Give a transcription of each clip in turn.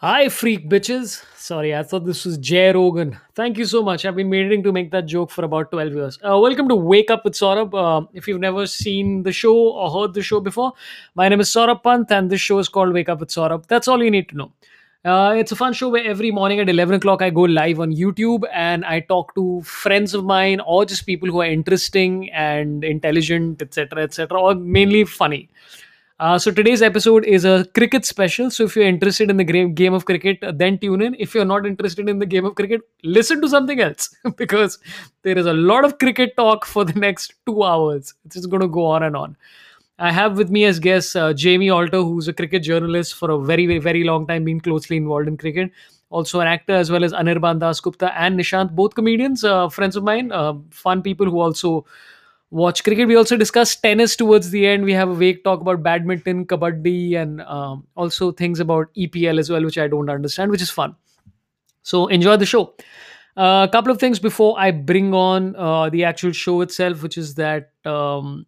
Hi, freak bitches. Sorry, I thought this was Joe Rogan. Thank you so much. I've been waiting to make that joke for about 12 years. Uh, welcome to Wake Up with Saurabh. Uh, if you've never seen the show or heard the show before, my name is Saurabh Pant and this show is called Wake Up with Saurabh. That's all you need to know. Uh, it's a fun show where every morning at 11 o'clock I go live on YouTube and I talk to friends of mine or just people who are interesting and intelligent, etc., etc., or mainly funny. Uh, so today's episode is a cricket special. So if you're interested in the game of cricket, uh, then tune in. If you're not interested in the game of cricket, listen to something else because there is a lot of cricket talk for the next two hours. It's just going to go on and on. I have with me as guest uh, Jamie Alter, who's a cricket journalist for a very, very, very long time, been closely involved in cricket. Also an actor, as well as Anirban Das Gupta and Nishant, both comedians, uh, friends of mine, uh, fun people who also watch cricket. We also discuss tennis towards the end. We have a vague talk about badminton, kabaddi, and um, also things about EPL as well, which I don't understand, which is fun. So enjoy the show. Uh, a couple of things before I bring on uh, the actual show itself, which is that um,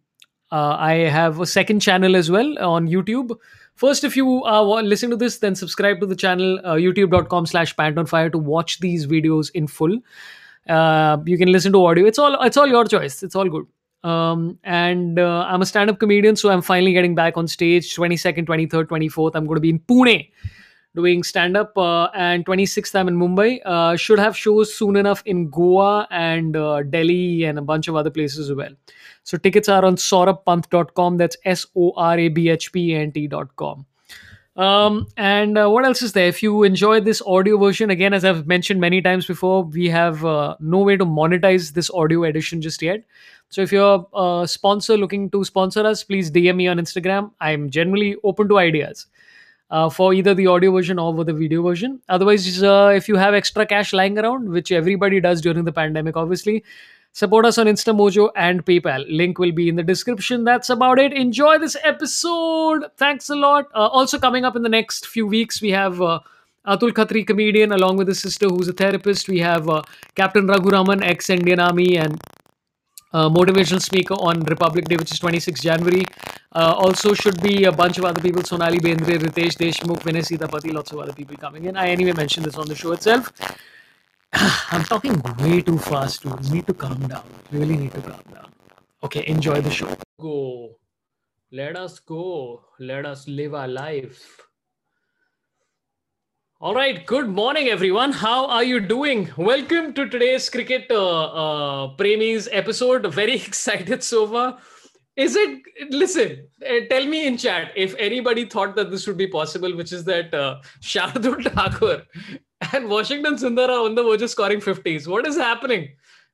uh, I have a second channel as well on YouTube. First, if you are listening to this, then subscribe to the channel uh, youtube.com slash pant on fire to watch these videos in full. Uh, you can listen to audio. It's all it's all your choice. It's all good. Um, and uh, I'm a stand-up comedian, so I'm finally getting back on stage. 22nd, 23rd, 24th. I'm going to be in Pune doing stand-up, uh, and 26th I'm in Mumbai. Uh, should have shows soon enough in Goa and uh, Delhi and a bunch of other places as well. So tickets are on saurabhpant.com. That's S O R A B H P N T.com. Um, and uh, what else is there? If you enjoy this audio version, again, as I've mentioned many times before, we have uh, no way to monetize this audio edition just yet. So if you're a sponsor looking to sponsor us, please DM me on Instagram. I'm generally open to ideas. Uh, for either the audio version or the video version. Otherwise, uh, if you have extra cash lying around, which everybody does during the pandemic, obviously, support us on Instamojo and PayPal. Link will be in the description. That's about it. Enjoy this episode. Thanks a lot. Uh, also, coming up in the next few weeks, we have. Uh, Atul Khatri, comedian, along with his sister, who's a therapist. We have uh, Captain Raghuraman, ex Indian Army, and uh, motivational speaker on Republic Day, which is 26 January. Uh, also, should be a bunch of other people Sonali Bendre, Ritesh Deshmukh, Vinay Sitapati, lots of other people coming in. I anyway mentioned this on the show itself. I'm talking way too fast, dude. Need to calm down. Really need to calm down. Okay, enjoy the show. Go. Let us go. Let us live our life. All right. Good morning, everyone. How are you doing? Welcome to today's cricket uh, uh, premies episode. Very excited so far. Is it? Listen, uh, tell me in chat if anybody thought that this would be possible, which is that uh, Shardul Thakur and Washington Sundara on the verge of scoring 50s. What is happening?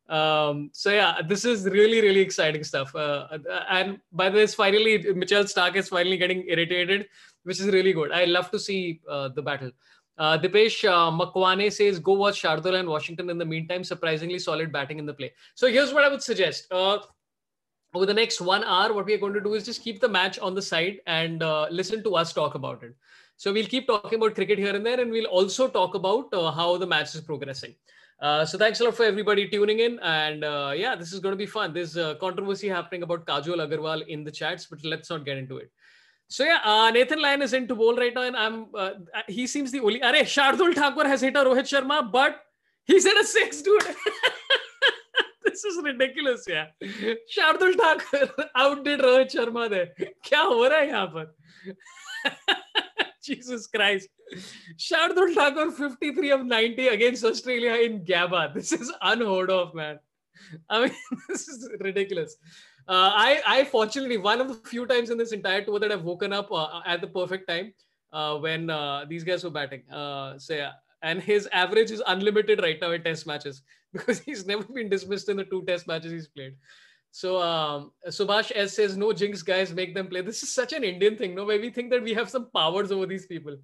Um, so yeah, this is really really exciting stuff. Uh, and by the way, finally Mitchell Starc is finally getting irritated, which is really good. I love to see uh, the battle. Uh, Dipesh uh, Makwane says, go watch Shardul and Washington in the meantime. Surprisingly solid batting in the play. So here's what I would suggest. Uh, over the next one hour, what we are going to do is just keep the match on the side and uh, listen to us talk about it. So we'll keep talking about cricket here and there, and we'll also talk about uh, how the match is progressing. Uh, so thanks a lot for everybody tuning in, and uh, yeah, this is going to be fun. There's controversy happening about Kajol Agarwal in the chats, but let's not get into it. So yeah, uh, Nathan Lyon is into bowl right now, and I'm. Uh, he seems the only. Are Shardul Thakur has hit a Rohit Sharma, but he's at a six, dude. this is ridiculous, yeah. Shardul Thakur outdid Rohit Sharma there. क्या हो रहा है यहाँ पर? Jesus Christ. Shardul Thakur 53 of 90 against Australia in Gabba. This is unheard of, man. I mean, this is ridiculous. Uh, I, I fortunately, one of the few times in this entire tour that I've woken up uh, at the perfect time uh, when uh, these guys were batting. Uh, so. And his average is unlimited right now in test matches because he's never been dismissed in the two test matches he's played. So um, Subhash S says, "No jinx, guys, make them play." This is such an Indian thing, no? Where we think that we have some powers over these people.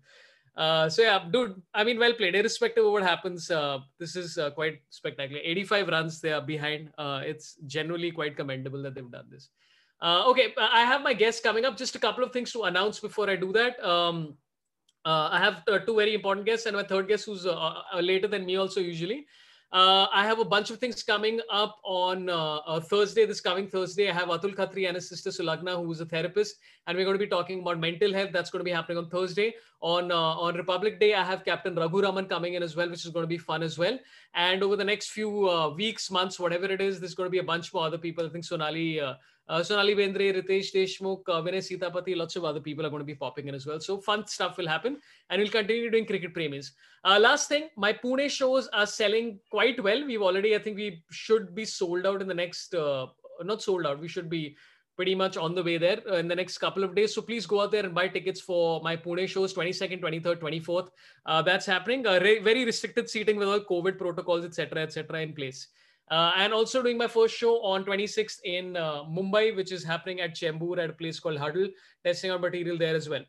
Uh, so yeah, dude. I mean, well played. Irrespective of what happens, uh, this is uh, quite spectacular. 85 runs they are behind. Uh, it's generally quite commendable that they've done this. Uh, okay, I have my guests coming up. Just a couple of things to announce before I do that. Um, I have two very important guests and my third guest who's later than me also usually. Uh, I have a bunch of things coming up on uh, uh, Thursday, this coming Thursday. I have Atul Khatri and his sister Sulagna, who is a therapist, and we're going to be talking about mental health. That's going to be happening on Thursday. On uh, on Republic Day, I have Captain Raghu Raman coming in as well, which is going to be fun as well. And over the next few uh, weeks, months, whatever it is, there's going to be a bunch more other people. I think Sonali uh, Sonali Bendre, Ritesh Deshmukh, uh, Vinay Sitapati, lots of other people are going to be popping in as well. So fun stuff will happen, and we'll continue doing cricket premies. Uh, last thing, my Pune shows are selling quite well. We've already, I think, we should be sold out in the next, uh, not sold out. We should be pretty much on the way there uh, in the next couple of days. So please go out there and buy tickets for my Pune shows, 22nd, 23rd, 24th. Uh, that's happening. Uh, re- very restricted seating with all COVID protocols, etc., etc., in place. Uh, and also doing my first show on 26th in uh, Mumbai, which is happening at Chembur at a place called Huddle, testing our material there as well.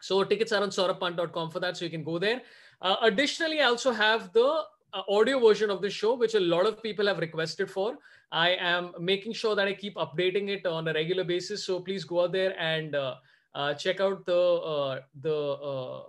So tickets are on saurabhpant.com for that, so you can go there. Uh, additionally, I also have the uh, audio version of the show, which a lot of people have requested for. I am making sure that I keep updating it on a regular basis. So please go out there and uh, uh, check out the the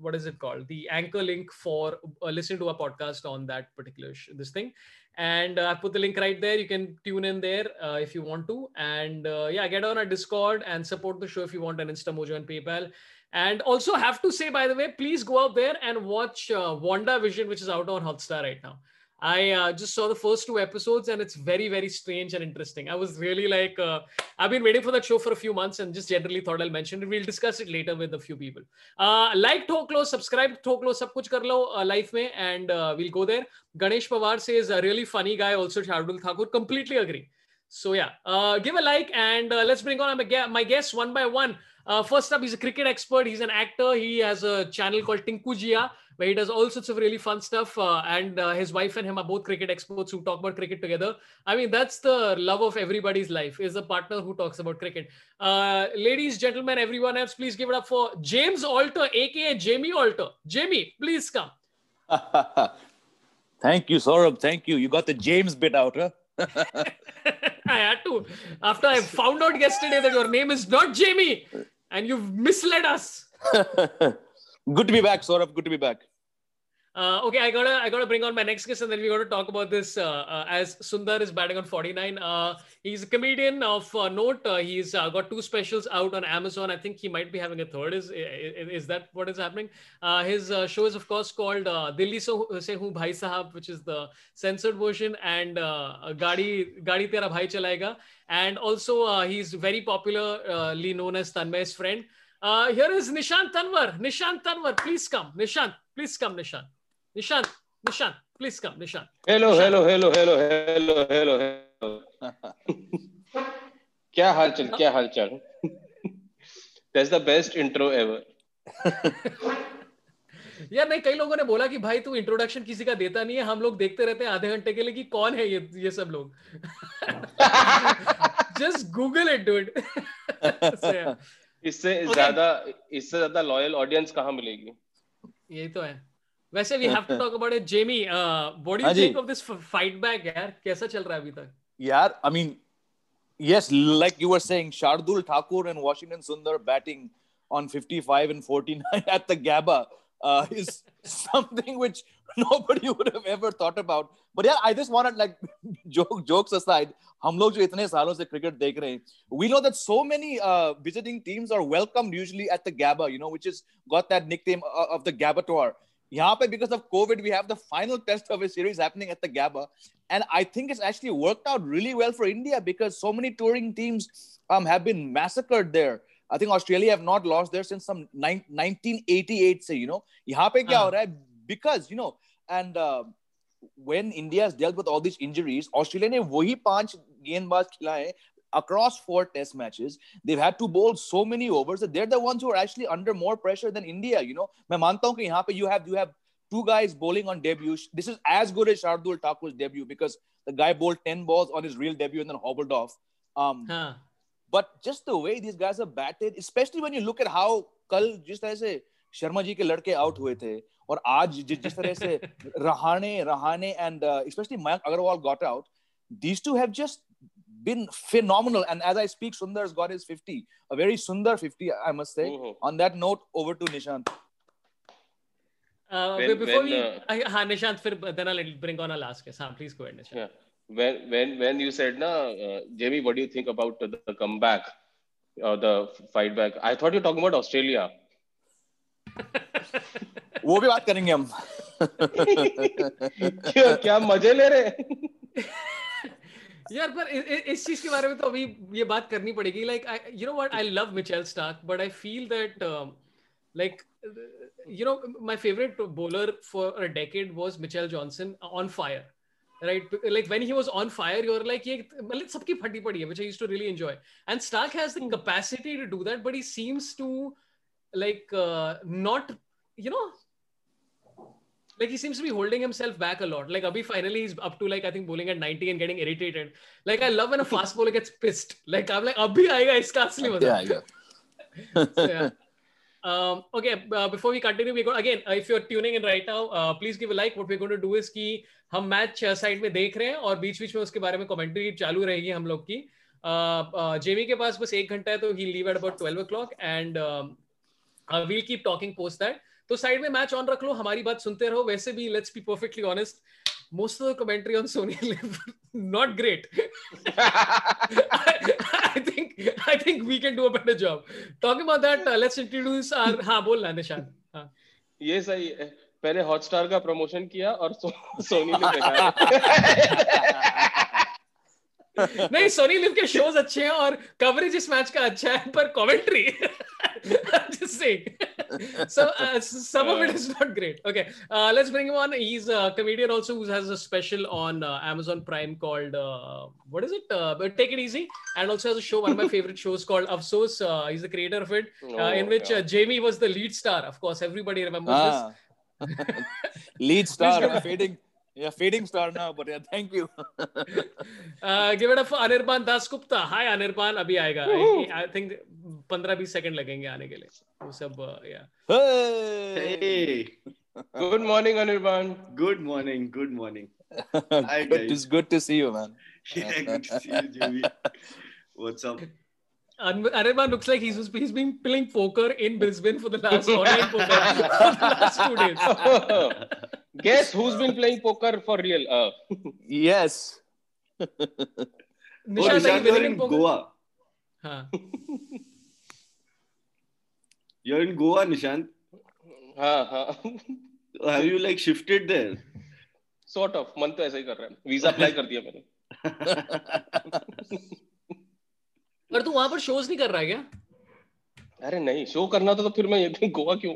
what is it called the anchor link for listening to a podcast on that particular sh- this thing and uh, i put the link right there. You can tune in there uh, if you want to. And uh, yeah get on our discord and support the show if you want an instamojo and paypal. And also have to say by the way please go out there and watch uh, WandaVision which is out on hotstar right now I uh, just saw the first two episodes and it's very, very strange and interesting. I was really like, uh, I've been waiting for that show for a few months and just generally thought I'll mention it. We'll discuss it later with a few people. Uh, like Toklo, subscribe to Toklo, sab kuch kar lo uh, life mein and uh, we'll go there. Ganesh Pawar says a really funny guy, also Shardul Thakur. Completely agree. So yeah, uh, give a like and uh, let's bring on my guests one by one. Uh, first up, he's a cricket expert. He's an actor. He has a channel called Tinku Jia, where he does all sorts of really fun stuff. Uh, and uh, his wife and him are both cricket experts who talk about cricket together. I mean, that's the love of everybody's life is a partner who talks about cricket. Uh, ladies, gentlemen, everyone else, please give it up for James Alter, aka Jamie Alter. Jamie, please come. Thank you, Saurabh. Thank you. You got the James bit out, huh? I had to. After I found out yesterday that your name is not Jamie and you've misled us. Good to be back, Saurabh. Good to be back. Uh, okay, I gotta I gotta bring on my next guest, and then we gotta talk about this. Uh, uh, as Sundar is batting on 49, uh, he's a comedian of uh, note. Uh, he's got two specials out on Amazon. I think he might be having a third. Is is, is that what is happening? his show is of course called Dilli Se Hu Bhai Sahab, which is the censored version, and Gadi Gadi Tera Bhai Chalayega. And also he's very popularly known as Tanmay's friend. here is Nishant Tanwar. Nishant Tanwar, please come. Nishant, please come, Nishant. Nishant, Nishant, please come, Nishant. Hello, Nishant. hello, hello, hello, hello, hello, hello. क्या हालचाल क्या हालचाल That's the best intro ever. यार नहीं कई लोगों ने बोला कि भाई तू इंट्रोडक्शन किसी का देता नहीं है हम लोग देखते रहते हैं आधे घंटे के लिए कि कौन है ये ये सब लोग जस्ट गूगल इट डूड इससे ज़्यादा इससे ज़्यादा लॉयल ऑडियंस कहाँ मिलेगी यही तो है वैसे we have to talk about it Jamie what do you think of this fight back यार कैसा चल रहा है अभी तक यार I mean yes like you were saying shardul thakur and washington sundar batting on 55 and 49 at the gaba uh, is something which nobody would have ever thought about but yeah i just wanted like joke jokes aside लोग जो इतने सालों से cricket देख रहे हैं we know that so many uh, visiting teams are welcomed usually at the GABA you know which has got that nickname of the GABA tour यहाँ पे because of COVID, we have the final test of a series happening at the GABA. And I think it's actually worked out really well for India because so many touring teams um, have been massacred there. I think Australia have not lost there since some 1988 say, you know. यहाँ पे क्या हो रहा है? Because, you know, and uh, when India has dealt with all these injuries, Australia ने वही पांच गेंदबाज खिलाए across four test matches. They've had to bowl so many overs that they're the ones who are actually under more pressure than India. You know, मैं मानता हूँ कि यहाँ पे you have you have two guys bowling on debut. This is as good as Shardul Thakur's debut because the guy bowled 10 balls on his real debut and then hobbled off. Um, huh. But just the way these guys are batted, especially when you look at how कल जिस तरह से शर्मा जी के लड़के out हुए थे और आज जिस तरह से Rahane Rahane and uh, especially Mayank Agarwal got out, these two have just been phenomenal. And as I speak, Sundar's got his 50, a very Sundar 50, I must say. Mm-hmm. On that note, over to Nishant. Uh, When- before when, we, uh, I, हाँ, Nishant, फिर then I'll bring on our last guest. हाँ, please go ahead, Nishant. Yeah. When when when you said na, uh, Jamie, what do you think about the, the comeback or the fight back? I thought you were talking about Australia. वो भी बात करेंगे हम क्या क्या मजे ले रहे हैं? यार, पर इस चीज़ के बारे में तो अभी ये बात करनी पड़ेगी। Like you know what I love Mitchell Starc but I feel that like you know my favourite bowler for a decade was Mitchell Johnson on fire right like when he was on fire you are like ये मतलब सबकी फटी पड़ी है which I used to really enjoy and Starc has the capacity to do that but he seems to like not you know like he seems to be holding himself back a lot. Like Abhi finally he's up to like I think bowling at 90 and getting irritated. Like I love when a fast bowler gets pissed. Like I'm like Abhi aayega iska asli maza. yeah yeah So, yeah. Um, okay, uh, before we continue, we go again. Uh, if you're tuning in right now, uh, please give a like. What we're going to do is कि हम match side में देख रहे हैं और बीच बीच में उसके बारे में कमेंट्री चालू रहेगी हम लोग की जेमी के पास बस एक घंटा है तो he leave at about twelve o'clock and we'll keep talking post that तो साइड में मैच ऑन रख लो हमारी बात सुनते रहो। वैसे भी let's be perfectly honest most of the commentary on Sony not great I think I think we can do a better job talking about that let's introduce our हाँ बोल ना निशान। हाँ। ये सही है। पहले हॉटस्टार का प्रमोशन किया और सो, सोनी ने देखा। नहीं सोनी लिव के शोज़ अच्छे हैं और कवरेज इस मैच का अच्छा है पर commentary just saying so uh, some of it is not great. Okay uh, let's bring him on. He's a comedian also who has a special on uh, amazon prime called uh, what is it? Uh, but take it easy. And also has a show one of my favorite shows called afsos uh, he's the creator of it uh, Oh, in which yeah. uh, jamie was the lead star. Of course everybody remembers this. Ah. lead star fading yeah fading star now but yeah thank you Uh, give it up for Anirban Das Gupta. Hi Anirban, अभी आएगा. I, I think 15-20 second लगेंगे आने के लिए. वो सब uh, yeah. hey, Hey, good morning Anirban good morning, good morning. Hi, good, guys. it's good to see you man Yeah, good to see you, Jimmy. What's up? An- Anirban looks like he's he's been playing poker in Brisbane for the last online poker for the last two days. guess who's been playing poker for real uh, yes Oh, Nishant, are you Nishant, you're winning in in poker? Goa. हाँ. You're in Goa, Nishant. हाँ हाँ Have you like shifted there? Sort of मन तो ऐसा ही कर रहा है visa apply कर दिया मैंने पर तू वहाँ पर शोज़ नहीं कर रहा है क्या? अरे नहीं शो करना था तो फिर मैं ये गोवा क्यों.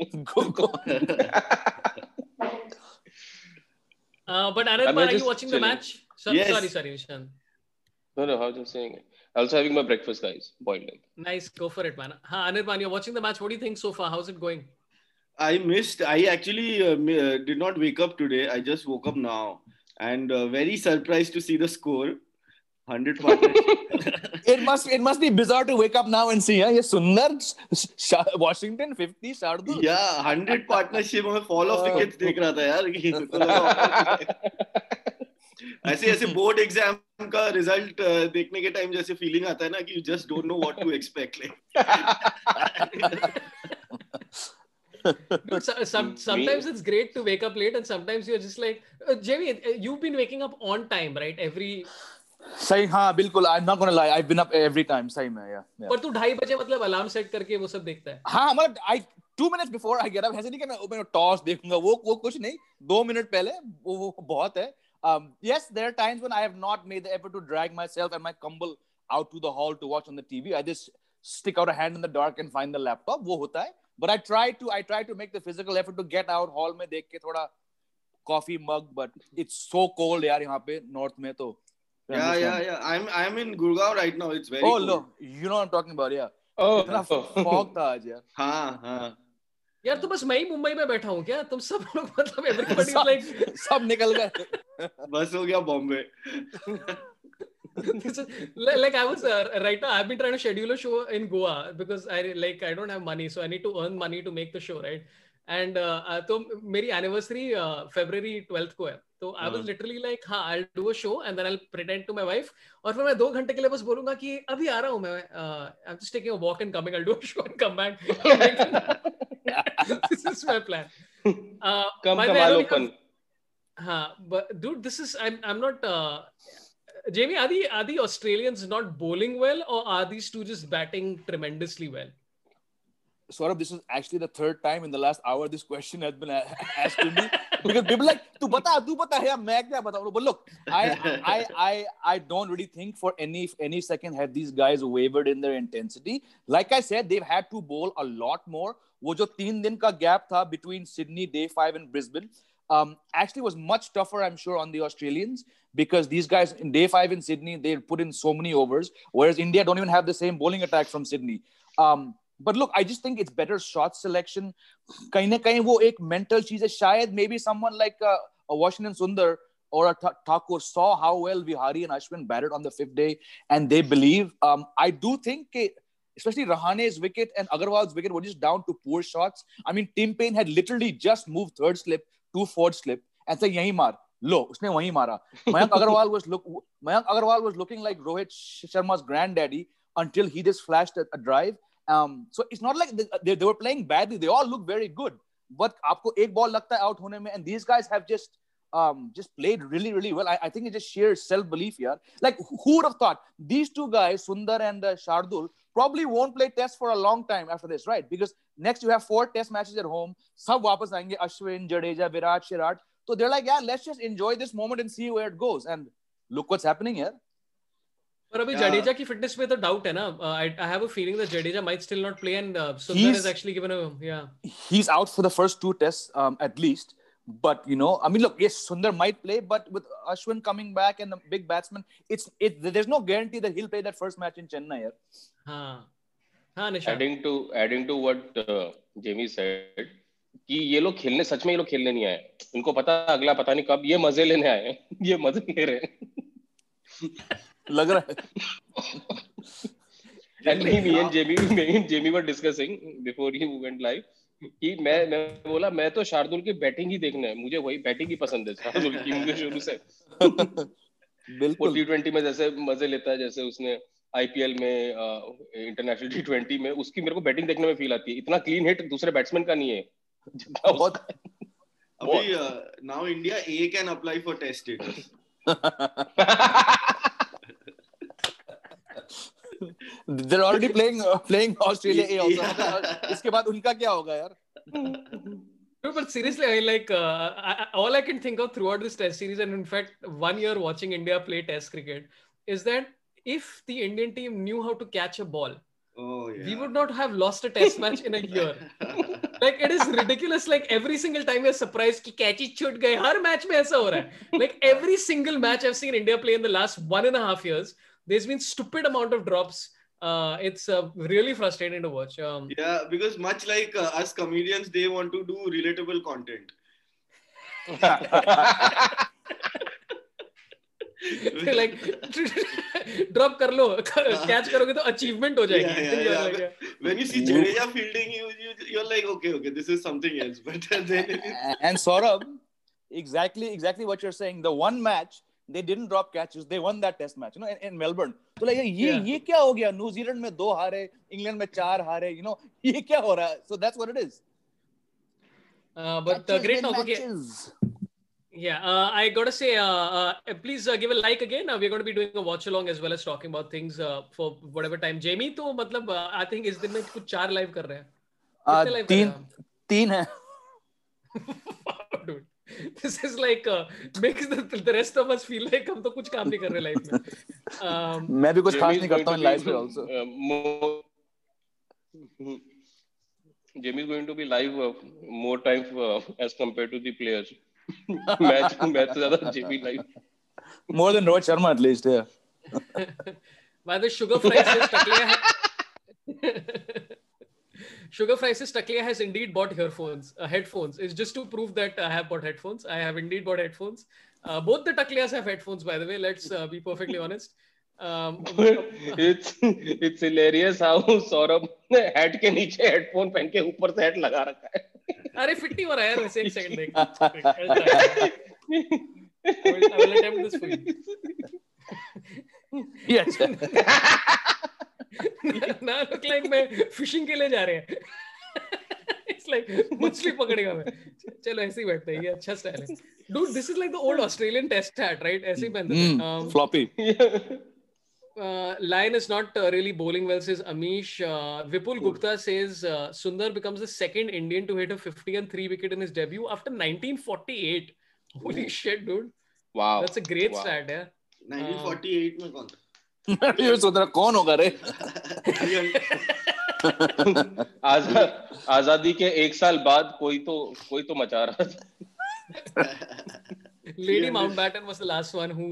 Uh, but Anirban, are you watching the chilling. match? So, Yes. Sorry, sorry, Nishant. no no I was just saying also having my breakfast guys boiled egg Nice, go for it, man. हाँ, Anirban, you're watching the match. What do you think so far? How's it going? I missed. I actually uh, uh, did not wake up today. I just woke up now, and uh, very surprised to see the score. Hundred partnership. it must it must be bizarre to wake up now and see yeah ये सुंदर Sh- Washington 50 Shardul yeah, hundred partnership में fall of wickets देख रहा था यार कि मेरे को लगा- ऐसे ऐसे बोर्ड एग्जाम का रिजल्ट देखने के टाइम जैसे फीलिंग आता है ना कि you just don't know what to expect Dude, so, some, sometimes it's great to wake up late, and sometimes you're just like, uh, Jamie, uh, you've been waking up on time, right? Every सही हाँ बिल्कुल I'm not gonna lie I've been up every time सही में yeah. पर तू ढाई बजे मतलब अलार्म सेट करके वो सब देखता है हाँ मतलब I two minutes before I get up ऐसे नहीं कि मैं मैं टॉस देखूँगा वो वो कुछ नहीं दो मिनट पहले वो, वो बहुत है um, yes there are times when I have not made the effort to drag myself and my kumble out to the hall to watch on the TV I just stick out a hand in the dark and find the laptop वो होता है but I try to I try to make the physical effort to get out hall में देख के थोड़ा coffee mug but it's so cold यार यहाँ पे north में तो yeah yeah yeah i'm i'm in gurgaon right now it's very oh cold. no you know what I'm talking about yeah oh इतना fog था आज यार हाँ हाँ यार तो बस मैं ही मुंबई में बैठा हूँ क्या तुम सब लोग मतलब everybody is सब- निकल गए बस हो गया Bombay like I was uh, right now. I've been trying to schedule a show in Goa because I like I don't have money, so I need to earn money to make the show, right? And uh, uh, तो मेरी anniversary uh, February 12th को है तो I was हाँ. literally like हाँ I'll do a show and then I'll pretend to my wife और फिर मैं दो घंटे के लिए बस बोलूंगा कि अभी आ रहा हूँ मैं uh, I'm just taking a walk and coming I'll do a show and come back this is my plan Uh, come by the way, I कमाल don't open have- Huh, but dude, this is I'm I'm not. Uh, Jamie, are the are the Australians not bowling well, or are these two just batting tremendously well? Saurabh, this is actually the third time in the last hour this question has been a- asked to me because people like tu bata tu bata hai main kya batau but look I, I i i don't really think for any any second had these guys wavered in their intensity. Like i said they've had to bowl a lot more. wo jo 3 din ka gap tha between sydney day 5 and brisbane um, actually was much tougher, I'm sure, on the Australians because these guys in day five in Sydney, they put in so many overs, whereas India don't even have the same bowling attack from Sydney. Um, but look, I just think it's better shot selection. Kaine kaine wo ek mental cheez hai. Shayad maybe someone like uh, a, Washington Sundar or a Thakur saw how well Vihari and Ashwin batted on the fifth day and they believe. Um, I do think ke, especially Rahane's wicket and Agarwal's wicket which is down to poor shots. I mean, Tim Paine had literally just moved third slip to fourth slip and said, yahi mar. Lo, usne wahi mara. Mayank Agarwal was look, Mayank Agarwal was looking like Rohit Sharma's granddaddy until he just flashed a drive Um, so it's not like they, they, they were playing badly. They all look very good. But आपको एक ball लगता है out होने में, and these guys have just um, just played really, really well. I, I think it's just sheer self-belief here. Like who would have thought these two guys, Sundar and uh, Shardul, probably won't play test for a long time after this, right? Because next you have four test matches at home. सब वापस आएंगे Ashwin, Jadeja, Virat, Shirat. So they're like, yeah, let's just enjoy this moment and see where it goes. And look what's happening here. पर अभी Yeah. Jadeja की fitness पे तो doubt है ना I I have a feeling that Jadeja might still not play and Sundar He's- is actually given a या he's out for the first two tests um, at least. But you know, I mean, look, yes, Sundar might play, but with Ashwin coming back and the big batsman, it's it. There's no guarantee that he'll play that first match in Chennai. Here. हाँ हाँ निशा adding to adding to what uh, Jamie said कि ये लोग खेलने सच में ये लोग खेलने नहीं आए इनको पता अगला पता नहीं कब ये मज़े लेने आए ये मज़े ले रहे हैं लग रहा है। And me, me and Jamie me and Jamie were discussing before you went live कि मैं मैं बोला मैं तो शार्दुल की बैटिंग ही देखना है। मुझे वही बैटिंग ही पसंद है शार्दुल की मुझे शुरू से। बिल्कुल। टी ट्वेंटी में जैसे मज़े लेता है जैसे उसने आईपीएल में इंटरनेशनल टी ट्वेंटी में उसकी मेरे को बैटिंग देखने में फील आती है। इतना क्लीन हिट दूसरे बैट्समैन का नहीं है। जितना बहुत। अभी now India A can apply for test status they're already playing uh, playing Australia A also. इसके बाद उनका क्या होगा यार No, but seriously, I like uh, I, all I can think of throughout this Test series, and in fact, one year watching India play Test cricket, is that if the Indian team knew how to catch a ball, Oh yeah. we would not have lost a Test match in a year. Like it is ridiculous. Like every single time we're surprised कि catch ही छूट गए. हर match में ऐसा हो रहा है. Like every single match I've seen India play in the last one and a half years, there's been stupid amount of drops. Uh, it's uh, really frustrating to watch. Um, yeah, because much like uh, us comedians, they want to do relatable content. like drop कर लो catch करोगे तो achievement हो जाएगी Yeah, yeah, Then you're yeah. like, yeah. When you see Jadeja fielding, you, you you're like, okay, okay, this is something else. But then it- and Saurabh, exactly, exactly what you're saying. The one match they didn't drop catches, they won that test match, you know, in, in Melbourne. तो like ये Yeah. ये क्या हो गया? New Zealand में दो हारे, England में चार हारे, you know, ये क्या हो रहा है? So that's what it is. Uh, but uh, Catches great win. Okay, yeah. Uh, I gotta say, uh, uh, please uh, give a like again. Uh, we're going to be doing a watch along as well as talking about things uh, for whatever time. Jamie तो मतलब uh, I think इस दिन में कुछ चार live कर रहे हैं. Uh, तीन तीन है. Dude, this is like uh, makes the, the rest of us feel like हम तो कुछ काम नहीं कर रहे life में. Um, मैं भी कुछ खास नहीं is करता हूँ लाइफ पे also. uh, Jamie is going to be live uh, more time uh, as compared to the players. match match ज़्यादा Jamie live. More than Rohit Sharma at least, yeah. By the sugar fries says Takliya ha- Sugar fries says Takliya has indeed bought earphones, uh, headphones. It's just to prove that I have bought headphones. I have indeed bought headphones. Uh, both the Takliyas have headphones, by the way. Let's uh, be perfectly honest. Um, it's it's hilarious how Saurabh ने head के नीचे headphone पहन के ऊपर से head लगा रखा है अरे फिट नहीं हो रहा है यार वैसे एक सेकंड देख I'll try. I will, I will attempt this for you. Yes. ना look like मैं फिशिंग के लिए जा रहे हैं It's like मछली पकड़ेगा मैं चलो ऐसे ही बैठते हैं ये अच्छा स्टाइल है dude this is like the old Australian test hat right ऐसे ही पहनते Mm, um, uh, Lion is not uh, really bowling well, says Amish. Uh, Vipul Gupta says uh, Sundar becomes the second Indian to hit a 50 and 3 wicket in his debut after 1948. Holy shit, dude. wow That's a great Wow. stat, yeah. 1948 में कौन था yo सोच रहा कौन होगा रे? आज़ादी के एक साल बाद कोई तो कोई तो मचा रहा था। Lady Mountbatten was the last one who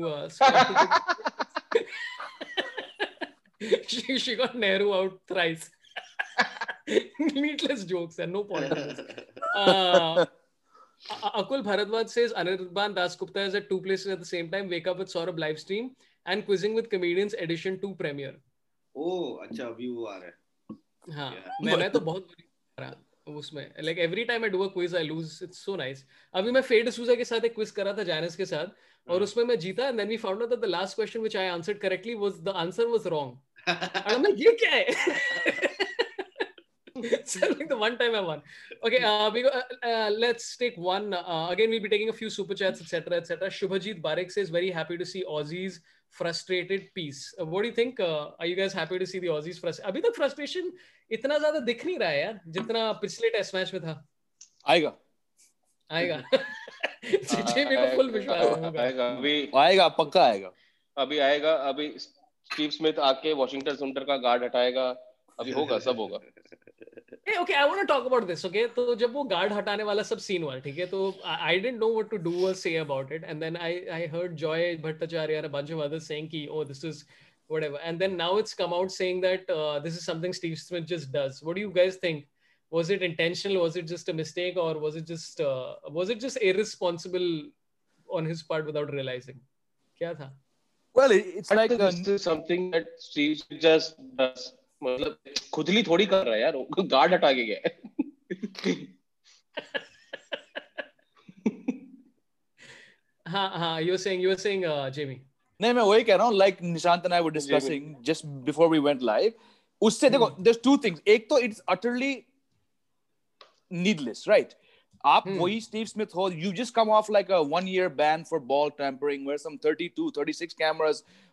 she she got Nehru out thrice meatless jokes and no point Akul Bhardwaj से Anirban Das Gupta is two places at the same time wake up with Saurabh live stream and quizzing with comedians edition 2 premiere. ओ अच्छा अभी वो आ रहा है हाँ Yeah. मैं मैं तो बहुत बुरी उसमें like every time I do a quiz I lose it's so nice अभी मैं फेड सूजा के साथ एक क्विज करा था जैनिस के साथ और उसमें मैं जीता and then we found out that the last question which I answered correctly was the answer was wrong and I'm like, ये क्या है? so like the one time I won. Okay, uh, we go, uh, uh, let's take one. Uh, again, we'll be taking a few super chats, etc., etc. Shubhajit Barik says very happy to see Aussies Uh, what do you think? Uh, are you guys happy to see the Aussies frustrated? अभी तक frustration इतना ज़्यादा दिख नहीं रहा है यार जितना पिछले टेस्ट मैच में था। आएगा। आएगा। जेबी को फुल विश्वास आएगा अभी आएगा पक्का आएगा। अभी आएगा अभी स्टीव स्मिथ आके वॉशिंगटन सुंदर का गार्ड हटाएगा। अभी होगा सब होगा। Hey, okay, I want to talk about this. Okay, तो जब वो गार्ड हटाने वाला सब सीन हुआ ठीक है तो I didn't know what to do or say about it, and then I I heard Joy Bhattacharya and a bunch of others saying कि oh this is whatever, and then now it's come out saying that uh, this is something Steve Smith just does. What do you guys think? Was it intentional? Was it just a mistake, or was it just uh, was it just irresponsible on his part without realizing? क्या था? well it- it's like uh, this is something that Steve Smith just does मतलब खुजली थोड़ी कर रहा है यार guard हटा के गया हाँ। हाँ यू सेइंग नहीं मैं वही कह रहा हूँ उससे देखो देयर टू एक तो इट्स राइट आप वही स्टीव स्मिथ हो you just come off like one ban for ball tampering where some 32 36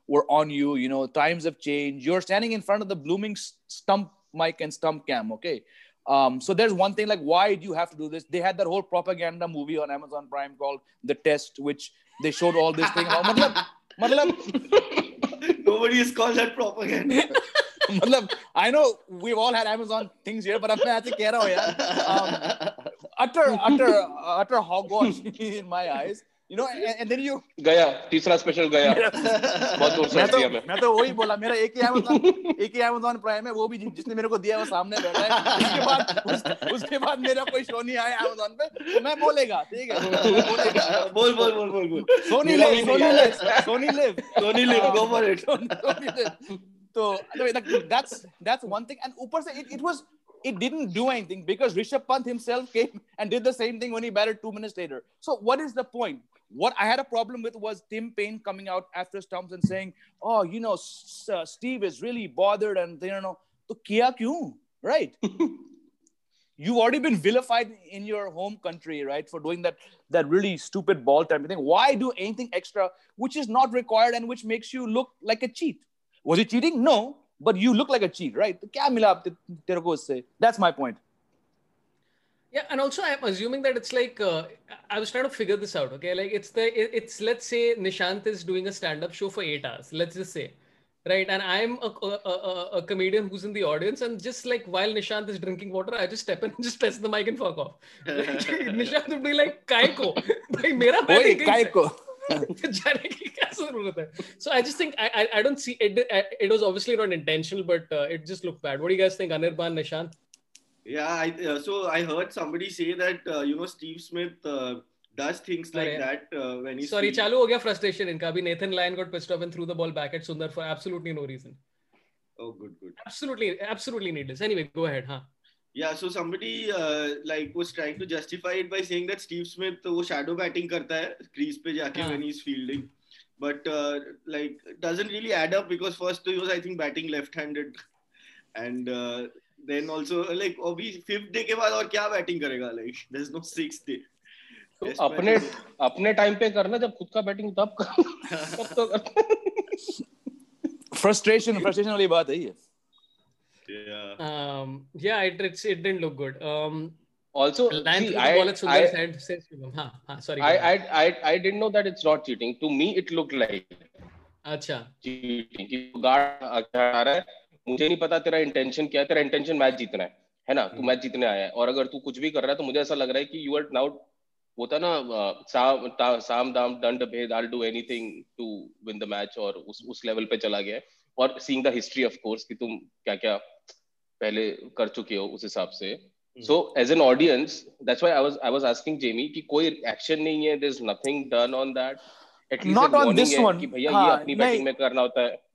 were on you. You know, times have changed. You're standing in front of the blooming stump mic and stump cam. Okay. Um, so there's one thing like, why do you have to do this? They had that whole propaganda movie on Amazon Prime called The Test, which they showed all this thing. Oh, matlab, matlab, Nobody has called that propaganda. matlab, I know we've all had Amazon things here, but I'm not saying um, utter, utter, utter hogwash in my eyes. You know and, and then you गया तीसरा special गया बहुत दूर से मैं तो दिया मैं मैं तो वही बोला मेरा एक ही Amazon एक ही Amazon प्राइम है वो भी जिसने मेरे को दिया है वो सामने बैठा है उसके बाद उस, उसके बाद मेरा कोई शो नहीं आया Amazon पे तो मैं बोलेगा ठीक है बोलेगा बोल बोल बोल बोल बोल सोनी भी Sony Liv Sony Liv Tony Liv, go for it. Sony live तो that's that's one thing and ऊपर से it, it was it didn't do anything because Rishabh Pant himself came and did the same thing when he batted two minutes later. So what is the point? What I had a problem with was Tim Paine coming out after stumps and saying, "Oh, you know, uh, Steve is really bothered," and they don't know, to kya kyun, right? You've already been vilified in your home country, right, for doing that that really stupid ball type thing. Why do anything extra which is not required and which makes you look like a cheat? Was it cheating? No, but you look like a cheat, right? That's my point. Yeah, and also I'm assuming that it's like uh, I was trying to figure this out. Okay, like it's the it- it's let's say Nishant is doing a stand-up show for eight hours. Let's just say, right? And I'm a, a, a, a comedian who's in the audience, and just like while Nishant is drinking water, I just step in and just press the mic and fuck off. Nishant would be like, "काय को? भाई मेरा वही batting काय को? जाने की क्या जरूरत है? So I just think I I, I don't see it. It was obviously not intentional, but uh, it just looked bad. What do you guys think, Anirban, Nishant? Yeah, I, uh, so I heard somebody say that uh, you know Steve Smith uh, does things like अरे, that uh, when he's Sorry, feeling- चालू हो गया frustration इनका अभी Nathan Lyon got pissed off and threw the ball back at Sundar for absolutely no reason. Oh, good, good. Absolutely, absolutely needless. Anyway, go ahead, हाँ. Yeah, so somebody uh, like was trying to justify it by saying that Steve Smith वो shadow batting करता है crease पे जाके हाँ. when he's fielding, but uh, like doesn't really add up because first he was I think batting left-handed, and uh, then also like अभी fifth day के बाद और क्या बैटिंग करेगा like there's no sixth day तो Test अपने अपने time पे करना जब खुद का बैटिंग तब कर तब तो कर फ्रस्ट्रेशन फ्रस्ट्रेशन वाली बात है ये yeah Um, yeah, it, it's, it didn't look good. Um, also see, I, I, head. Says. हाँ, हाँ, sorry. I. I, I, I didn't know that it's not cheating. To me, it looked like अच्छा cheating. कि guard आ रहा है मुझे नहीं पता तेरा इंटेंशन क्या है तेरा इंटेंशन मैच जीतना है है ना? तू मैच जीतने आया है और अगर तू कुछ भी कर रहा है तो मुझे ऐसा लग रहा है कि यू आर नाउ होता ना साम ता- साम दाम दंड भेद I do anything to win the match और उस उस लेवल पे चला गया है। और seeing the history of course कि तुम क्या क्या पहले कर चुके हो उस हिसाब से। So as an audience that's why I was I was asking Jamie कि कोई एक्शन नहीं है there is nothing done on that at least Not on this one. कि भैया ये हाँ, अपनी बैटिंग में करना होता है।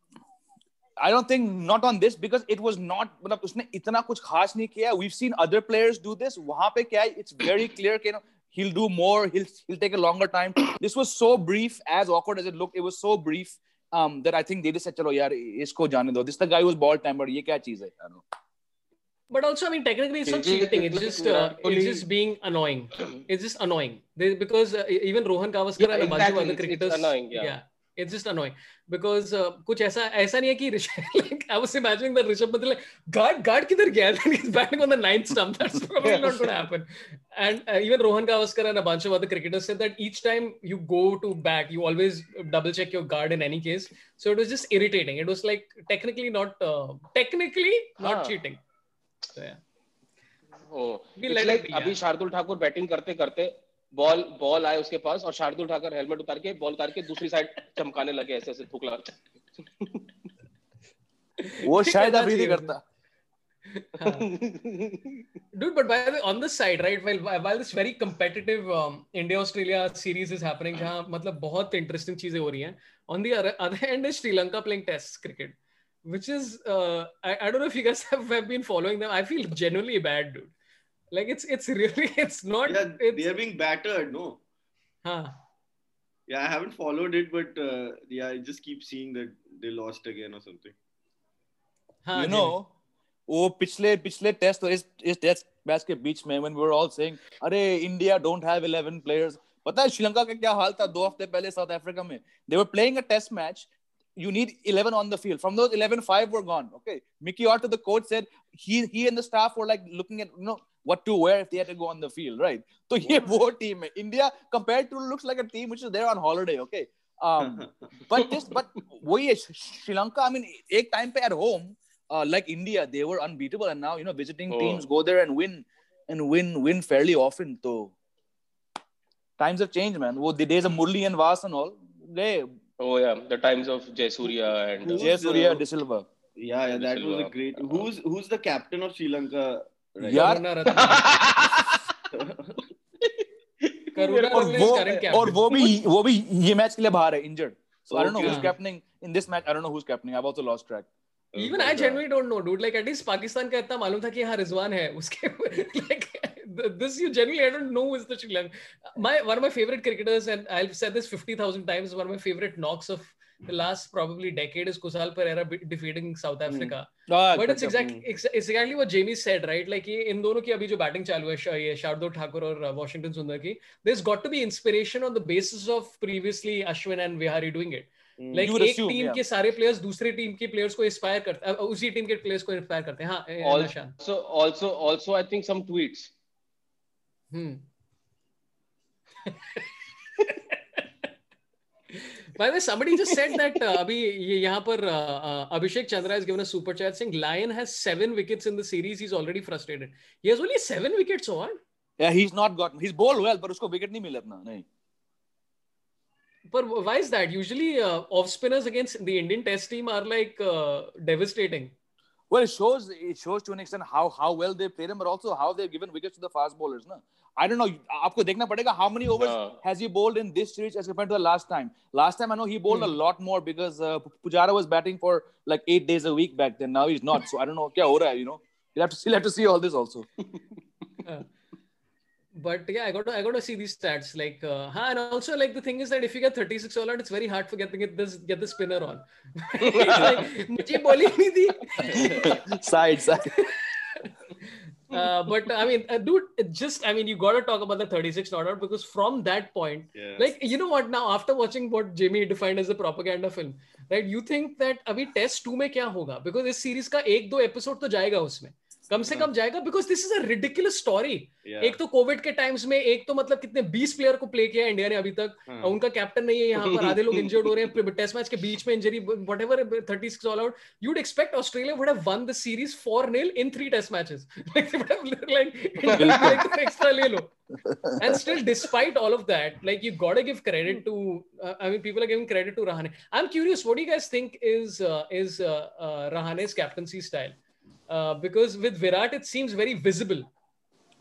I don't think not on this because it was not मतलब उसने इतना कुछ खास नहीं किया we've seen other players do this वहां पे क्या है it's very clear कि he'll do more he'll he'll take a longer time this was so brief as awkward as it looked it was so brief um that I think they just said चलो यार go. जाने दो this the guy was ball timer ये क्या चीज है I don't know but also I mean technically it's not cheating. It's just uh, it's just being annoying. It's just annoying they, because uh, even Rohan Gavaskar yeah, and a bunch of other cricketers. It's annoying, yeah. yeah. It's just annoying. Because uh, कुछ ऐसा ऐसा नहीं है कि like I was imagining that Rishabh Pant like guard guard किधर गया? Then he's batting on the ninth stump. That's probably yes. not going to happen. And uh, even Rohan Gavaskar and a bunch of other cricketers said that each time you go to bat, you always double check your guard in any case. So it was just irritating. It was like technically not uh, technically not हाँ. cheating. So yeah. Oh We it's let it like be, yeah. Shardul Thakur batting करते करते ball ball आए उसके पास और Shardul Thakur helmet उतार के ball उतार के दूसरी साइड चमकाने लगे ऐसे ऐसे थूक वो शायद अभी नहीं करता Dude, but by the way, on this side, right, while while this very competitive um, India Australia series is happening, जहाँ मतलब बहुत interesting चीज़ें हो रही हैं. On the other, other end is Sri Lanka playing Test cricket, which is uh, I, I don't know if you guys have, have been following them. I feel genuinely bad, dude. Like it's it's really it's not yeah it's they are being battered no huh. yeah I haven't followed it but uh, yeah I just keep seeing that they lost again or something Huh, you know वो पिछले पिछले test और इस इस test match के बीच में when we were all saying अरे इंडिया don't have 11 players पता है श्रीलंका का क्या हाल था दो हफ्ते पहले साउथ अफ्रीका में they were playing a test match you need 11 on the field. From those 11, five were gone. Okay. Mickey Arthur, the coach said he he and the staff were like looking at you know what to wear if they had to go on the field, right? So yeah, wow. team India compared to looks like a team which is there on holiday. Okay. Um, but this but we Sri Lanka, I mean, a time at home, uh, like India, they were unbeatable, and now you know visiting oh. teams go there and win and win win fairly often. So times have changed, man. The days of Murli and Vaas and all, they Oh yeah, the times of Jay Surya and uh, Surya uh, De Silva. Yeah, yeah, that was a great. Uh, Who's who's the captain of Sri Lanka? Right? यार और वो और वो भी वो भी ये match के लिए बाहर है injured so I don't know who's captaining in this match I don't know who's captaining I have also lost track even I genuinely don't know dude like at least Pakistan का इतना मालूम था कि यहाँ रिजवान है उसके like this you genuinely I don't know is the Sri Lanka. My one of my favorite cricketers, and I've said this fifty thousand times. One of my favorite knocks of the last probably decade is Kusal Perera defeating South Africa. Mm. But it's exactly it's exactly what Jamie said, right? Like in इन दोनों की अभी जो batting चालू है ये शार्दुल ठाकुर और Washington सुंदर there's got to be inspiration on the basis of previously Ashwin and Vihari doing it. like एक टीम yeah. के सारे प्लेयर्स दूसरे टीम के प्लेयर्स को इंस्पायर करते हैं उसी टीम के प्लेयर्स को इंस्पायर करते हैं हाँ also also Hmm. By the way, somebody just said that uh, abhi यहाँ पर uh, uh, Abhishek Chandra has given a super chat saying Lyon has seven wickets in the series. He's already frustrated. He has only seven wickets on. Yeah, he's not gotten. He's bowled well, but उसको wicket नहीं मिला अपना नहीं. But why is that? Usually, uh, off spinners against the Indian Test team are like uh, devastating. Well, it shows it shows to an extent how how well they played him, but also how they've given wickets to the fast bowlers. Na? I don't know. आपको देखना पड़ेगा how many overs हाँ. has he bowled in this series as compared to the last time. Last time I know he bowled a lot more because uh, Pujara was batting for like eight days a week back then. Now he's not. So I don't know क्या हो रहा है. You know, you'll have to still have to see all this also. But yeah, I got to I got to see these stats. Like, uh, huh, and also like the thing is that if you get 36 all out, it's very hard for getting get this get the spinner on. It's like, मुझे bowling नहीं दी. side side. Uh, but I mean, uh, dude, it just I mean, you got to talk about the 36 not out because from that point, Yeah. like you know what? Now after watching what Jamie defined as a propaganda film, right? You think that अभी test to में क्या होगा? Because इस series का एक दो episode तो जाएगा उसमें कम से कम जाएगा because this is a ridiculous story एक तो कोविड के टाइम्स में एक तो मतलब कितने बीस प्लेयर को प्ले किया इंडिया ने अभी तक। हाँ. उनका कैप्टन नहीं है यहाँ पर आधे लोग इंजर्ड हो रहे हैं टेस्ट मैच के बीच में injury whatever thirty six all out you'd expect Australia would won the series four nil in three test matches extra ले लो. And still despite all of that like you got give credit to I mean people are giving credit to Rahane I am curious what you guys think is is Rahane's captaincy style uh, because with virat it seems very visible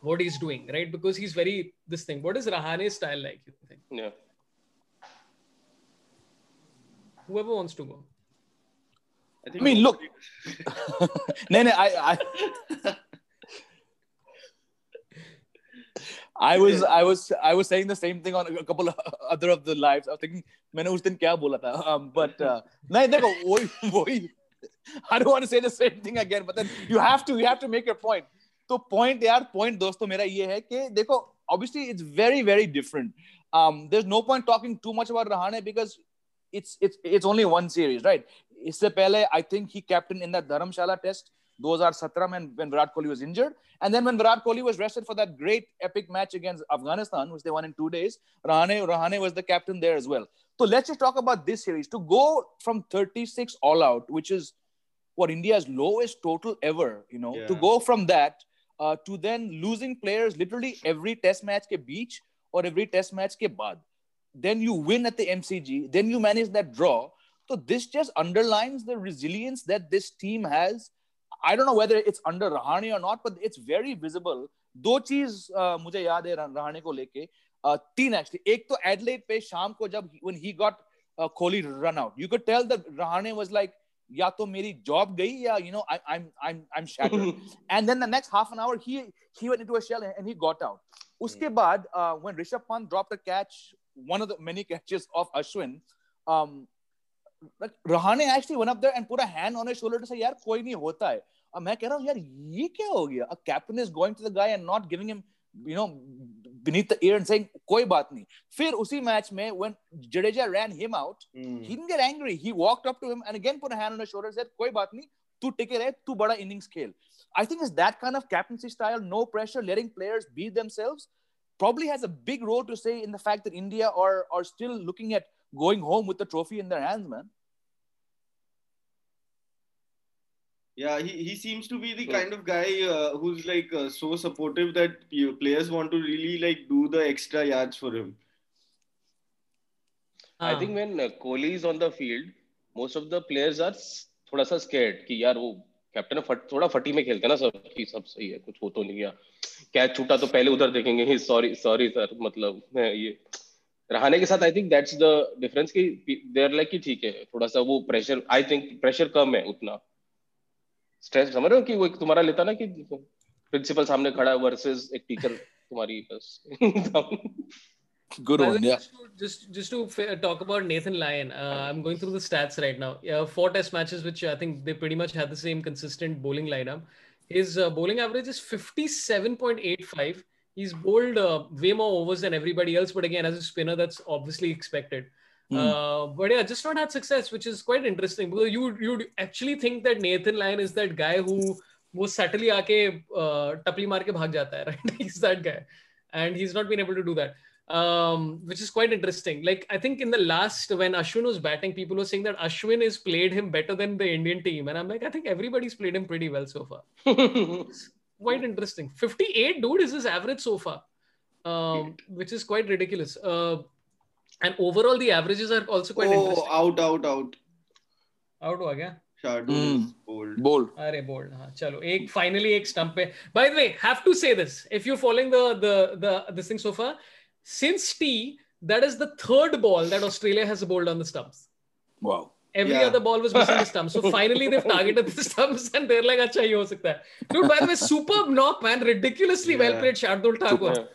what he's doing right because he's very this thing what is rahane's style like you think Yeah. whoever wants to go I, think I mean, look. no, no, I, I, I was, I was, I was saying the same thing on a couple of other of the lives. I was thinking, मैंने उस दिन क्या बोला था? Um, but uh, नहीं देखो, वही, वही. I don't want to say the same thing again, but then you have to, you have to make your point. तो point यार, point दोस्तों मेरा ये है कि देखो, obviously it's very, very different. Um, there's no point talking too much about Rahane because it's it's it's only one series, right? इससे पहले I think he captained in that Dharamshala test 2017 when, when Virat Kohli was injured. And then when Virat Kohli was rested for that great epic match against Afghanistan, which they won in two days, Rahane, Rahane was the captain there as well. So let's just talk about this series. To go from 36 all out, which is what India's lowest total ever, you know, to go from that uh, to then losing players literally every test match ke beach or every test match ke baad. Then you win at the MCG, then you manage that draw. So this just underlines the resilience that this team has. I don't know whether it's under Rahane or not, but it's very visible. दो चीज uh, मुझे याद है रहाणे को लेके uh, तीन actually एक तो एडलेट पे शाम को जब when he got uh, Kohli run out, you could tell that Rahane was like या तो मेरी जॉब गई या you know I, I'm I'm I'm shattered. and then the next half an hour he he went into a shell and he got out. उसके बाद uh, when Rishabh Pant dropped a catch, one of the many catches of Ashwin, um, like Rahane actually went up there and put a hand on his shoulder to say यार कोई नहीं होता है. अब मैं कह रहा हूँ यार ये क्या हो गया? A captain is going to the guy and not giving him you know beneath the ear and saying कोई बात नहीं. फिर उसी मैच में when Jadeja ran him out, Hmm. he didn't get angry. He walked up to him and again put a hand on his shoulder and said, कोई बात नहीं, तू टिके रहे, तू बड़ा innings खेल. I think it's that kind of captaincy style, no pressure, letting players be themselves, probably has a big role to say in the fact that India are, are still looking at going home with the trophy in their hands, man. Yeah, he, he seems to be the kind of guy uh, who's like uh, so supportive that you- players want to really like do the extra yards for him. I हाँ. think when uh, Kohli is on the field, most of the players are थोड़ा सा scared कि यार वो captain फट थोड़ा फटी में खेलते हैं ना सब कि सब सही है कुछ हो तो नहीं गया कैच छूटा तो पहले उधर देखेंगे सॉरी सॉरी सर मतलब है, ये रहाने के साथ I think that's the difference कि देयर लाइक कि ठीक है थोड़ा सा वो प्रेशर आई थिंक प्रेशर कम है उतना स्ट्रेस समझ रहे हो कि वो एक तुम्हारा लेता ना कि प्रिंसिपल सामने खड़ा है वर्सेस एक टीचर तुम्हारी बस Good one, yeah. Just just, to talk about Nathan Lyon, uh, I'm going through the stats right now. Yeah, four test matches, which I think they pretty much had the same consistent bowling lineup. His uh, bowling average is 57.85. He's bowled uh, way more overs than everybody else, but again, as a spinner, that's obviously expected. Hmm. Uh, but yeah, just not had success, which is quite interesting because you you'd actually think that Nathan Lyon is that guy who वो subtly आके uh, टपली मार के भाग जाता है, right? he's that guy, and he's not been able to do that um, which is quite interesting. Like I think in the last when Ashwin was batting, people were saying that Ashwin has played him better than the Indian team, and I'm like, I think everybody's played him pretty well so far. quite interesting. 58, dude, is his average so far, um, which is quite ridiculous. Uh, and overall, the averages are also quite oh, interesting. out, out, out. Out again. Shardul mm. bowled. Bowled. अरे bowled हाँ finally एक stump By the way, have to say this. If you're following the the the this thing so far, since T, that is the third ball that Australia has bowled on the stumps. Wow. Every Yeah. other ball was missing the stumps. So finally they've targeted the stumps and they're like, अच्छा ये हो सकता है. Dude, by the way, superb knock, man. Ridiculously yeah. well played Shardul Thakur. Good.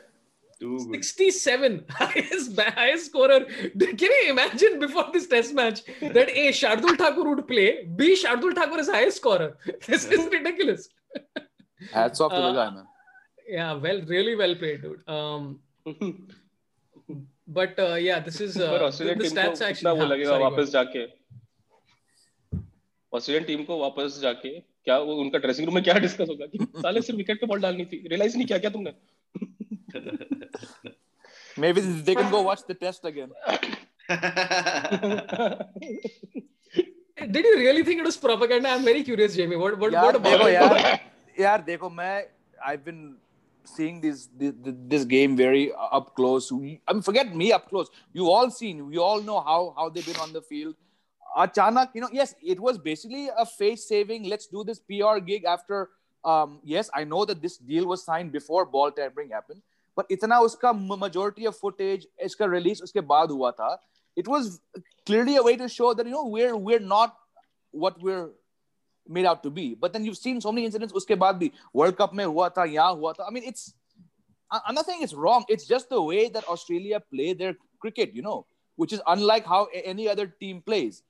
67 highest highest scorer. Can you imagine before this test match that A Shardul Thakur would play, B Shardul Thakur is highest scorer. This is ridiculous. Hats off to the Uh, guy, man. Yeah, well, really well played, dude. Um, but uh, yeah, this is uh, the, the stats actually. वो हाँ, लगेगा वापस जाके Australian team को वापस जाके क्या वो उनका ड्रेसिंग रूम में क्या डिस्कस होगा कि साले सिर्फ़ विकेट पे बॉल डालनी थी रियलाइज़ नहीं किया क्या तुमने Maybe they can go watch the test again. ahead. Did you really think it was propaganda? I'm very curious, Jamie. What what, यार what about देखो? यार यार देखो मैं I've been seeing this this, this game very up close. We- I mean, forget me up close. You all seen. We all know how how they've been on the field. Achanak, you know, yes, it was basically a face saving. Let's do this PR gig after. Um, yes, I know that this deal was signed before ball tampering happened, but इतना उसका m- majority of footage इसका release उसके बाद हुआ था. It was clearly a way to show that you know we're we're not what we're made out to be. But then you've seen so many incidents उसके बाद भी World Cup में हुआ था यहाँ हुआ था. I mean, it's I- I'm not saying it's wrong. It's just the way that Australia play their cricket, you know, which is unlike how a- any other team plays.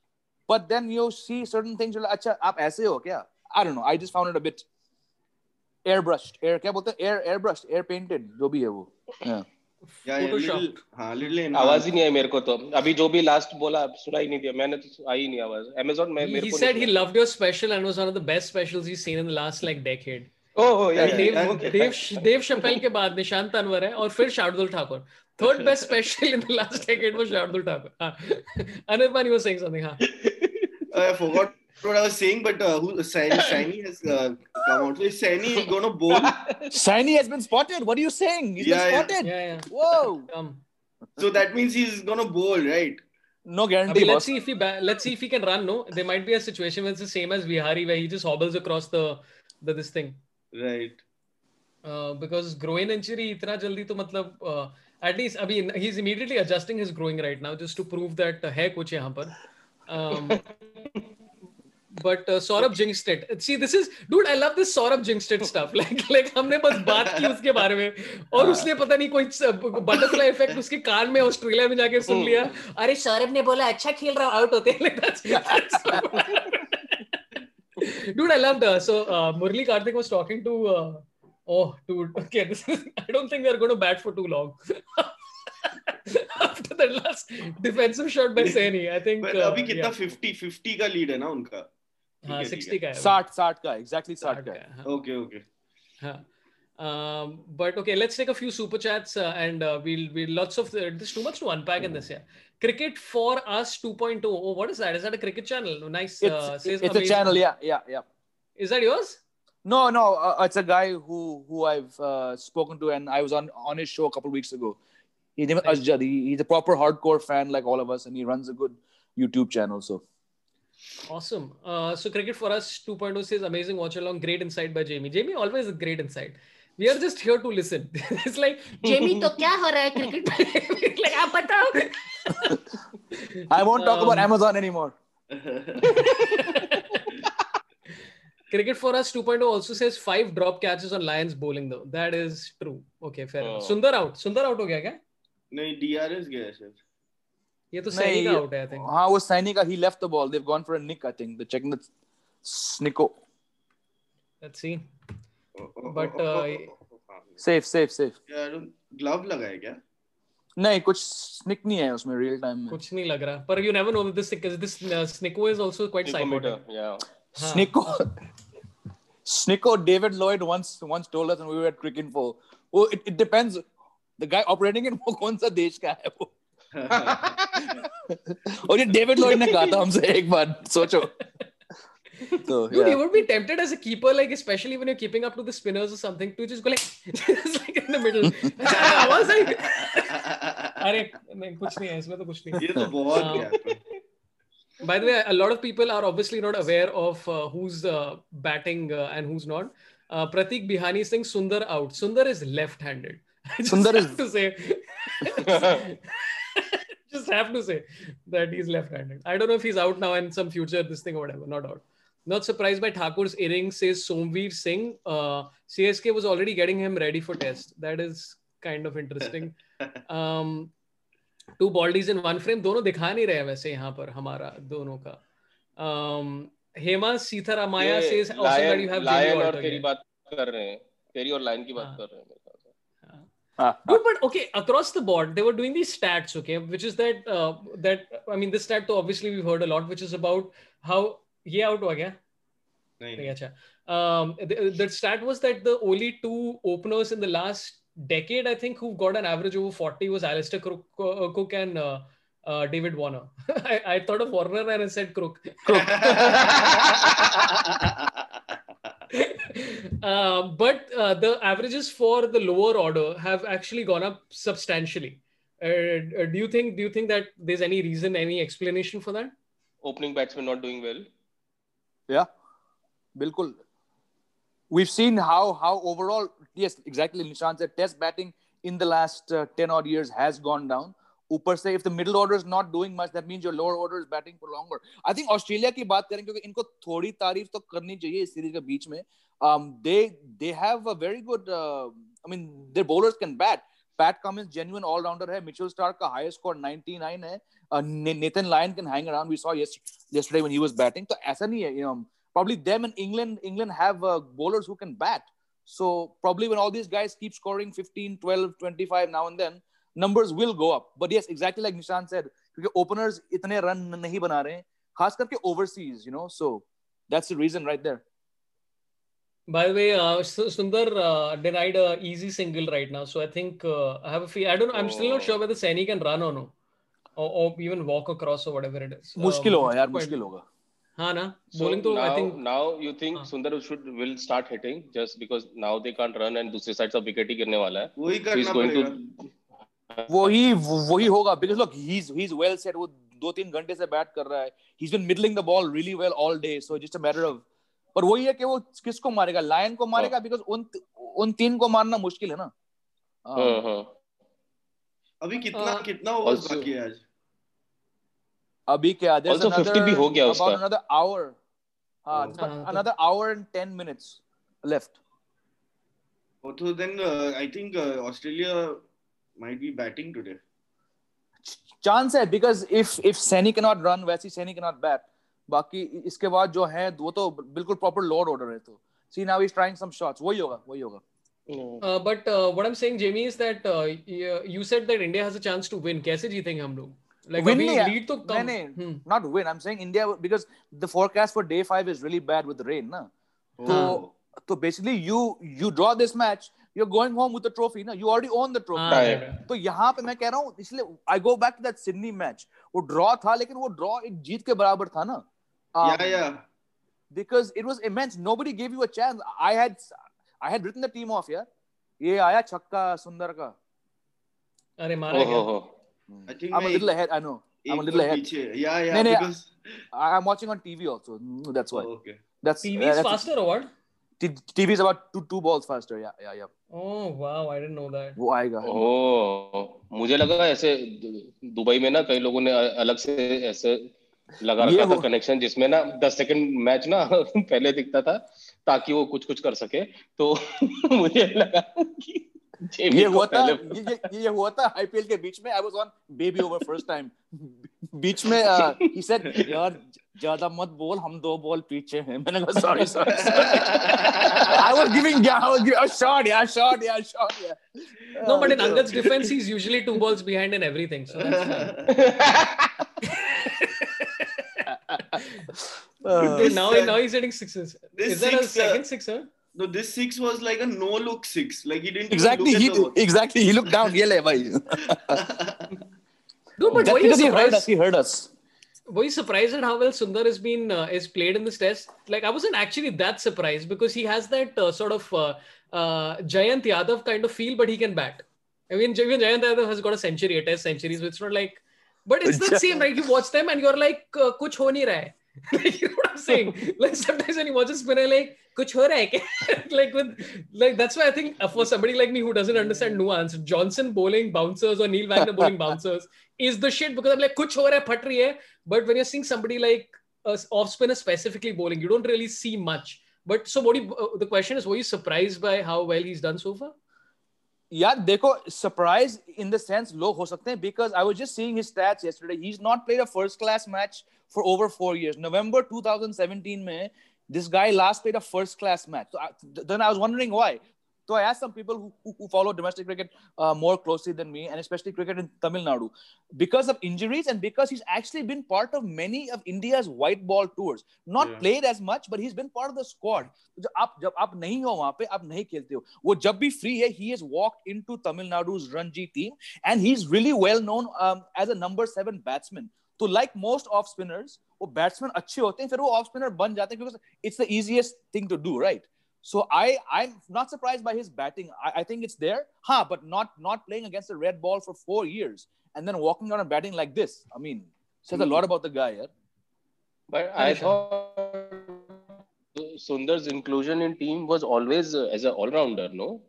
but then you see certain things you're like acha aap aise ho kya? I don't know. I just found it a bit airbrushed. Air क्या बोलते हैं air airbrushed air painted जो भी है वो yeah. आवाज़ ही नहीं आई मेरे को तो। अभी जो भी लास्ट बोला सुनाई नहीं दिया। मैंने तो आई नहीं आवाज़। अमेज़न में मेरे को ही said he loved your special and was one of the best specials he seen in the last like decade oh yeah Dev Dev Chappelle के बाद निशांत अनवर है और फिर Shardul Thakur. Third best special in the last decade was Shardul Thakur. Ah. Uh, Anirban, was saying something. Huh? I forgot what I was saying, but uh, who, Saini, Saini has uh, come out. So Saini is going to bowl. Saini has been spotted. What are you saying? He's yeah, been spotted. Yeah, yeah. Whoa. So that means he's going to bowl, right? No guarantee. Let's see if he ba- let's see if he can run. No, there might be a situation where it's the same as Vihari, where he just hobbles across the, the this thing. Right. Uh, because groin injury, itna jaldi to matlab. Uh, at least I mean he's immediately adjusting his growing right now just to prove that uh, है कुछ यहाँ पर. Um, but uh, Saurabh jinxed it. See, this is dude. I love this Saurabh jinxed it stuff. Like like हमने बस बात की उसके बारे में और उसने पता नहीं कोई बटरफ्लाई इफ़ेक्ट उसके कान में ऑस्ट्रेलिया में जाके सुन लिया अरे सौरभ ने बोला अच्छा खेल रहा आउट होते हैं like that's, that's dude I loved uh, so uh, Murli Karthik was talking to uh, oh dude okay this is I don't think they're going to bat for too long after that last defensive shot by Saini I think But uh, अभी कितना yeah. 50 50 का lead है ना उनका हाँ ठीक है, 60 का है वो। Sart, Sart guy. Exactly Sart 60 guy. का है, हाँ. Okay okay Huh. Um, but okay, let's take a few super chats uh, and uh, we'll we'll lots of there's too much to unpack in this. Yeah, cricket for us 2.0. Oh, what is that? Is that a cricket channel? Oh, nice. It's, uh, says it's a amazing. channel. Yeah, yeah, yeah. Is that yours? No, no, uh, it's a guy who who I've uh, spoken to, and I was on on his show a couple weeks ago. His name is Asjad. He, he's a proper hardcore fan like all of us, and he runs a good YouTube channel. So. Awesome. Uh, so cricket for us 2.0 says amazing watch along, great insight by Jamie. Jamie always a great insight. We are just here to listen. it's like Jamie, to kya ho raha hai cricket? like aap batao. I won't talk um, about Amazon anymore. Cricket for us 2.0 also says five drop catches on Lyon's bowling though. That is true. Okay, fair. enough. Sundar out. Sundar out. Okay, yeah. No, DRS guy. Yeah, to signing ye, out. I think. Ah, was signing. He left the ball. They've gone for a nick. I think they're checking the snicko. Let's see. But uh, safe, safe, safe. Yeah, glove लगा है क्या? नहीं कुछ sneak नहीं है उसमें real time में कुछ नहीं लग रहा पर you never know this this Snicko is Yeah. Quite साइमेटर yeah हाँ. Snicko. Snicko, David Lloyd once once told us when we were at Cricket Info. Oh, it, it depends. The guy operating it वो कौन सा देश का है वो और ये डेविड लॉयड ने कहा था हमसे एक बार सोचो तो Dude, yeah. you would be tempted as a keeper, like especially when you're keeping up to the spinners or something, to just go like, just like in the middle. I was like, अरे नहीं कुछ नहीं है इसमें तो कुछ नहीं. ये तो बहुत हाँ. By the way, a lot of people are obviously not aware of uh, who's uh, batting uh, and who's not. Uh, Pratik Bihani saying Sundar out. Sundar is left-handed. Sundar have is... to say. just have to say that he's left-handed. I don't know if he's out now and some future this thing or whatever. Not out. Not surprised by Thakur's earring, says Somveer Singh. Uh, CSK was already getting him ready for test. That is kind of interesting. Um, two bodies in one frame दोनों दिखा नहीं रहे वैसे यहाँ पर हमारा दोनों का um, हेमा सीथारामाया ये says lion you have lion Jamie और तेरी बात कर रहे हैं तेरी और लाइन की बात हाँ। कर रहे हैं से Dude, but okay, across the board, they were doing these stats, okay, which is that uh, that I mean, this stat, though, obviously we've heard a lot, which is about how ये out हो गया नहीं, नहीं अच्छा um the, the stat was that the only two openers in the last decade I think who got an average over 40 was Alastair Cook, uh, Cook and uh, uh, David Warner. I, I thought of Warner and I said Crook. Uh, but uh, the averages for the lower order have actually gone up substantially. Uh, uh, do you think do you think that there's any reason any explanation for that? Opening batsmen not doing well. Yeah, bilkul we've seen how how overall yes exactly nishan said test batting in the last uh, 10 odd years has gone down. Upar se if the middle order is not doing much that means your lower order is batting for longer. I think australia ki baat karenge kyunki inko thodi tareef to karni chahiye is series ke beech mein. Um they they have a very good uh, i mean their bowlers can bat. Pat cummins genuine all rounder hai. Mitchell Starc ka highest score 99 hai. Uh, Nathan lyon can hang around. We saw yesterday, when he was batting. To aisa nahi hai you know probably them and England, England have uh, bowlers who can bat. So probably when all these guys keep scoring 15, 12, 25 now and then, numbers will go up. But yes, exactly like Nishan said, because openers itne run nahi bana rahe, khas karke overseas, you know. So that's the reason right there. By the way, uh, Sundar uh, denied an easy single right now, so I think uh, I have a fee. I don't. I'm oh. still not oh. sure whether Saini can run or no, or, or even walk across or whatever it is. Mushkil um, hoga, yaar, mushkil hoga. हाँ ना. So Bowling तो I think now you think हाँ. Sundar should will start hitting just because now they can't run and दूसरी side सब wicket ही गिरने वाला है. वही करना पड़ेगा वही वही होगा because look he's he's well set वो दो तीन घंटे से बैट कर रहा है he's been middling the ball really well all day so just a matter of पर वही है कि वो किसको मारेगा लायन को मारेगा because उन उन तीन को मारना मुश्किल है ना हाँ um, हाँ अभी कितना Uh, कितना ओवर्स बाकी है आज अभी क्या देयर इज़ अनदर भी हो गया उसका। अबाउट अनदर आवर हाँ another hour and 10 minutes left और तो then I think Australia might be batting today chance है because if if Saini can not run वैसे सैनी कैन नॉट बैट बाकी इसके बाद जो है वो तो बिल्कुल प्रॉपर लोड ऑर्डर है तो। See now is trying some shots वही होगा वही होगा। But what I am saying Jamie is that you said that India has a chance to win कैसे जीतेंगे हम लोग? Like Win lead तो नहीं कम. नहीं Hmm. not win I'm saying India because the forecast for day 5 is really bad with the rain ना तो Oh. तो basically you you draw this match you're going home with the trophy ना you already own the trophy हाँ. तो यहाँ पे मैं कह रहा हूँ इसलिए I go back to that Sydney match वो draw था लेकिन वो draw एक जीत के बराबर था ना Um, yeah, yeah. because it was immense nobody gave you a chance I had I had written the team off yeah ये आया छक्का सुंदर का अरे मारा Oh, क्या? oh, oh. I think I'm a little ahead I know I'm a little ahead Yeah, yeah. नहीं, because I- I'm watching on TV also Mm, that's why oh, okay. that's TV uh, is that's- faster or what? T- TV is about two two balls faster yeah yeah yeah Oh wow, I didn't know that. वो आएगा Oh, मुझे लगा ऐसे Dubai में ना कई लोगों ने अलग से ऐसे लगा रखा था कनेक्शन जिसमें ना दस सेकंड मैच ना पहले दिखता था ताकि वो कुछ कुछ कर सके तो मुझे लगा कि ये हुआ था ये ये हुआ था आईपीएल के बीच में I was on baby over first time बीच में uh, ही सेड यार ज़्यादा मत बोल हम दो बॉल पीछे हैं. मैंने कहा sorry sorry I was giving I was giving a shot या शॉट या shot no but in Angad's defence he is usually two balls behind in everything so that's now now he is hitting sixes is that a second No, this six was like a no look six. Like he didn't exactly. he exactly he looked down. yeah, bhai. no, but were you? He heard us. He heard us. Were you surprised at how well Sundar has been uh, is played in this test? Like I wasn't actually that surprised because he has that uh, sort of uh, uh, Jayant Yadav kind of feel, but he can bat. I mean, even Jayant Yadav has got a century, a test centuries, which not like. But it's the same, right? You watch them and you're like, uh, kuch ho nahi raha like, you know what I'm saying? Like sometimes when you watch a spinner, like, kuch ho raha hai kya? like with, like that's why I think for somebody like me who doesn't understand nuance, Johnson bowling bouncers or Neil Wagner bowling bouncers is the shit because I'm like, kuch ho raha hai, phat rahi hai. But when you're seeing somebody like a off spinner specifically bowling, you don't really see much. But so, what do you, uh, the question is, were you surprised by how well he's done so far? यार देखो surprise in the sense लोग हो सकते हैं because I was just seeing his stats yesterday he is not played a first class match for over 4 years November 2017 में this guy last played a first class match then I was wondering why So I asked some people who, who, who follow domestic cricket uh, more closely than me, and especially cricket in Tamil Nadu, because of injuries and because he's actually been part of many of India's white ball tours. Not Yeah. played as much, but he's been part of the squad. जब आप जब आप नहीं हो वहां पे आप नहीं खेलते हो वो जब भी free है he has walked into Tamil Nadu's Ranji team and he's really well known um, as a number seven batsman. तो like most off spinners वो बैट्समैन अच्छे होते हैं फिर वो ऑफ स्पिनर बन जाते हैं because it's the easiest thing to do right so I I'm not surprised by his batting. I, I think it's there. Huh but not not playing against the red ball for four years and then walking on and batting like this. I mean says a lot about the guy yeah. But I thought Sundar's inclusion in team was always uh, as an all-rounder, no?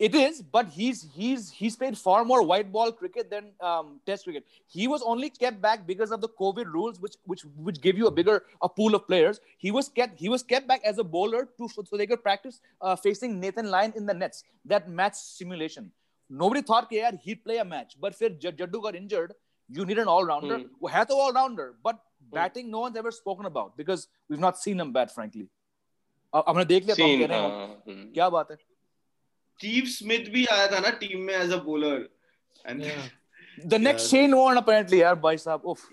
It is, but he's he's he's played far more white ball cricket than um, Test cricket. He was only kept back because of the COVID rules, which which which give you a bigger a pool of players. He was kept he was kept back as a bowler to so, so they could practice uh, facing Nathan Lyon in the nets. That match simulation. Nobody thought कि यार he'd play a match, but फिर J- Jaddu got injured. You need an all rounder. Hmm. वो है तो all rounder, but batting no one's ever spoken about because we've not seen him bat frankly. अब हमने देख लिया तो हम Seen, कह रहे हैं हाँ, हम्म. क्या बात है स्टीव स्मिथ भी आया था ना टीम में as a bowler and Yeah. The next Yeah. Shane Warne apparently यार भाई साहब उफ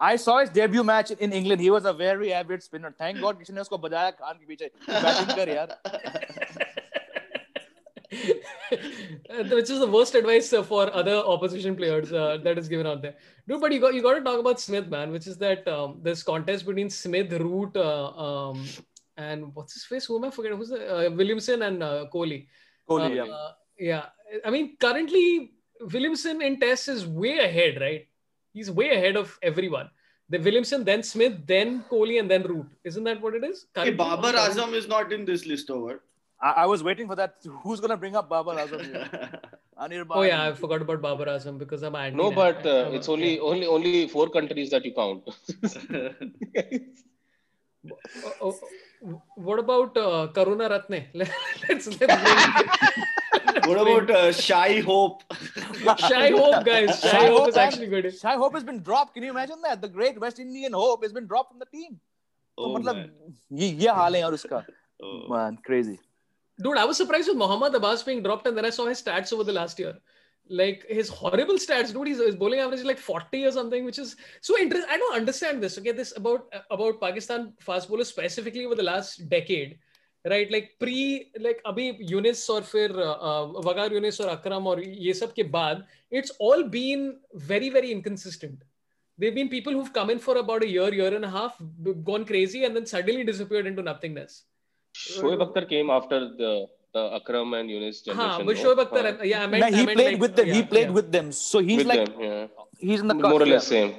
I saw his debut match in England. He was a very avid spinner. Thank God किसी ने उसको बजाया कान के पीछे. Batting कर यार. which is the worst advice uh, for other opposition players uh, that is given out there. Dude, but you got you got to talk about Smith, man. Which is that um, this contest between Smith, Root, uh, um, and what's his face? Who am I forgetting? Who's the uh, Williamson and uh, Kohli? Kohli, Uh, yeah. uh, yeah. I mean, currently Williamson in Tests is way ahead, right? He's way ahead of everyone. The Williamson, then Smith, then Kohli, and then Root. Isn't that what it is? Hey, Babar Azam is not in this list over. I, I was waiting for that. Who's gonna bring up Babar Azam? here? Anirban. Oh yeah, I forgot about Babar Azam because I'm anti. No, but uh, I'm- it's only only only four countries that you count. Oh, oh, oh, what about uh, Karunaratne? let's, let's what about uh, Shai Hope? Shai Hope, guys. Shy, Shai Hope is actually good. Shai Hope has been dropped. Can you imagine that? The great West Indian Hope has been dropped from the team. Oh, So, मतलब ये man crazy dude i was surprised with mohammad abbas being dropped and then i saw his stats over the last year like his horrible stats dude his, his bowling average is like 40 or something which is so interesting i don't understand this okay? This about about pakistan fast bowlers specifically over the last decade right? Like pre like abhi Younis or fir uh, uh Waqar or akram or ye sab ke baad it's all been very very inconsistent. There've been people who've come in for about a year year and a half gone crazy and then suddenly disappeared into nothingness. Shoaib akhtar came after the the Akram and Younis generation. Haan, yeah, I meant, he I played with them. Yeah, he played yeah. with them, so he's with like them, yeah. he's in the more or less same.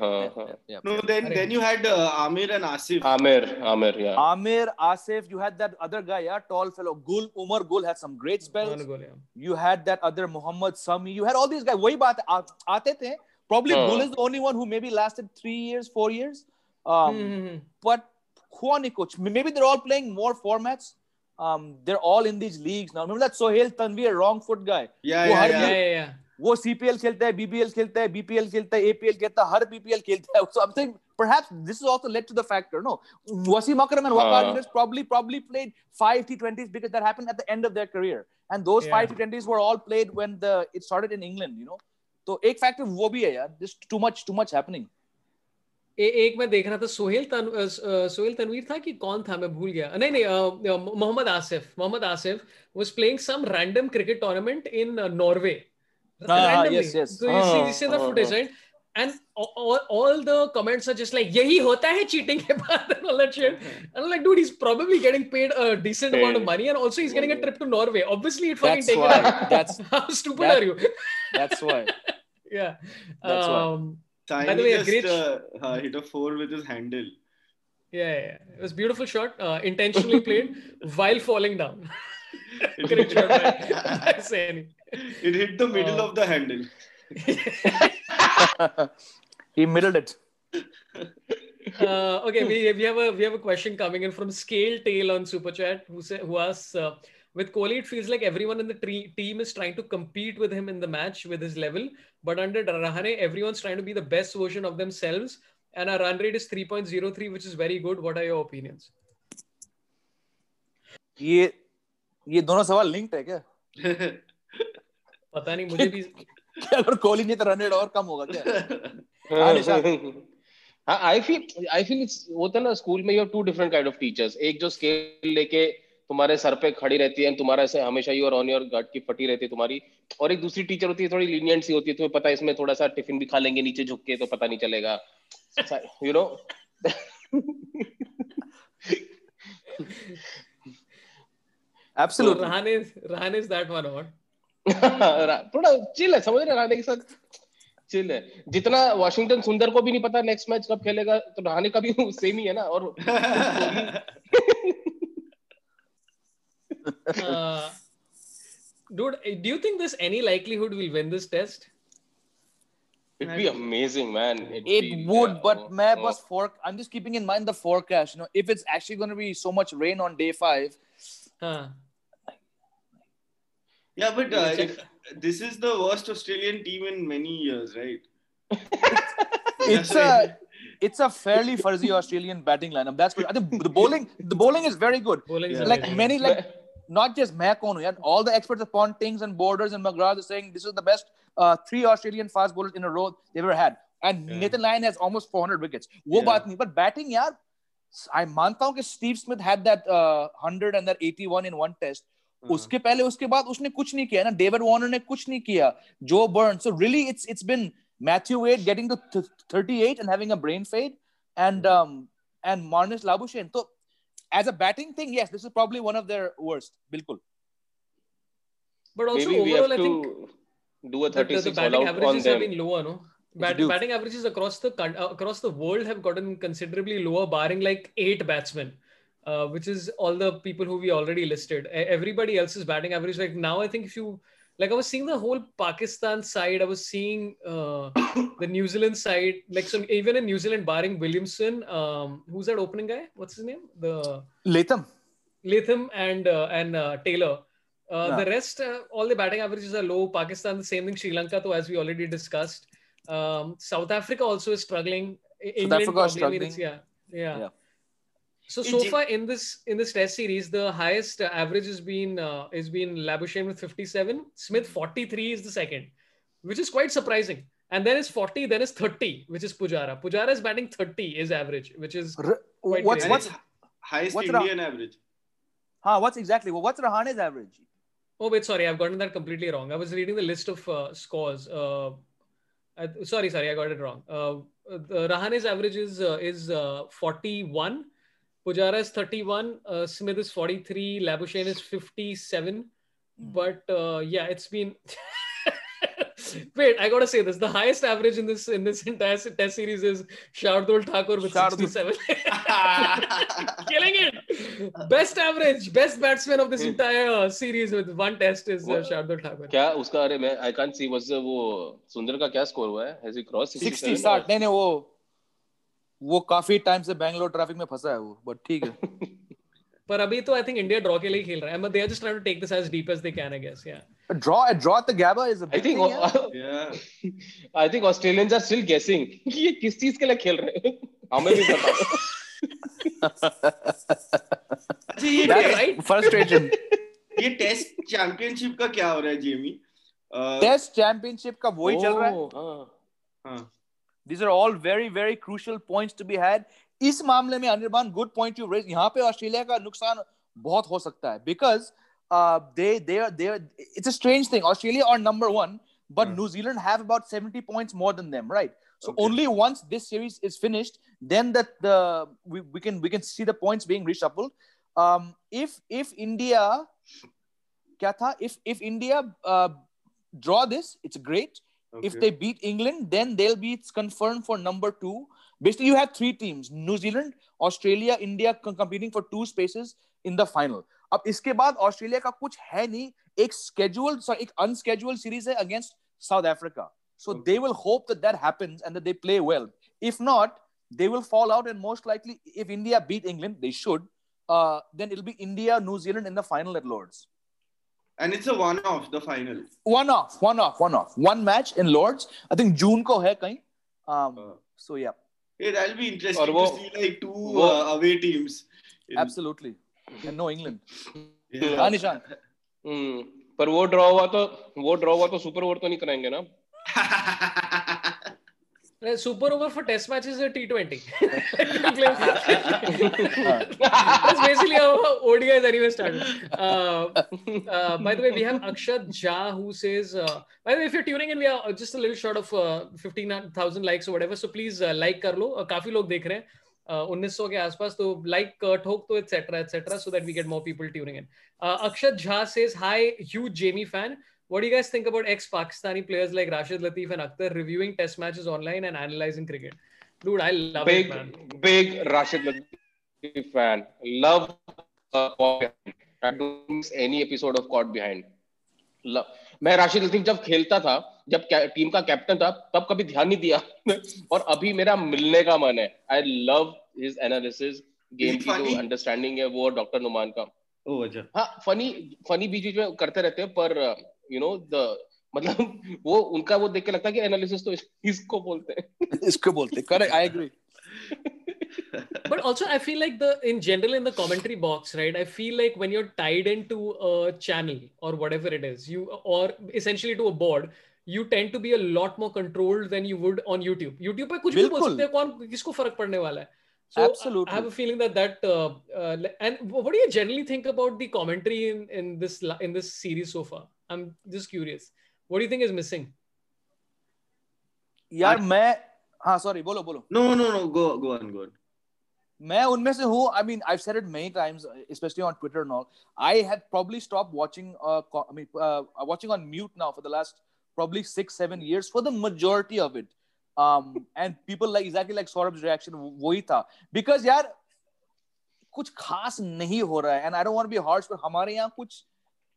Yeah, No, then then you had uh, Amir and Asif. Amir, Amir, yeah. Amir, Asif. You had that other guy, yeah, tall fellow. Gul Umar Gul had some great spells. You had that other Muhammad Sami. You had all these guys. वही बात आते थे. Probably Gul is the only one who maybe lasted three years, four years. Um, mm-hmm. But Juanicoch, maybe they're all playing more formats Um, they're all in these leagues now. Remember that Sohail Tanvir, wrong foot guy. Yeah, वो yeah, हर yeah, yeah. yeah, yeah. वो CPL खेलता है, BBL खेलता है, BPL खेलता है, APL खेलता है, हर BPL खेलता है. So I'm saying perhaps this has also led to the factor. No, Wasim Akram and Waqar हाँ. Yunus probably probably played five T20s because that happened at the end of their career, and those Yeah. five T20s were all played when the it started in England. You know, तो एक factor वो भी है यार. Just too much too much happening. ए, एक मैं देख रहा था सोहेल तन, अ, अ, सोहेल तनवीर था कि कौन था मैं भूल गया नहीं नहीं अ, अ, Mohammad Asif Mohammad Asif uh, Ah, Ah, you see the ah, footage ah. right and all, all the comments are just like यही होता है cheating के बाद and all that shit and I'm like dude he's probably getting paid a decent amount of money and also he's getting a trip to Norway obviously it fucking That's why. That's how stupid that- are you that's why. yeah That's why. Tiny the way, a just great- uh, uh, hit a four with his handle. Yeah, yeah, yeah. it was a beautiful shot, uh, intentionally played while falling down. Great shot by, by It hit the middle Uh, of the handle. he middled it. Uh, okay, we, we have a we have a question coming in from Scale Tail on Super Chat who say, who asks, uh, with Kohli, it feels like everyone in the tre- team is trying to compete with him in the match with his level, but under Rahane, everyone's trying to be the best version of themselves, and our run rate is 3.03, which is very good. What are your opinions? ये ये दोनों सवाल linked है क्या पता नहीं मुझे भी क्या अगर कोहली नहीं तो रन रेट और कम होगा क्या हाँ, निशांत। हाँ I feel I feel it's होता है ना स्कूल में you have two different kind of teachers एक जो स्केल लेके तुम्हारे सर पे खड़ी रहती है तुम्हारा ऐसे हमेशा ही और ऑन योर गट की फटी रहती है तुम्हारी। और एक दूसरी टीचर होती है थोड़ी लीनियंट सी होती है तुम्हें पता है इसमें थोड़ा सा टिफ़िन भी खा लेंगे नीचे झुक के तो पता नहीं चलेगा। You know Absolutely. Rahan is Rahan is that one थोड़ा चिल है समझ रहे रहाने के साथ? चिल है। जितना वॉशिंगटन सुंदर को भी नहीं पता नेक्स्ट मैच कब खेलेगा तो रहाने का भी सेम ही है ना और Uh, dude, eh, do you think there's any likelihood we'll win this test? It'd be amazing, man. It'd it be, would, yeah, but oh, मैं oh. I'm just keeping in mind the forecast. You know, if it's actually going to be so much rain on day five. Huh. Yeah, but uh, if, this is the worst Australian team in many years, right? it's a it's a fairly fuzzy Australian batting lineup. That's good. I think the bowling the bowling is very good. Bowling yeah. like many like not just Macon, yeah, all the experts upon Tings and Borders and McGrath are saying this is the best uh, three Australian fast bowlers in a row they've ever had. And Yeah. Nathan Lyon has almost 400 wickets. वो Yeah. बात नहीं, but batting, यार, I मानता हूँ कि Steve Smith had that uh, 100 and that 81 in one test. उसके पहले उसके बाद उसने कुछ नहीं किया ना डेविड वार्नर ने कुछ नहीं किया जो burn so really it's it's been Matthew Wade getting to 38 and having a brain fade and um and Marnus Labuschagne so as a batting thing yes this is probably one of their worst bilkul But also maybe we overall, have I think to do a the, the, 36 the batting averages have been lower, no? Bat, batting averages across the uh, across the world have gotten considerably lower, barring like eight batsmen, uh, which is all the people who we already listed. Everybody else's batting average, like now, I think if you like, I was seeing the whole Pakistan side. I was seeing uh, the New Zealand side, like so even in New Zealand, barring Williamson, um, who's that opening guy? What's his name? The Latham Latham and uh, and uh, Taylor. Uh. The rest, uh, all the batting averages are low. Pakistan, the same thing. Sri Lanka, though, as we already discussed. Um, South Africa also is struggling. England Africa is probably, I mean, it's- struggling. yeah, yeah. Yeah. So so far in this in this Test series, the highest uh, average has been uh, has been Labuschagne with 57. Smith 43 is the second, which is quite surprising. And then it's 40, then it's 30, which is Pujara. Pujara is batting 30 is average, which is Quite what's great. what's highest what's Indian average? huh, what's exactly well, what's Rahane's average Oh wait, sorry, I've gotten that completely wrong. I was reading the list of uh, scores. Uh, I, sorry, sorry, I got it wrong. Uh, the Rahane's average is uh, is uh, 41. Pujara is 31. Uh, Smith is 43. Labuschagne is 57. But uh, yeah, it's been. Wait, I gotta say this: the highest average in this in this entire test series is Shardul Thakur with Shardul. 67, killing it. Best average, best batsman of this entire uh, series with one test is uh, What? Shardul Thakur. क्या उसका अरे मैं I can't she was वो सुंदर का क्या score हुआ है हैज ही क्रॉस 60 60 नहीं नहीं वो वो काफ़ी टाइम से बैंगलोर ट्रैफ़िक में फंसा है वो बट ठीक है पर अभी तो आई थिंक इंडिया ड्रॉ के लिए खेल रहा है they are just trying to take this as deep as they can I guess yeah A draw a draw at the Gabba is a I big think thing yeah? yeah. I think Australians are still guessing ये किस चीज़ के लिए खेल रहे हैं हमें भी पता ये right. frustration ये टेस्ट चैंपियनशिप का क्या हो रहा है जेमी टेस्ट चैंपियनशिप का वही चल रहा है हाँ। हाँ these are all very very crucial points to be had इस मामले में Anirban good point you raise यहाँ पे ऑस्ट्रेलिया का नुकसान बहुत हो सकता है because they they are they are it's a strange thing Australia are number one but Hmm. New Zealand have about 70 points more than them right so Okay. only once this series is finished then that the we, we can we can see the points being reshuffled um if if India क्या था if if India uh, draw this it's great if okay. they beat England, then they'll be confirmed for number two. Basically, you have three teams: New Zealand, Australia, India com- competing for two spaces in the final. अब इसके बाद Australia का कुछ है नहीं एक scheduled sorry एक unscheduled series है against South Africa. So Okay. they will hope that that happens and that they play well. If not, they will fall out and most likely, if India beat England, they should. Uh, then it'll be India, New Zealand in the final at Lords. and it's a one off the final One off, one off, one off. One match in Lords. I think June को है कहीं. Um, Uh, so yeah. yeah, that'll be interesting और वो- to see like two वो- uh, away teams in- Absolutely. and no England. Yeah. हाँ निशांत हम्म, पर वो draw हुआ तो वो ड्रॉ हुआ तो सुपर ओवर तो नहीं कराएंगे ना Uh, super over for test match is T twenty Akshat झाजिंग in just little short of fifteen thousand likes so please like कर लो काफ़ी लोग देख रहे हैं उन्नीस सौ के आसपास तो लाइक ठोक तो etcetera etcetera so that we get more people tuning in Akshat Jha से hi huge Jamie fan What do you guys think about ex-Pakistani players like Rashid Latif and Akhtar reviewing test matches online and analyzing cricket? Dude, I love big it, man. big Rashid Latif fan. Love uh. I don't miss any episode of Caught Behind. Love. मैं राशिद लतीफ जब खेलता था जब team का captain था तब कभी ध्यान नहीं दिया और अभी मेरा मिलने का मन है I love his analysis game की जो funny? अंडरस्टैंडिंग है वो डॉक्टर नुमान का Oh, अच्छा. हाँ फनी फनी बीच बीच में करते रहते हैं पर यू नो द मतलब वो उनका वो देख के लगता है कि एनालिसिस तो इसको बोलते हैं इसको बोलते correct I agree but also i feel like the in general in the commentary box right i feel like when you're tied into a channel or whatever it is you or essentially to a board you tend to be a lot more controlled than you would on youtube youtube पे कुछ भी बोल। सकते हैं कौन किसको फरक पड़ने वाला है so Absolutely. i have a feeling that that uh, uh, and what do you generally think about the commentary in in this in this series so far i'm just curious what do you think is missing यार मैं हाँ sorry बोलो बोलो No, no, no. Go, go on, go on. मैं उनमें से हूँ I mean I've said it many times especially on Twitter and all I have probably stopped watching uh, co- I mean uh, watching on mute now for the last probably six seven years for the majority of it um and people like exactly like Saurabh's reaction वही था because यार कुछ खास नहीं हो रहा है and I don't want to be harsh but हमारे यहाँ कुछ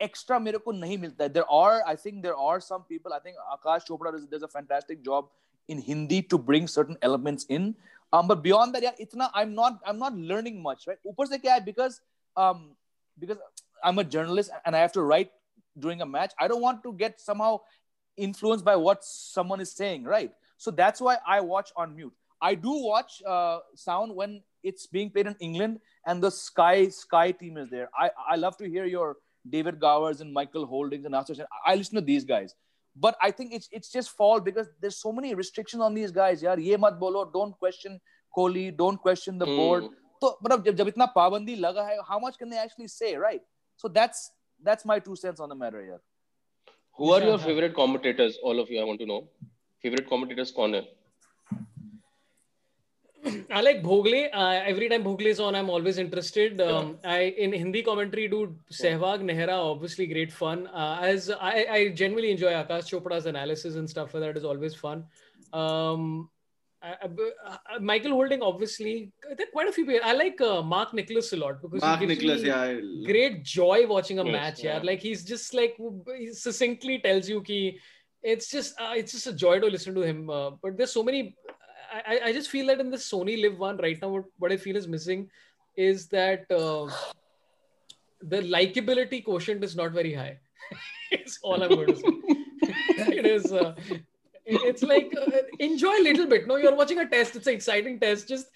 extra मेरे को नहीं मिलता है there are I think there are some people I think Akash Chopra does, does a fantastic job in Hindi to bring certain elements in um but beyond that yeah itna i'm not i'm not learning much right upar se kya hai because um because i'm a journalist and i have to write during a match i don't want to get somehow influenced by what someone is saying right so that's why i watch on mute i do watch uh, sound when it's being played in england and the sky sky team is there i i love to hear your David Gowers and Michael Holdings and Nasser. I listen to these guys. But I think it's it's just fall because there's so many restrictions on these guys. Yaar, ye mat bolo, don't question Kohli, don't question the mm. board. So, but jab, jab itna pabandi laga hai, how much can they actually say, right? So that's that's my two cents on the matter here. Who are your favorite commentators? All of you, I want to know. Favorite commentators corner. I like Bhogle. Uh, every time Bhogle is on, I'm always interested. Um, I in Hindi commentary, dude, Sehwag Nehra, obviously great fun. Uh, as I, I genuinely enjoy Akash Chopra's analysis and stuff. for That is always fun. Um, I, I- uh, Michael Holding, obviously, there are quite a few people. I like uh, Mark Nicholas a lot because Mark he gives Nicholas, me yeah. Great joy watching a Yes, match. Yeah, yeah. like he's just like he succinctly tells you ki it's just uh, it's just a joy to listen to him. Uh, but there's so many. I, I- just feel that in the Sony Live one right now, what, what I feel is missing is that uh, the likability quotient is not very high. it's all I'm going to say. it is. Uh, it's like uh, enjoy a little bit. No, you're watching a test. It's an exciting test. Just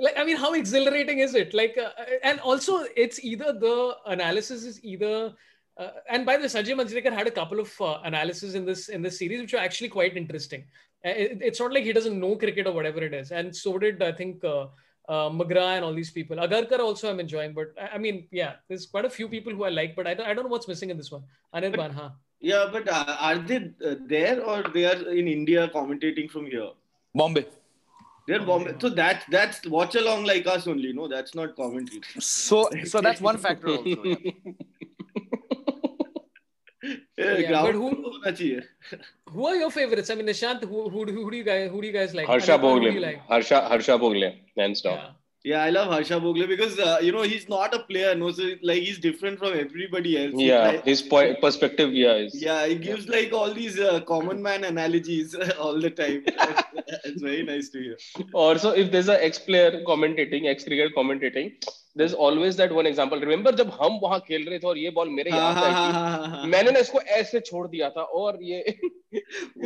like I mean, how exhilarating is it? Like, uh, and also it's either the analysis is either. Uh, and by the way, Sanjay Manjrekar had a couple of uh, analysis in this in this series, which are actually quite interesting. It- it's not like he doesn't know cricket or whatever it is, and so did I think uh, uh, McGrath and all these people. Agarkar also I'm enjoying, but I, I mean, yeah, there's quite a few people who I like, but I don't, I don't know what's missing in this one. Anirban, huh? Yeah, but uh, are they uh, there or they are in India commentating from here? Bombay. They're Bombay. So that that's watch along like us only. No, that's not commentary. So so that's one factor also. yeah. who- होना चाहिए. Who are your favorites? I mean, Nishant, who who, who do you guys who do you guys like? Harsha Bogle. like? Harsha Harsha Bogle. Hands down. Yeah. I love Harsha Bogle because uh, you know he's not a player. No, so like he's different from everybody else. Yeah, like- his point perspective, yeah, is yeah, he gives yeah. like all these uh, common man analogies all the time. it's very nice to hear. also if there's a ex-player commentating, ex-cricketer commentating, there's always that one example. Remember जब हम वहाँ खेल रहे थे और ये ball मेरे हाँ, यहाँ हाँ, हाँ, हाँ, हाँ, हाँ. मैंने ना इसको ऐसे छोड़ दिया था और ये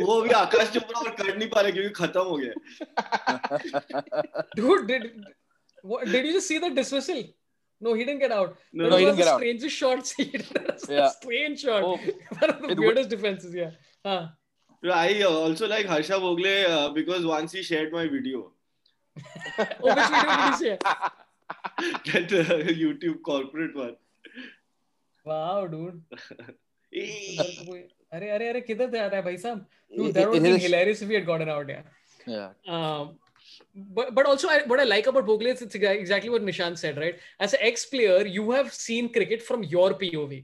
वो भी आकाश चोपड़ा और कर नहीं पा रहे क्योंकि खत्म हो गया Dude, did What, did you just see the dismissal? No, he didn't get out. No, that no, he didn't get out. Strangest shots. yeah. strange shot. Oh, one of the weirdest defenses. Yeah. Huh. I also like Harsha Bhogle uh, because once he shared my video. oh, which video did he share? that uh, YouTube corporate one. Wow, dude. are, are, are, are, Dude, that would have been hilarious if we had gotten out, yeah. Yeah. Um, but but also I, what I like about Bhogle is it's exactly what Nishan said, right? As an ex-player, you have seen cricket from your POV,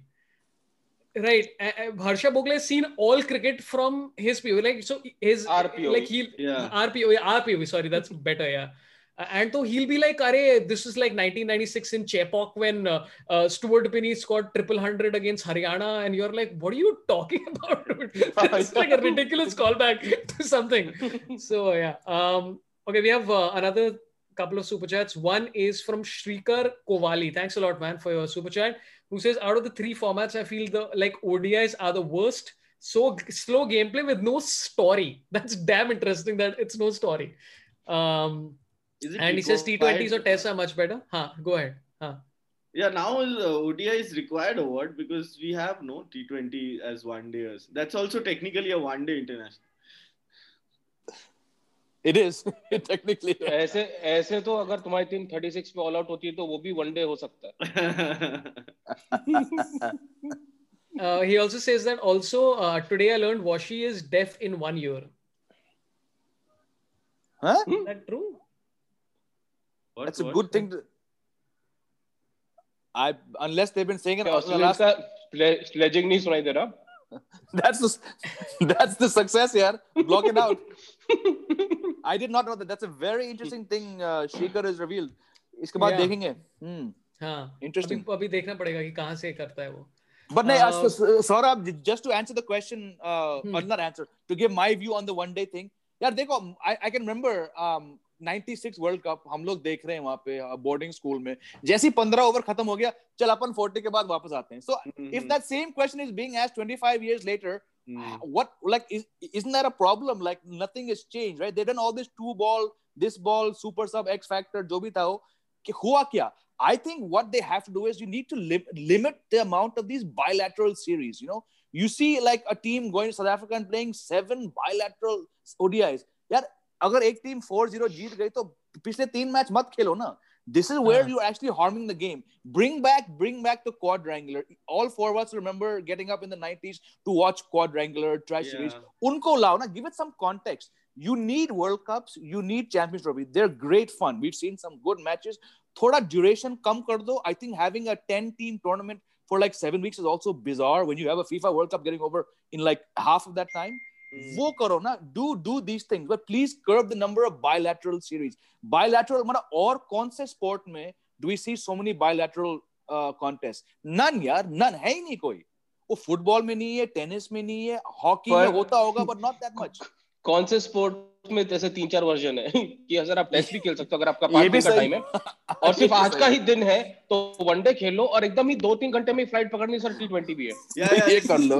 right? A- a- Harsha Bhogle has seen all cricket from his POV, like so his Our like he Yeah. our POV. Sorry, that's better, yeah. Uh, and so he'll be like, "Arey, this is like 1996 in Chepauk when uh, uh, Stuart Binny scored triple hundred against Haryana," and you're like, "What are you talking about?" dude? it's like a ridiculous callback to something. So yeah. Um, okay, we have uh, another couple of super chats. One is from Shrikar Kovali. Thanks a lot, man, for your super chat. Who says out of the three formats, I feel the like ODIs are the worst. So slow gameplay with no story. That's damn interesting that it's no story. Um, and he says T20s or tests are much better. Huh, go ahead. Huh. Yeah, now is, uh, ODI is required award? Because we have no T20 as one dayers. That's also technically a one day international. It is. Technically. तो ऐसे ऐसे तो अगर तुम्हारी team 36 पे all out होती है तो वो भी वनडे हो सकता है Uh, he also says that also uh, today I learned Washi is deaf in one ear. Huh? Is that true? What- That's what? a what? good thing to. I unless they've been saying it क्या for last. का नहीं सुनाई दे रहा That's the that's the success here. Block it out. I did not know that. That's a very interesting thing. Uh, Shikar is revealed. इसके बाद Yeah. देखेंगे. Hmm. हाँ Interesting. अभी अभी देखना पड़ेगा कि कहाँ से करता है वो But no, Uh, uh, Saurabh, just to answer the question, uh, Hmm. not answer, to give my view on the one day thing. यार देखो, I, I can remember um, 96 world cup हम लोग देख रहे हैं वहाँ पे बोर्डिंग स्कूल में जैसे ही 15 ओवर खत्म हो गया चल अपन 40 के बाद वापस आते हैं सो if that same question is being asked 25 years later Hmm. what like is, isn't that a problem like nothing has changed right they've done all this two ball this ball super sub x factor जो भी था वो कि हुआ क्या I think what they have to do is you need to lim- limit the amount of these bilateral series. You know, you see like a team going to South Africa and playing seven bilateral ODIs. यार अगर एक team 4-0 जीत गई तो पिछले तीन match मत खेलो ना this is where हाँ. you're actually harming the game. Bring back bring back the quadrangular. All four of us remember getting up in the 90s to watch quadrangular tri series. Yeah. unko lao na give it some context. You need world cups you need champions trophy. They're great fun. We've seen some good matches. Thoda duration kam kar do. I think having a 10 team tournament for like 7 weeks is also bizarre when you have a fifa world cup getting over in like half of that time. Hmm. वो करो ना do do these things but please curb the number of bilateral series bilateral मतलब और कौन से sport में do we see so many bilateral contest none यार none है ही नहीं कोई। वो फुटबॉल में नहीं है टेनिस में नहीं है हॉकी में होता होगा बट नॉट दैट मच कौन से स्पोर्ट में जैसे तीन चार वर्जन है कि अगर आप टेस्ट भी खेल सकते हो अगर आपका ये पाँच दिन का टाइम है। और सिर्फ़ आज का ही दिन है तो वनडे खेल लो और एकदम ही दो तीन घंटे में फ़्लाइट पकड़नी सर टी ट्वेंटी भी है। Yeah, yeah, ये कर लो।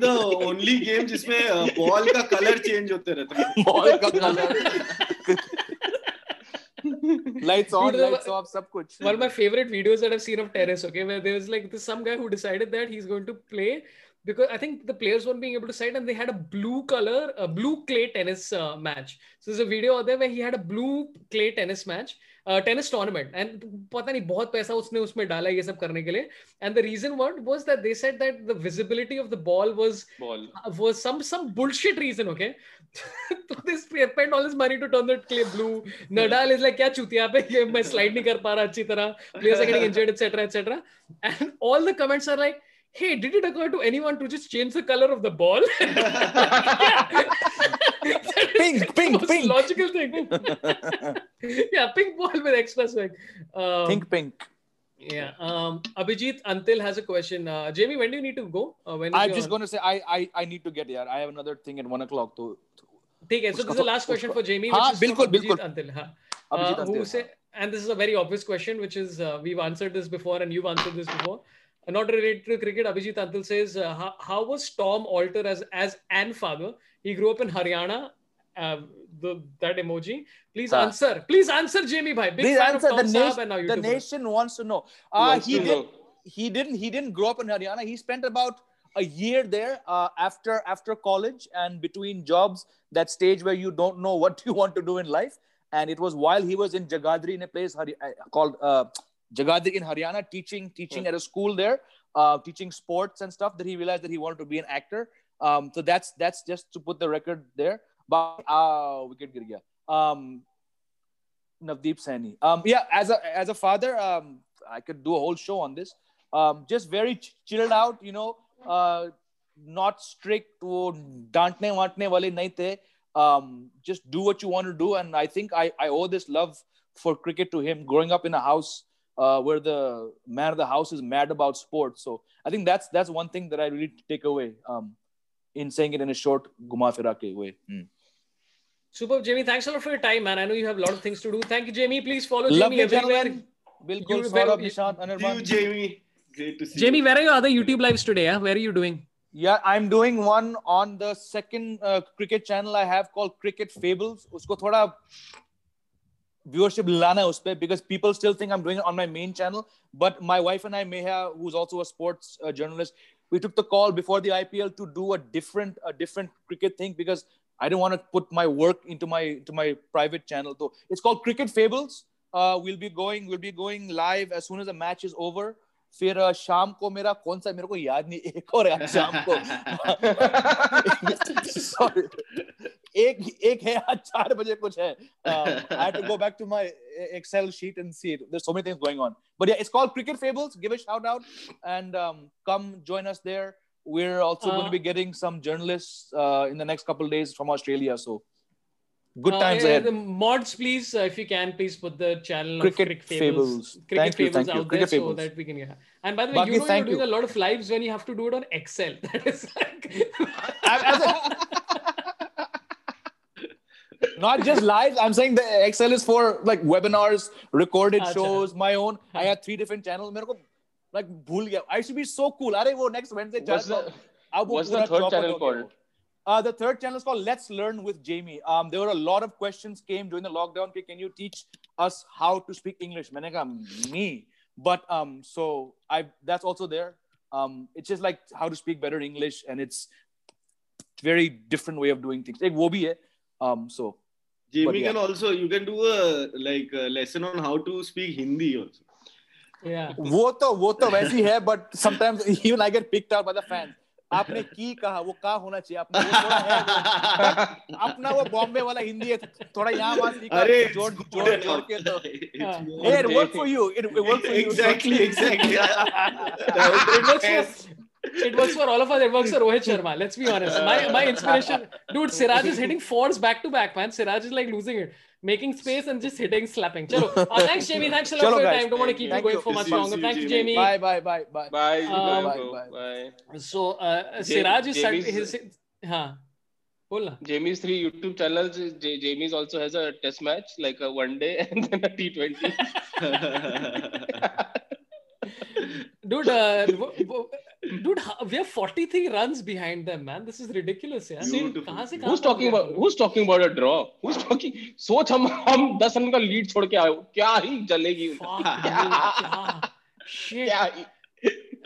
The only game जिसमें बॉल का कलर चेंज होते रहता है। बॉल का colour lights on Dude, lights off सब कुछ। one of my favorite videos that I've seen of tennis, okay, where there was like this some guy who decided that he's going to play because I think the players weren't being able to decide and they had a blue color, a blue clay tennis uh, match. So there's a video out there where he had a blue clay tennis match, uh, tennis tournament, and पता नहीं बहुत पैसा उसने उसमें डाला ये सब करने के लिए. And the reason what was that they said that the visibility of the ball was ball was some some bullshit reason, okay? so they spent all his money to turn the clay blue. Nadal is like, क्या चूतिया पे ये मैं slide नहीं कर पा रहा अच्छी तरह. Players are getting injured, etc., etc. And all the comments are like, hey, did it occur to anyone to just change the color of the ball? Pink, pink, Most pink. Logical thing. yeah, pink ball with extra swing. Um, Think pink. Yeah. Um, Abhijit Antil has a question. Uh, Jamie, when do you need to go? Uh, when is I'm your- just going to say I I I need to get here. I have another thing at one o'clock to. ठीक है so this is the last question for Jamie हाँ, which is बिल्कुल, from Abhijit बिल्कुल. Antil हाँ Abhijit uh, who Antil, say and this is a very obvious question which is uh, we've answered this before and you've answered this before uh, not related to cricket Abhijit Antil says uh, how, how was Tom Alter as as an father he grew up in Haryana uh, the that emoji. Please Huh. answer. Please answer, Jamie bhai. Big Please answer. The, Tom nation, and now the nation wants to know. Uh, Wants he to did. know. He didn't. He didn't grow up in Haryana. He spent about a year there uh, after after college and between jobs. That stage where you don't know what you want to do in life. And it was while he was in Jagadhri in a place uh, called uh, Jagadhri in Haryana, teaching teaching hmm. at a school there, uh, teaching sports and stuff. That he realized that he wanted to be an actor. Um, so that's that's just to put the record there. But ah, uh, wicket gir. Um, Navdeep Saini. Um, yeah, as a as a father, um, I could do a whole show on this. Um, just very ch- chilled out, you know. Uh, not strict, वो डांटने वांटने वाले Um, just do what you want to do, and I think I I owe this love for cricket to him. Growing up in a house uh, where the man of the house is mad about sports, so I think that's that's one thing that I really take away. Um, in saying it in a short guma fira ke way. Hmm. Superb, Jamie. Thanks a lot for your time, man. I know you have a lot of things to do. Thank you, Jamie. Please follow Lovely Jamie everywhere. gentlemen. Bilkul, You- Saurabh, you- Nishant, See you, Anirban. Jamie. Great to see Jamie, you. where are your other YouTube lives today? Yeah? Where are you doing? Yeah, I'm doing one on the second uh, cricket channel I have called Cricket Fables. उसको थोड़ा viewership lana uspe because people still think I'm doing it on my main channel. But my wife and I, Meha, who's also a sports uh, journalist, we took the call before the IPL to do a different a different cricket thing because I didn't want to put my work into my into my private channel. Though it's called Cricket Fables. Uh, we'll be going we'll be going live as soon as the match is over. फिर शाम को मेरा कौन सा मेरे को याद नहीं एक और आज शाम को। एक एक है आज चार बजे कुछ है। I have to go back to my Excel sheet and see there so many things going on but yeah it's called Cricket Fables give a shout out and come join us there we're also uh, going to be getting some journalists uh, in the next couple of days from good Uh, times uh, ahead. The mods, please, uh, if you can, please put the channel Cricket of Cricket Fables, Fables. Cricket Thank you, Fables thank you. out Cricket there so Fables. that we can. Yeah. And by the way, Baki, you know you're thank doing you. a lot of lives when you have to do it on Excel. That is like. Not just live. I'm saying the Excel is for like webinars, recorded Acha. shows, my own. I हाँ. had three different channels. मेरे को like भूल गया. I should be so cool. अरे वो next Wednesday What's चल- the- अब वो what's the पूरा third chopper channel हो गया वो. called? Uh, the third channel is called Let's Learn with Jamie. Um, there were a lot of questions came during the lockdown. Okay, Can you teach us how to speak English? मैंने कहा me. But um, so I that's also there. Um, it's just like how to speak better English, and it's very different way of doing things. एक वो भी है. Um, so Jamie But yeah. can also you can do a like a lesson on how to speak Hindi also. yeah. वो तो वो तो वैसी है but sometimes even I get picked out by the fans आपने की कहा वो का होना चाहिए अपना वो थोड़ा है वो, अपना वो बॉम्बे वाला हिंदी है थोड़ा यहाँ वहाँ सीखा अरे जोड़ जोड़ जोड़ के तो हाँ. it, it worked for you exactly exactly it works for it works for all of us. It works for Rohit Sharma. Let's be honest. My my inspiration, dude. Siraj is hitting fours back to back, man. Siraj is like losing it, making space and just hitting, slapping. Chalo. Uh, thanks, Jamie. Thanks a lot Chalo, for your guys. time. Don't want to keep Thank you going you. for much longer. You, thanks, Jamie. Bye, bye, bye, bye. Bye, um, bye, bye, bye. So, uh, uh Jamie, Siraj is Jamie's, his, huh. Jamie's three YouTube channels. J- Jamie's also has a test match, like a one day and then a T20. dude uh, dude we are 43 runs behind them man. This is ridiculous यार Beautiful. कहाँ से कहाँ Who's talking about Who's talking about a draw? Who's talking? सोच हम हम 10 run का lead छोड़ के आए हो, क्या ही जलेगी shit. ही-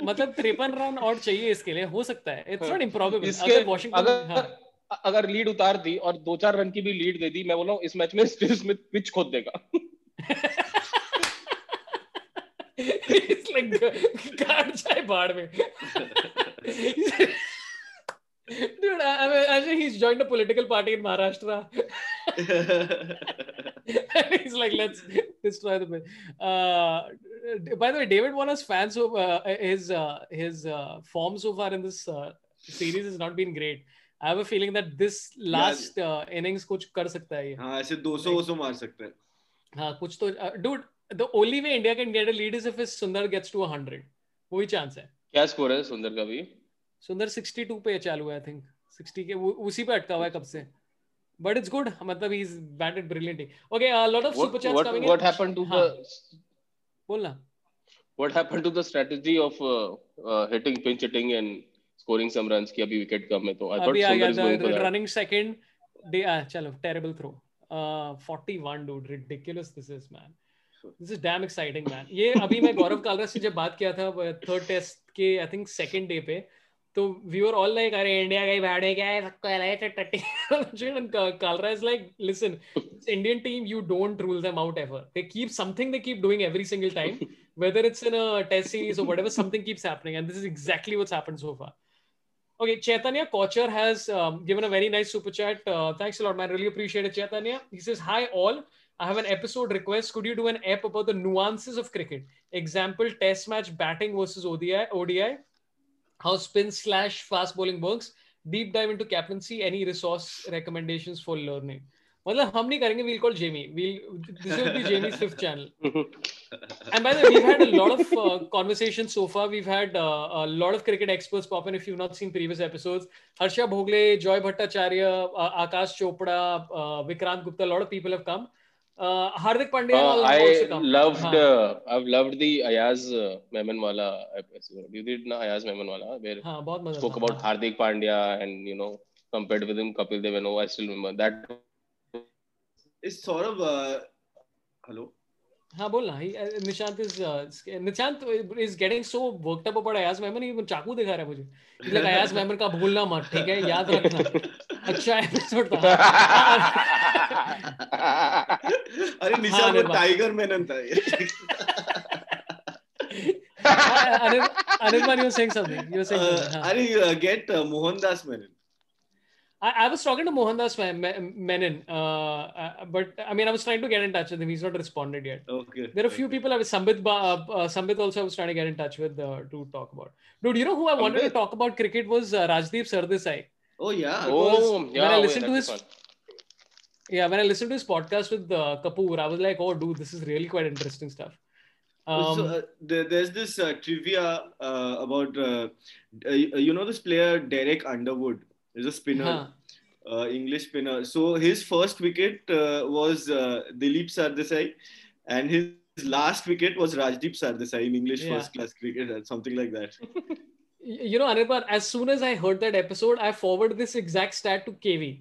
मतलब तिरपन रन और चाहिए इसके लिए हो सकता है। इट्स नॉट इम्प्रोबेबल इसके अगर वॉशिंगटन अगर अगर लीड उतार दी और दो चार रन की भी लीड दे दी मैं बोला इस मैच में स्टीव स्मिथ पिच खोद देगा। इट्स लाइक काट जाए बाढ़ में Dude, I, I mean, actually, he's joined a political party in Maharashtra. and he's like, let's destroy the place. Uh, by the way, David Warner's fan so uh, his uh, his uh, form so far in this uh, series has not been great. I have a feeling that this last uh, innings कुछ कर सकता है ये. हाँ ऐसे 200 200 मार सकते हैं हाँ कुछ तो uh, dude the only way India can get a lead is if his Sundar gets to 100. वही chance है. क्या स्कोर है सुंदर का भी सुंदर 62 पे चालू है आई थिंक 60 के वो- उसी पे अटका हुआ है कब से बट इट्स गुड मतलब he is batted brilliantly okay a lot of super what chats what coming happened to हाँ. the बोलना what happened to the strategy of uh, uh, hitting pinch hitting and scoring some runs कि अभी wicket कम है तो I thought Sundar is going for that running second they uh, chalo, terrible throw. Uh, 41, dude. Ridiculous this is, man. This is damn exciting, man. ये अभी मैं गौरव कालरा से जब बात किया था थर्ड टेस्ट के आई थिंक सेकंड डे पे तो वी वर ऑल लाइक अरे इंडिया का ही भाड़े क्या है सबको हलाए टट्टी Kalra is like listen Indian team you don't rule them out ever they keep something they keep doing every single time whether it's in a test series or whatever something keeps happening and this is exactly what's happened so far Okay, Chaitanya Kochar has um, given a very nice super chat. Uh, thanks a lot, man. Really appreciate it, Chaitanya. He says, Hi, all. I have an episode request. Could you do an app about the nuances of cricket? Example, test match batting versus ODI, ODI how spin slash fast bowling works. Deep dive into captaincy. Any resource recommendations for learning? मतलब हम नहीं करेंगे we'll call Jamie we'll this will be Jamie's fifth channel and by the way we've had a lot of uh, conversations so far we've had uh, a lot of cricket experts pop in if you've not seen previous episodes Harsha Bhogle Joy Bhattacharya uh, Akash Chopra uh, Vikrant Gupta a lot of people have come Uh, Hardik Pandya Uh, I loved हाँ. uh, I've loved the Ayaz uh, Memonwala episode. You did na Ayaz Memonwala where हाँ बहुत मज़ा spoke about हाँ. Hardik Pandya and you know compared with him Kapil Dev and oh, I still remember that Is Saurabh? Uh, hello. हाँ बोल ना He- uh, Nishant is uh, Nishant is getting so worked up about Ayaz Memon ये चाकू दिखा रहा है मुझे He's like अयाज मेमन का भूलना मत ठीक है याद रखना अच्छा एपिसोड था अरे निशा हाँ, वो निर्वाण। टाइगर मेनन था ये। Anil Anirban you were saying something you were saying Uh, something हाँ. अरे uh, get uh, Mohandas Menon. I, I was talking to Mohandas Me- Me- Menon uh, uh, but I mean I was trying to get in touch with him he's not responded yet Okay. There are a few people. I was Sambit, Ba- uh, uh, Sambit also I was trying to get in touch with uh, to talk about. Dude, you know who I wanted to Sambit? talk about cricket was uh, Rajdeep Sardesai. Oh yeah. oh when yeah I wait, listened to that's his- fun. yeah, when I listened to his podcast with uh, Kapoor, I was like, oh, dude, this is really quite interesting stuff. Um, so, uh, there, there's this uh, trivia uh, about uh, uh, you know this player Derek Underwood is a spinner, huh. uh, English spinner. So his first wicket uh, was uh, Dilip Sardesai, and his last wicket was Rajdeep Sardesai in English Yeah. first class cricket, or something like that. You know, Anirban, as soon as I heard that episode, I forwarded this exact stat to KV.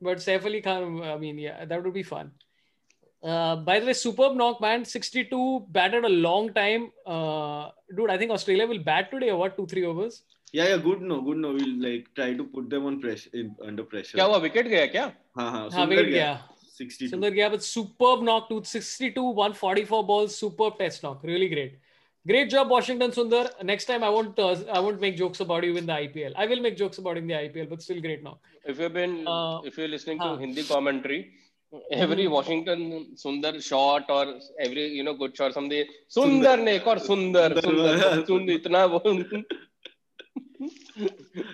But Saif Ali Khan, I mean, yeah, that would be fun. Uh, by the way, superb knock, man. 62 batted a long time. Uh, dude, I think Australia will bat today or what? Two, three overs. Yeah, yeah, good no, good no. We'll like try to put them on pressure, in, under pressure. क्या हुआ wicket गया क्या हाँ हाँ हाँ, सुंदर wicket गया. गया. 62. Sundar Gaya, but superb knock, 262, 144 balls, superb test knock, really great. Great job, Washington Sundar. Next time, I won't uh, I won't make jokes about you in the IPL. I will make jokes about in the IPL, but still great now. If you've been, uh, if you're listening to Hindi commentary, every hmm. Washington Sundar shot or every you know good shot, somebody Sundar, Sundar ne or Sundar Sundar Sundar itna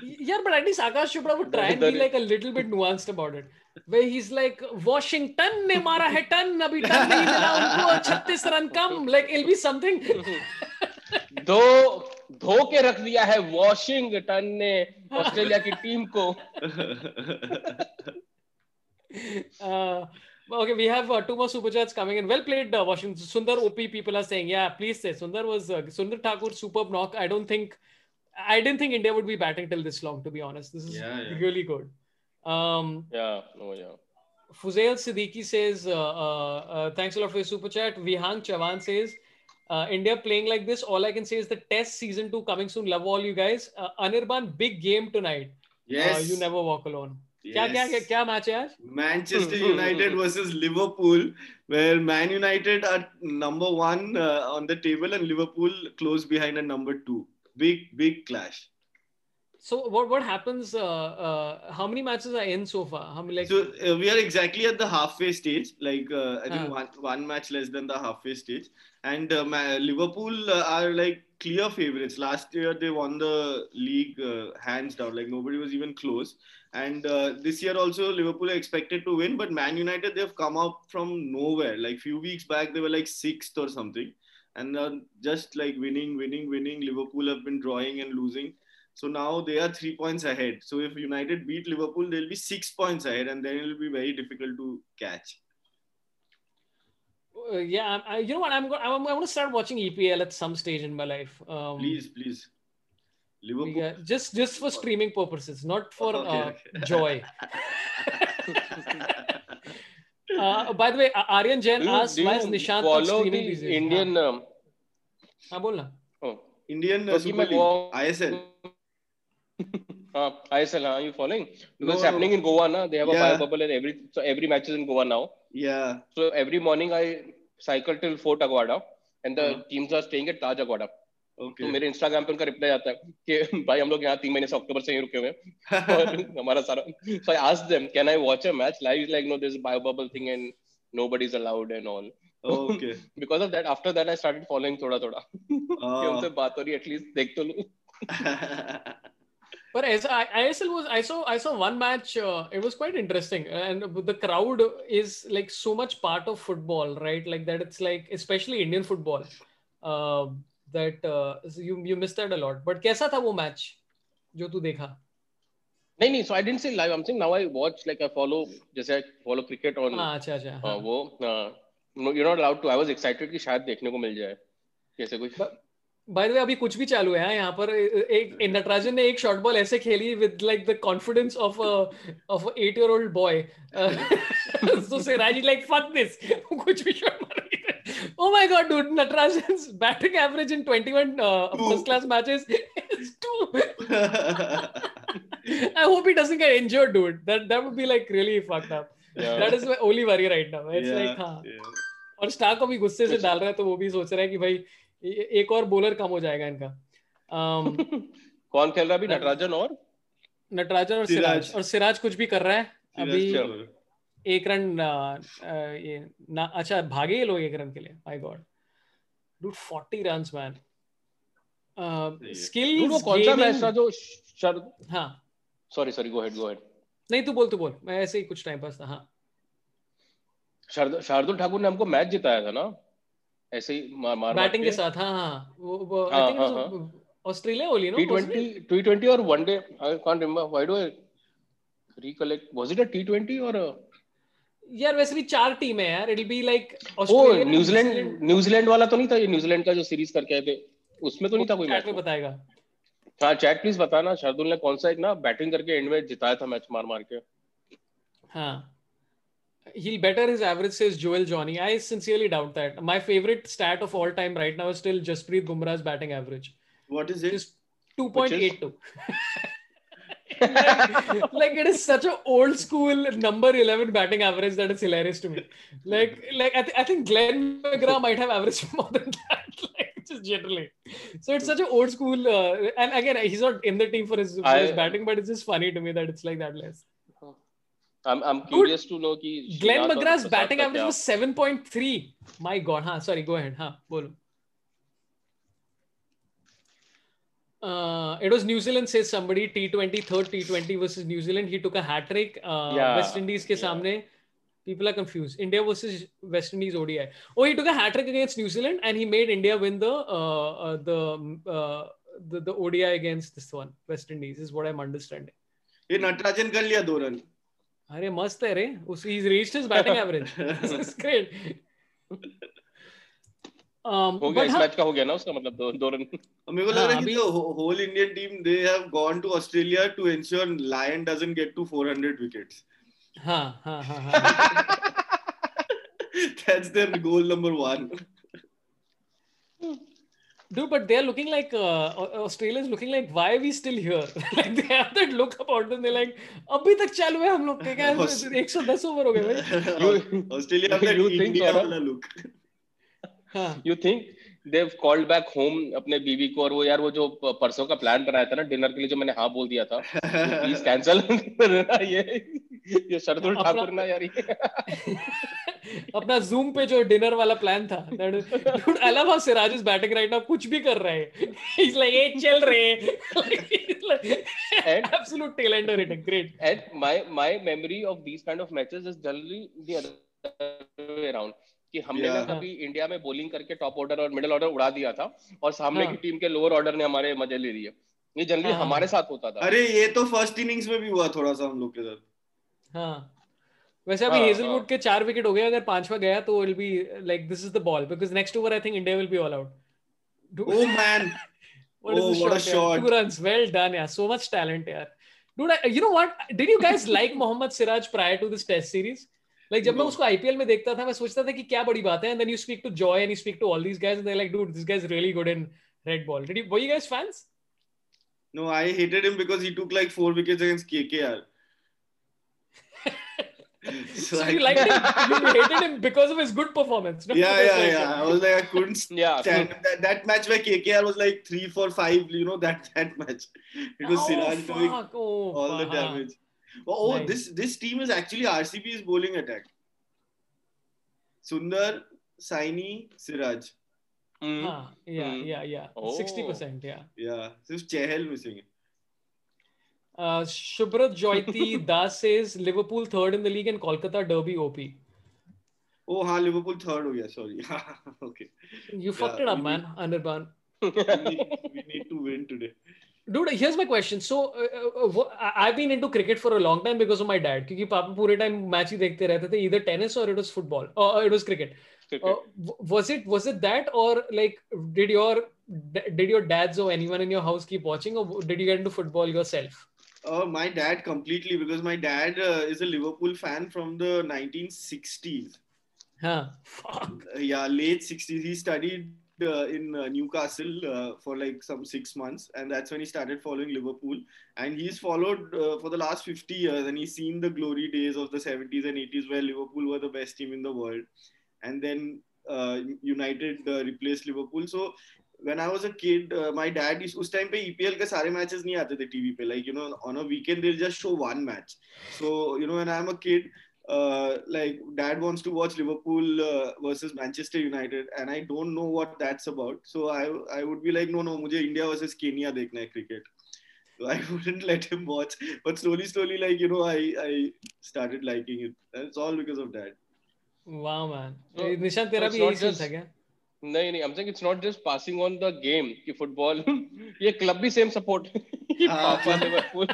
yeah, but at least Akash Chopra would try and be like a little bit nuanced about it. Where he's like, Washington ने मारा है ton अभी ton नहीं मिला उनको 36 run कम like it'll be something धो धो के रख दिया है वॉशिंगटन ने ऑस्ट्रेलिया की टीम को uh, okay, we have uh, two more super chats coming in. Well played, uh, Washington. Sundar OP people are saying, yeah, please say Sundar was uh, Sundar Thakur superb knock. I don't think, I didn't think India would be batting till this long. To be honest, this is Yeah, yeah. really good. Um, yeah no yeah Fuzail Siddiqui says, uh, uh, uh, thanks a lot for your super chat. Vihang Chavan says, uh, India playing like this. All I can say is the test season two coming soon. Love all you guys. Uh, Anirban, big game tonight. yes. Uh, you never walk alone. क्या क्या Yes. क्या क्या match है आज Manchester United versus Liverpool, where Man United are number one uh, on the table and Liverpool close behind at number two. Big, big clash. So what what happens? Uh, uh, how many matches are in so far? How many like? So uh, we are exactly at the halfway stage. Like uh, I think Ah. one one match less than the halfway stage, and uh, Ma- Liverpool uh, are like clear favorites. Last year they won the league uh, hands down. Like nobody was even close. And uh, this year also Liverpool are expected to win, but Man United they've come up from nowhere. Like few weeks back they were like sixth or something, and uh, just like winning, winning, winning. Liverpool have been drawing and losing. So now they are three points ahead. So if United beat Liverpool, they'll be six points ahead, and then it'll be very difficult to catch. Uh, yeah, I, you know what? I'm going. I'm, I'm going to start watching EPL at some stage in my life. Um, Please, please. Liverpool. Yeah, just just for streaming purposes, not for Okay, uh, okay. joy. uh, by the way, A- Aryan Jain Do you, asked do why is you Nishant not follow streaming the these days? Indian? Um, हाँ, हाँ बोल ना. oh, Indian uh, क्योंकि Super मैं League, वो- ISL. हाँ, ISL, हाँ, you following? Because No, happening in Goa now. They have yeah. a fire bubble and every so every match is in Goa now. Yeah. So every morning I cycle till Fort Aguada, and the हाँ. teams are staying at Taj Aguada. Okay. तो. मेरे Instagram पे उनका reply आता है कि भाई हम लोग यहाँ तीन महीने से अक्टूबर से यहीं रुके हुए हैं और हमारा सारा so I asked them can I watch a match live He's like no there's a bio bubble thing and nobody's allowed and all okay. because of that after that I started following थोड़ा थोड़ा कि उनसे Uh, बात हो रही है at least देख तो लूँ But as I, ISL was, I saw, I saw one match. Uh, it was quite interesting, and the crowd is like so much part of football, right? Like that, it's like especially Indian football. Uh, that uh, you you missed that a lot. But कैसा था वो match जो तू देखा? नहीं नहीं so I didn't say live I'm saying now I watch like I follow जैसे I follow cricket on हाँ अच्छा अच्छा. हाँ, हाँ. वो हाँ, you're not allowed to I was excited कि शायद देखने को मिल जाए कैसे कुछ बाय द वे अभी कुछ भी चालू है हाँ, यहाँ पर एक नटराजन ने एक शॉर्ट बॉल ऐसे खेली with like the confidence of of eight year old boy so Siraj like fuck this कुछ भी शॉट मार रही ओह my god dude Natarajan batting average in 21 first class matches is two I hope he doesn't get injured dude that that would be like really fucked up that is my only worry right now it's like हाँ. और star को भी गुस्से से डाल रहा है तो वो भी सोच रहा है कि भाई एक और बॉलर कम हो जाएगा इनका। Um, कौन खेल रहा है अभी? नटराजन और? नटराजन और सिराज। और सिराज कुछ भी कर रहा है? अभी एक रन ये ना अच्छा भागे ये लोग एक रन के लिए। My god dude 40 runs man Dude, skills वो कौन सा मैच था जो शर हाँ। Sorry sorry go ahead go ahead नहीं तू बोल तू बोल। मैं ऐसे ही कुछ टाइम पास था हाँ। शार्दुल शार्दुल ठाकुर ने हमको मैच जिताया था ना? ऐसे ही मार मार बैटिंग के साथ हाँ हाँ वो वो हाँ, आई थिंक हाँ, Australia only no T twenty T twenty और one day I can't remember why do I was it a T20 or a यार वैसे भी चार टीम है यार it be like oh New Zealand New Zealand वाला तो नहीं था ये? न्यूजीलैंड का जो सीरीज़ करके आए थे उसमें तो नहीं था कोई मैच में बताएगा। हाँ चैट प्लीज़ बताना शार्दुल ने कौन सा एक ना बैटिंग करके एंड में जिताया था मैच मार मार के। हाँ। He'll better his average says Joel Johnny. I sincerely doubt that. My favorite stat of all time right now is still Jasprit Bumrah's batting average. What is it? Just 2.82. like, like it is such a old school number 11 batting average that is hilarious to me. Like like I, th- I think Glenn McGrath might have averaged more than that. Like just generally. So it's such a old school uh, and again he's not in the team for his, for his batting, but it's just funny to me that it's like that less. I'm I'm curious to know कि Glenn McGrath's batting average was 7.3. My God. Huh, sorry, go ahead. Huh, bolo. Uh, it was New Zealand, says somebody. T20, third T20 versus New Zealand. He took a hat trick. Uh, Yeah, West Indies ke yeah. samne. People are confused. India versus West Indies ODI. Oh, he took a hat trick against New Zealand and he made India win the uh, uh, the, uh, the the ODI against this one, West Indies, is what I'm understanding. ये नटराजन कर लिया दो run अरे मस्त है रे। उस is reached his batting average this is great. Um, हो गया इस हाँ। मैच का हो गया ना उसका मतलब दो दो रन? मेरे को लग हाँ, रहा है कि whole Indian team they have gone to Australia to ensure Lyon doesn't get to 400 wickets हाँ हाँ हाँ that's their goal number 1 dude but they're looking like uh, uh Australians looking like why are we still here? Like they have that look about them. They're like abhi tak chalu hai hum log ke kya 110 over ho gaye australia you, you think India look. you think Dev called back home अपने बीवी को और वो यार वो जो परसों का प्लान बनाया था ना डिनर के लिए जो मैंने हाँ बोल दिया था प्लीज़ कैंसिल ये ये शरदुल ठाकुर ना यार अपना जूम पे जो डिनर वाला प्लान था dude I Siraj is batting right now कुछ भी कर रहे हैं। इज़ लाइक ये चल रहे and absolute tail ender it great and my my memory of these kind of matches is generally the other way around कि हमने ना कभी इंडिया में बॉलिंग करके टॉप ऑर्डर और मिडिल ऑर्डर उड़ा दिया था और सामने हाँ. की टीम के लोअर ऑर्डर ने हमारे मज़े ले लिए ये जनरली हाँ. हमारे साथ होता था अरे ये तो फ़र्स्ट इनिंग्स में भी हुआ थोड़ा सा हम लोग के साथ हाँ वैसे अभी हाँ, हेजलवुड हाँ. के चार विकेट हो गए अगर पांचवा गया तो will be like this is the ball because next over I think India will be all out oh man What Oh, what a shot, yeah? shot. Two runs. Well done, yeah. So much talent, yeah. Dude, I, you know what? Did you guys like Mohammad Siraj prior to this test series? Like जब मैं उसको IPL में देखता था मैं सोचता था कि क्या बड़ी बात है and then you speak to Joy and you speak to all these guys and they're like dude this guy's really good in red ball. Did you were you guys fans? No, I hated him because he took like four wickets against KKR. So, I- you liked him you hated him because of his good performance. not yeah, yeah, yeah. I was like, I couldn't Yeah, stand that, that match where KKR was like three for five. You know that that match. It was oh, Siraj doing. Oh, all the damage. Oh, nice. this this team is actually RCB's bowling attack. Sundar, Saini, Siraj. Mm. Ah, yeah, mm. yeah, yeah, oh. 60%, yeah. Yeah, just Chahal missing. Uh, Shubrat Joyti Das says Liverpool third in the league and Kolkata Derby OP. Oh, ha, Liverpool third. Oh, yeah, sorry. okay. You yeah, fucked it up, need, man, Anirban. we, need, we need to win today dude here's my question. So uh, uh, uh i've been into cricket for a long time because of my dad. Because papa pure time match either tennis or it was football or it was cricket, cricket. Uh, was it was it that or like did your did your dads or anyone in your house keep watching or did you get into football yourself? Uh, my dad completely because my dad uh, is a liverpool fan from the 1960s huh. Fuck. Uh, yeah late 60s he studied in uh, Newcastle uh, for like some six months, and that's when he started following Liverpool. And he's followed uh, for the last 50 years, and he's seen the glory days of the 70s and 80s where Liverpool were the best team in the world, and then uh, United uh, replaced Liverpool. So when I was a kid, uh, my dad used उस time पे EPL के सारे matches नहीं आते थे TV पे like you know on a weekend they'll just show one match. So you know when I'm a kid, uh, like dad wants to watch Liverpool uh, versus Manchester United, and I don't know what that's about. So I I would be like, no, no, मुझे India versus Kenya देखना है cricket. So I wouldn't let him watch. But slowly, slowly, like you know, I I started liking it. And it's all because of dad. Wow, man. So- Eh, Nishan, तेरा it's भी not यही scene just- था क्या? नहीं नहीं I'm saying it's not just passing on the game कि football ये club भी सेम सपोर्ट हाँ, पापा Liverpool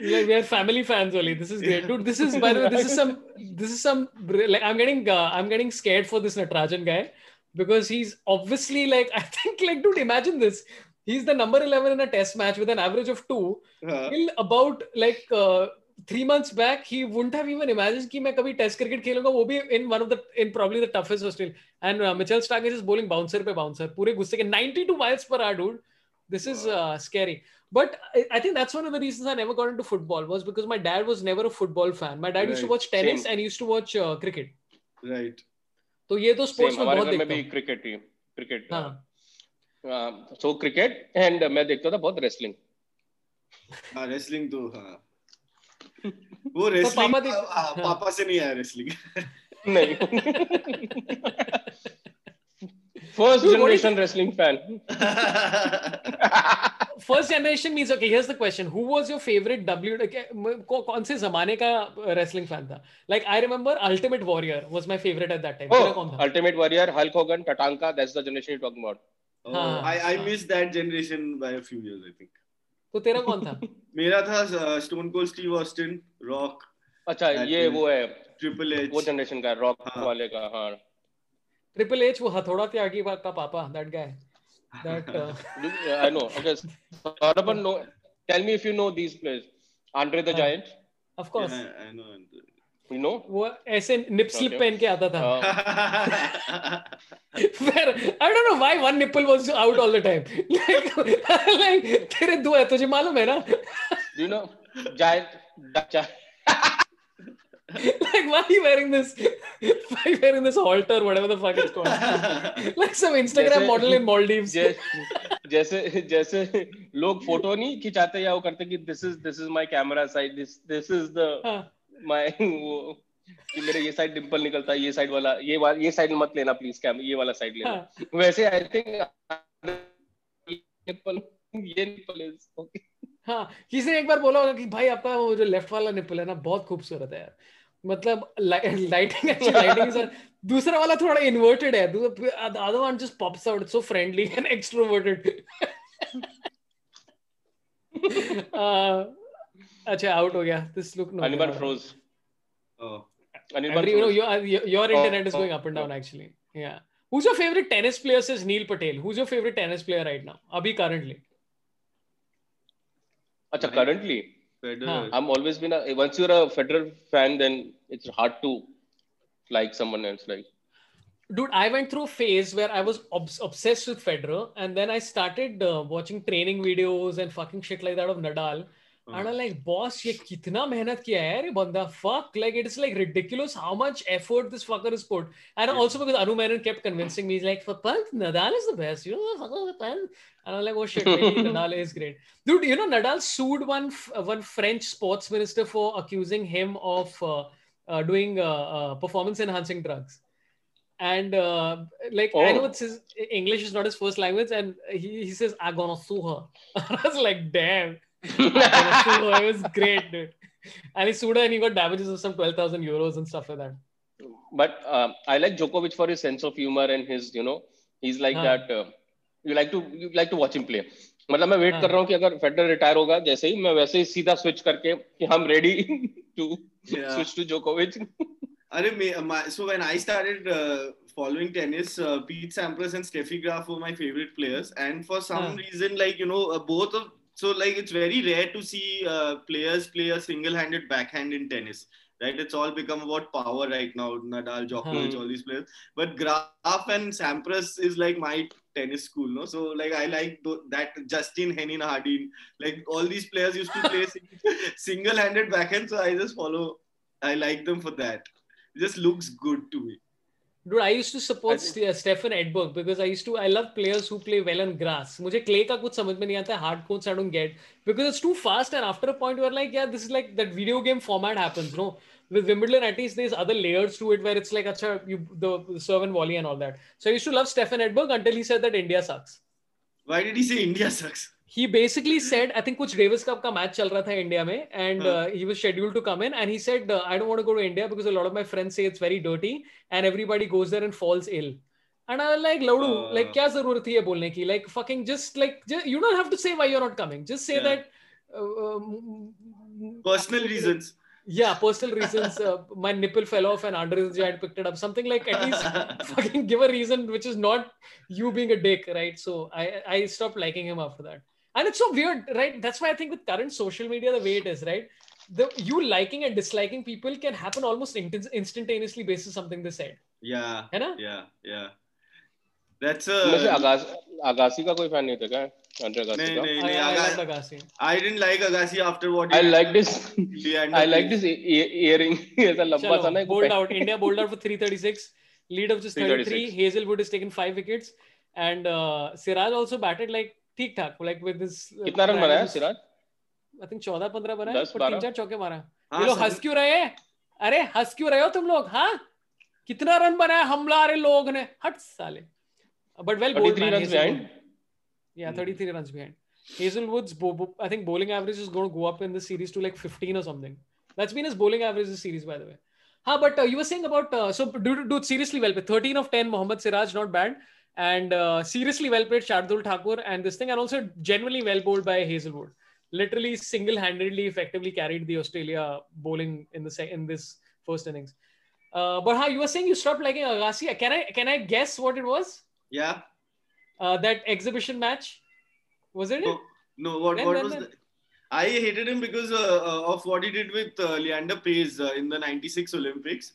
we are family fans only. This is great, dude. This is by the way, this is some, this is some. Like I'm getting, uh, I'm getting scared for this Natarajan guy because he's obviously like, I think, like, dude, imagine this. He's the number eleven in a Test match with an average of 2 uh-huh. Till about like uh, three months back, he wouldn't have even imagined कि मैं कभी Test cricket खेलूंगा. वो in one of the in probably the toughest hostel. And uh, Mitchell Starc is just bowling bouncer पे bouncer. पूरे गुस्से के 92 miles per hour, dude. This is uh, scary But I, I think that's one of the reasons I never got into football was because my dad was never a football fan. My dad used to Right. watch tennis Same. and he used to watch uh, cricket. right. तो ये तो same sports में हमारे बहुत घर में देखता भी हूँ क्रिकेट ही क्रिकेट हाँ सो क्रिकेट एंड मैं देखता था बहुत रेसलिंग हाँ wrestling तो हाँ वो wrestling पापा देख- हाँ, हाँ। पापा से नहीं आया wrestling नहीं First Dude, generation is... wrestling fan. First generation means okay. Here's the question: Who was your favorite W? कौन से जमाने का wrestling fan था? Like I remember Ultimate Warrior was my favorite at that time. Oh, था? Ultimate Warrior, Hulk Hogan, Tatanka. That's the generation you're talking about. Oh, हाँ, I I हाँ. missed that generation by a few years, I think. तो तेरा कौन था? मेरा था Stone Cold Steve Austin, Rock. अच्छा ये वो है. Triple H. वो generation का Rock हाँ. वाले का हाँ. ट्रिपल एच वो हथौड़ा त्यागी का पापा that guy that I know. Okay. Saurabhan, no. Tell me if you know these players. Andre the हाँ. Giant. Of course yeah, I know You know? वो ऐसे निप स्लिप Okay. पहन के आता था Uh, Where I don't know why one nipple was out all the time. Like, like तेरे दो है तुझे मालूम है ना? do you know Giant? Gi- Like why are you wearing this? Why are you wearing this halter, whatever the fuck it's called? Like some Instagram जैसे- model in Maldives. जैसे जैसे लोग फ़ोटो नहीं खिंचाते या वो करते कि this is this is my camera side this this is the हाँ, माय वो कि मेरे ये साइड डिंपल निकलता है ये साइड वाला ये वाला ये साइड मत लेना प्लीज़ कैम ये वाला साइड लेना हाँ, वैसे आई थिंक निप्पल ये निप्पल इज़ ओके हाँ किसी ने एक बार बोला होगा कि भाई आपका वो जो लेफ़्ट वाला निप्पल है ना बहुत खूबसूरत है यार मतलब लाइटिंग अच्छी लाइटिंग सर दूसरा वाला थोड़ा इन्वर्टेड है। Other one just pops out so friendly and extroverted अच्छा आउट हो गया। This look no Anirban froze Anirban you know your internet is going up and down actually या who is your favourite tennis player is Neel Patel who is your favourite tennis player right now अभी currently अच्छा currently Federer I am always been once you are a Federer fan then it's hard to like someone else like dude i went through a phase where i was obs- obsessed with federer and then i started uh, watching training videos and fucking shit like that of nadal. Mm. and i'm like boss ye kitna mehnat kiya hai re banda? Fuck like it's like ridiculous how much effort this fucker is put. And yeah. also because anu menon kept convincing me he's like fuck nadal is the best you know and i'm like oh shit nadal is great. Dude you know nadal sued one f- one french sports minister for accusing him of uh, uh, doing uh, uh, performance enhancing drugs and uh, like I know Oh. it's his English is not his first language, and he, he says I'm gonna sue her. I was like, damn, her. It was great, dude. And he sued her, and he got damages of some twelve thousand euros and stuff like that. but um, I like Djokovic for his sense of humor and his you know he's like हाँ. that uh, you like to you like to watch him play मतलब मैं wait हाँ। कर रहा हूँ कि अगर Federer retire होगा जैसे ही मैं वैसे ही सीधा स्विच करके कि हम रेडी टू स्विच टू जोकोविच अरे so when I started following tennis Pete Sampras and Steffi Graf were my favourite players and for some reason like you know both so like it's very rare to see players play a single handed back in tennis Right, it's all become about power right now. Nadal, Djokovic, hmm. all these players. But Graf and Sampras is like my tennis school, no? So like I like th- that Justin Henin Hardin, like all these players used to play sing- single-handed backhand. So I just follow. I like them for that. It just looks good to me. Dude, I used to support think- Stefan Edberg because I used to. I love players who play well on grass. मुझे clay का कुछ समझ में नहीं आता है. Hard courts I don't get because it's too fast. And after a point, you're like, yeah, this is like that video game format happens. No, with Wimbledon at least there's other layers to it where it's like, acha, you the serve and volley and all that. So I used to love Stefan Edberg until he said that India sucks. Why did he say India sucks? he basically said, I think कुछ Davis Cup का match चल रहा था India में and हाँ. uh, he was scheduled to come in and he said uh, I don't want to go to India because a lot of my friends say it's very dirty and everybody goes there and falls ill. And I was like, Laudu, Uh. like क्या जरूरत है ये बोलने की? Like fucking just like just, you don't have to say why you're not coming. Just say Yeah. that. Uh, um, Personal reasons. Yeah, personal reasons. Uh, my nipple fell off and Andre the Giant picked it up. Something like at least fucking give a reason which is not you being a dick, right? So I I stopped liking him after that. And it's so weird, right? That's why I think with current social media, the way it is, right? The you liking and disliking people can happen almost inst- instantaneously based on something they said. Yeah, ना? yeah, yeah. That's a मुझे आगासी का कोई fan नहीं था क्या under नहीं का नहीं I, नहीं I like Agassi. Agassi. I didn't like Agassi after what I he like this I like this earring ऐसा लंबा सा ना Chalo, एक bowled पे- out. India bowled out for 336. Lead of just 33. Hazelwood has taken five wickets. And uh, Siraj also batted like ठीक ठाक like with this uh, कितना run बनाया triangles. सिराज I think 14 15 बनाए 10, पर तीन 12? चार चौके मारा हाँ, ये लोग हंस क्यों रहे अरे हंस क्यों रहे हो तुम लोग हाँ कितना रन बनाया हमला रहे लोग ने हट साले But well, 33 runs behind. Yeah, 33 mm. runs behind. Hazlewood's, bo- bo- I think, bowling average is going to go up in the series to like 15 or something. That's been his bowling average this series, by the way. Huh, but uh, you were saying about uh, so dude, dude seriously well played. 13 of 10, Mohammad Siraj, not bad. And uh, seriously well played, Shardul Thakur, and this thing, and also genuinely well bowled by Hazelwood. Literally single-handedly, effectively carried the Australia bowling in the se- in this first innings. Uh, but how you were saying you stopped liking Agassi? Can I can I guess what it was? Yeah. Uh, that exhibition match was it? No, no. What Then- what then- was then- the, I hated him because uh, uh, of what he did with uh, Leander Paes uh, in the '96 Olympics.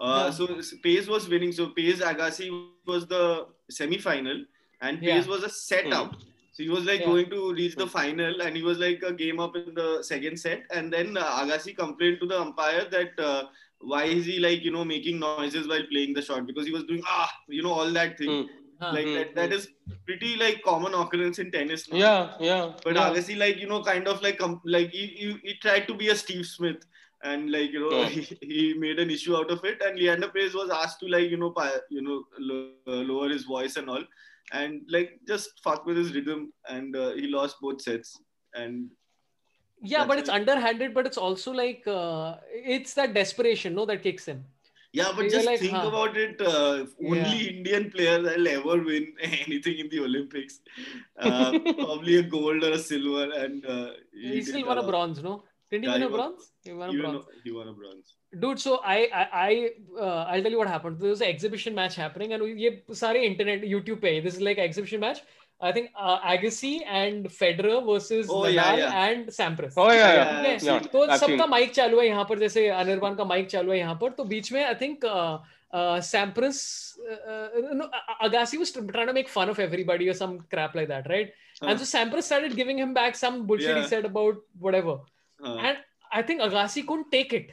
Uh, Yeah. So Paes was winning. So Paes Agassi was the semi-final, and Paes Yeah. was a set Hmm. out. So he was like Yeah. going to reach the final, and he was like a game up in the second set. And then uh, Agassi complained to the umpire that uh, why is he like you know making noises while playing the shot because he was doing ah you know all that thing. Hmm. Huh. Like Hmm, that, that hmm. pretty like common occurrence in tennis. now. yeah yeah But yeah. Agassi, like you know, kind of like com- like he, he, he tried to be a Steve Smith, and like you know Oh. he, he made an issue out of it and Leander Paes was asked to like you know pi- you know lo- uh, lower his voice and all and like just fuck with his rhythm and uh, he lost both sets and Yeah, but it's it. underhanded, but it's also like uh, it's that desperation, no, that kicks in. yeah but You're just like, think huh. about it uh, only Yeah. Indian player that'll ever win anything in the Olympics uh, probably a gold or a silver and uh, He, still did, won a uh, bronze, no? Didn't he yeah, win he a won- bronze? He won a he bronze. won a- he won a bronze Dude, so I, I, I uh, I'll tell you what happened. There was an exhibition match happening, and ये सारे internet YouTube पे this is like exhibition match. I think uh, Agassi and Federer versus Oh, Nadal yeah, yeah. and Sampras. Oh yeah, Yeah, yeah. ठीक है? yeah. तो I've seen. सबका mic चालू है यहाँ पर जैसे अनिर्बान का माइक चालू है यहाँ पर तो बीच में I think सैम्प्रस no Agassi was trying to make fun of everybody or some crap like that right and so Sampras started giving him back some bullshit he Yeah. said about whatever Uh, and I think Agassi couldn't take it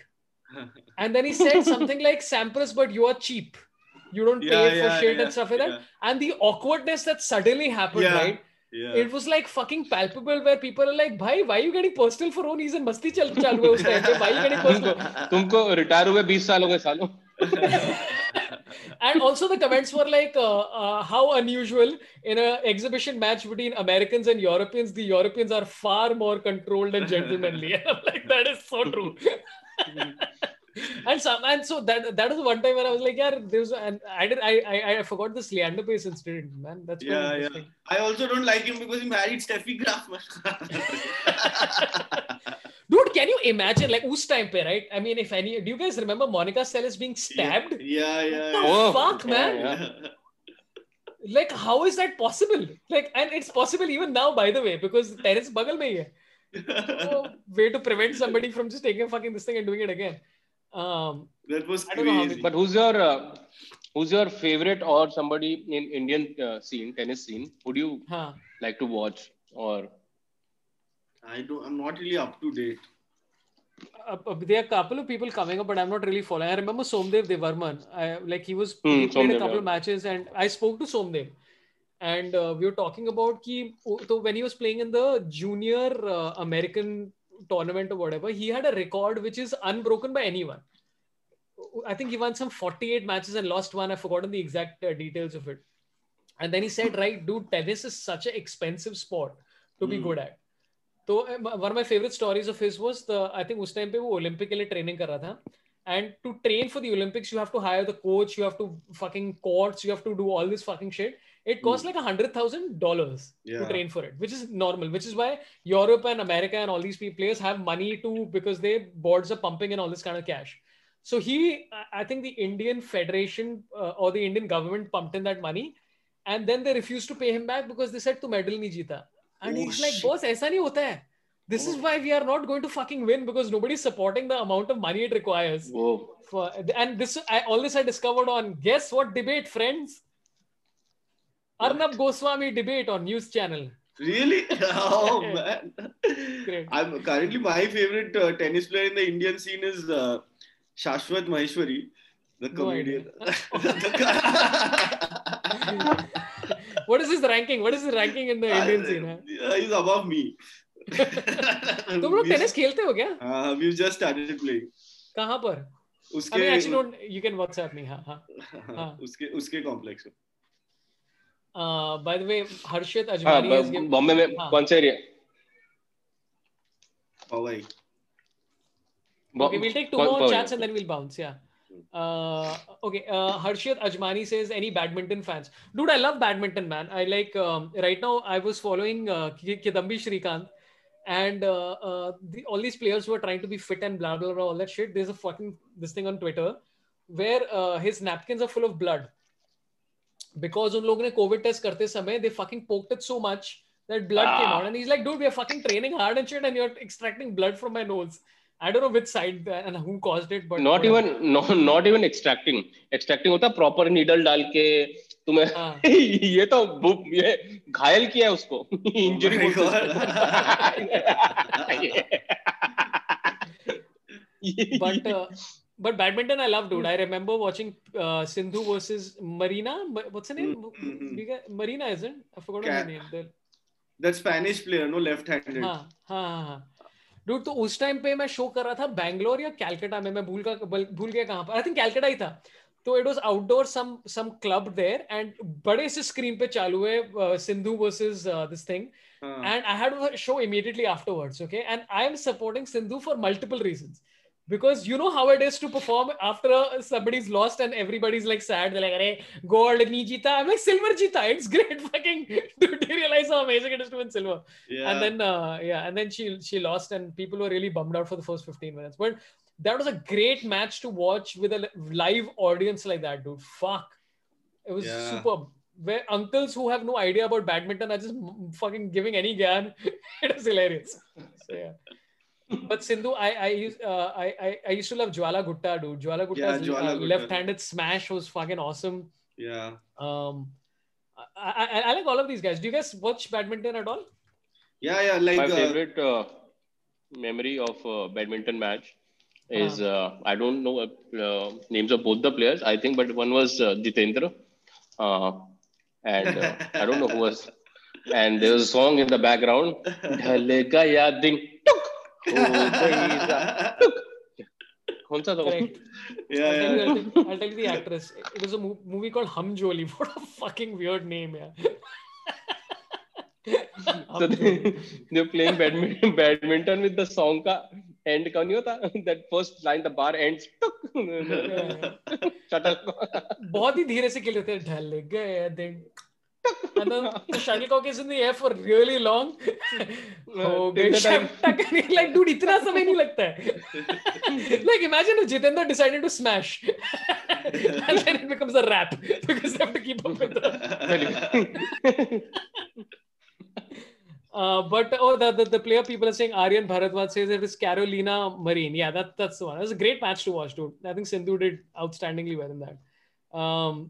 and then he said something like Sampras but you are cheap you don't pay yeah, for yeah, shit yeah, and stuff like that yeah, and the awkwardness that suddenly happened Yeah. right yeah. it was like fucking palpable where people are like bhai why are you getting personal for no reason मस्ती चल चालू है उस time पे why are you getting personal तुमको तुमको retire हुए 20 साल हो गए सालों and also the comments were like uh, uh, how unusual in a exhibition match between Americans and Europeans the Europeans are far more controlled and gentlemanly and I'm like that is so true and some and so that that was one time when I was like yeah there was and I did I I, I forgot this Leander Paes incident man that's quite Yeah, yeah. interesting I also don't like him because he married Steffi Graf. man. dude can you imagine like us time pe right I mean if any do you guys remember Monica Seles being stabbed Yeah, yeah. the Oh, fuck man yeah. like how is that possible like and it's possible even now by the way because terrace bagal mein hi hai so, way to prevent somebody from just taking fucking this thing and doing it again um that was I don't know how crazy. But who's your uh, who's your favorite or somebody in Indian uh, scene, tennis scene? Would you huh. like to watch or I don't. I'm not really up to date. uh, uh, there are a couple of people coming up, but I'm not really following. I remember Somdev Devvarman. I, like he was Hmm, he played Somdev, a couple yeah. of matches, and I spoke to Somdev, and uh, we were talking about ki, so when he was playing in the junior uh, American tournament or whatever, he had a record which is unbroken by anyone. I think he won some 48 matches and lost one. I've forgotten the exact uh, details of it. And then he said, right, dude, tennis is such an expensive sport to be Hmm. good at. So uh, one of my favorite stories of his was the I think उस time पे वो Olympic के लिए training कर रहा था and to train for the Olympics you have to hire the coach you have to fucking courts you have to do all this fucking shit it costs like a hundred thousand dollars to train for it which is normal which is why Europe and America and all these players have money to because they boards are pumping in all this kind of cash so he I- think the Indian Federation uh, or the Indian government pumped in that money and then they refused to pay him back because they said to medal nahi jeeta and Oh, he's like shit. boss aisa nahi hota hai this is Oh. why we are not going to fucking win because nobody's supporting the amount of money it requires whoa? for and this I, all this I discovered on guess what debate friends? Arnab Goswami debate on news channel Really? Oh man. Great. I'm currently my favorite uh, tennis player in the Indian scene is uh, Shashwat Maheshwari, the comedian. No what is his ranking what is his ranking in the Indian scene? Uh, he's above me. तुम लोग tennis खेलते हो क्या Uh, we've just started playing. कहाँ पर उसके. I mean actually don't you can WhatsApp me हाँ हाँ हाँ. उसके उसके कॉम्प्लेक्स में Uh, by the way, Harshit Ajmani हाँ, is given. बॉम्बे में कौन area? Powai. Okay, we'll take two more Powai. chats and then we'll bounce. Yeah. Uh, okay, uh, Harshit Ajmani says, any badminton fans? Dude, I love badminton, man. I like, um, right now, I was following uh, Kidambi Srikanth and uh, uh, the, all these players who are trying to be fit and blah, blah, blah, all that shit. There's a fucking, this thing on Twitter where uh, his napkins are full of blood because उन लोगों ने Covid test करते समय they fucking poked it so much that blood came out and is like don't we are fucking training hard and shit and you are extracting blood from my nose I don't know which side and who caused it but not even not even extracting extracting होता proper needle डाल के तुम्हें ये तो ये घायल किया है उसको। इंजरी बोलते हैं। But but uh, badminton I love, dude. I remember watching uh, Sindhu versus Marina. What's her name? Mhm. Get- Marina isn't? I forgot Cat. her name. The, that Spanish player, no left-handed. हाँ, हाँ, हाँ, हाँ. Dude तो उस time पे मैं show कर रहा था बैंगलोर या कैलकाटा में मैं भूल का भूल गया कहाँ पर आई थिंक कैलकाटा ही था तो it was outdoor some some club there and बड़े से स्क्रीन पे चालू है Sindhu versus this thing and I had a show immediately afterwards. Okay, and I am supporting Sindhu for multiple reasons. Because you know how it is to perform after somebody's lost and everybody's like sad. They're like, Arey, gold, ni jita." I'm like, silver jita." It's great. Fucking, do you realize how amazing it is to win silver? Yeah. And then, uh, yeah, and then she she lost, and people were really bummed out for the first 15 minutes. But that was a great match to watch with a live audience like that, dude. Fuck, it was Yeah. superb. Where uncles who have no idea about badminton are just fucking giving any gyan. it was hilarious. So yeah. but Sindhu, I I, used, uh, I I I used to love Jwala Gutta, dude. Jwala Gutta's yeah, Jwala uh, left-handed smash was fucking awesome. Yeah. Um, I, I, I like all of these guys. Do you guys watch badminton at all? Yeah, yeah. Like my uh, favorite uh, memory of badminton match is uh-huh. uh, I don't know uh, uh, names of both the players. I think, but one was uh, Jitendra, uh, and uh, I don't know who was. And there was a song in the background, कौन सा था? या या I take the actress it is a movie called Humjoli what a fucking weird name यार so they playing badminton badminton with the song का and का नहीं होता that first line the bar ends shuttle बहुत ही धीरे से खेल रहे थे। ढल गए दे and then the shuttlecock is in the air for really long. oh, like, dude, इतना समय नहीं लगता like, imagine if Jitendra decided to smash, and then it becomes a rap because they have to keep up with the. Uh, but oh, the, the, the player people are saying Aryan Bharatwaj says it is Carolina Marin. Yeah, that that's the one. It was a great match to watch, dude. I think Sindhu did outstandingly well in that. Um,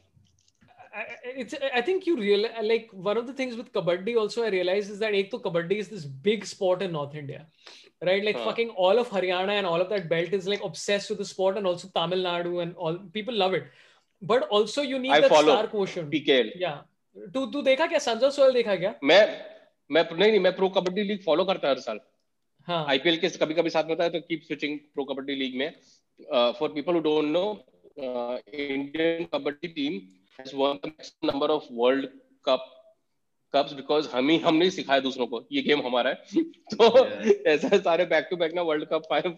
I- I- it's I think you real like one of the things with kabaddi also I realize is that ek to kabaddi is this big sport in North India, right? Like Huh. fucking all of Haryana and all of that belt is like obsessed with the sport, and also Tamil Nadu and all people love it. But also you need I that follow star quotient. PKL Yeah. तू तू देखा क्या Sanjay soil देखा क्या मैं मैं नहीं नहीं मैं प्रो कबड्डी लीग फॉलो करता हर साल हाँ आईपीएल के कभी कभी साथ में होता है तो keep switching Pro Kabaddi League में for people who don't know Indian Kabaddi team has won the maximum number of world cup cups because हम ही हमने ही सिखाया दूसरों को ये गेम हमारा है तो ऐसा है, सारे बैक टू बैक ना वर्ल्ड कप फाइव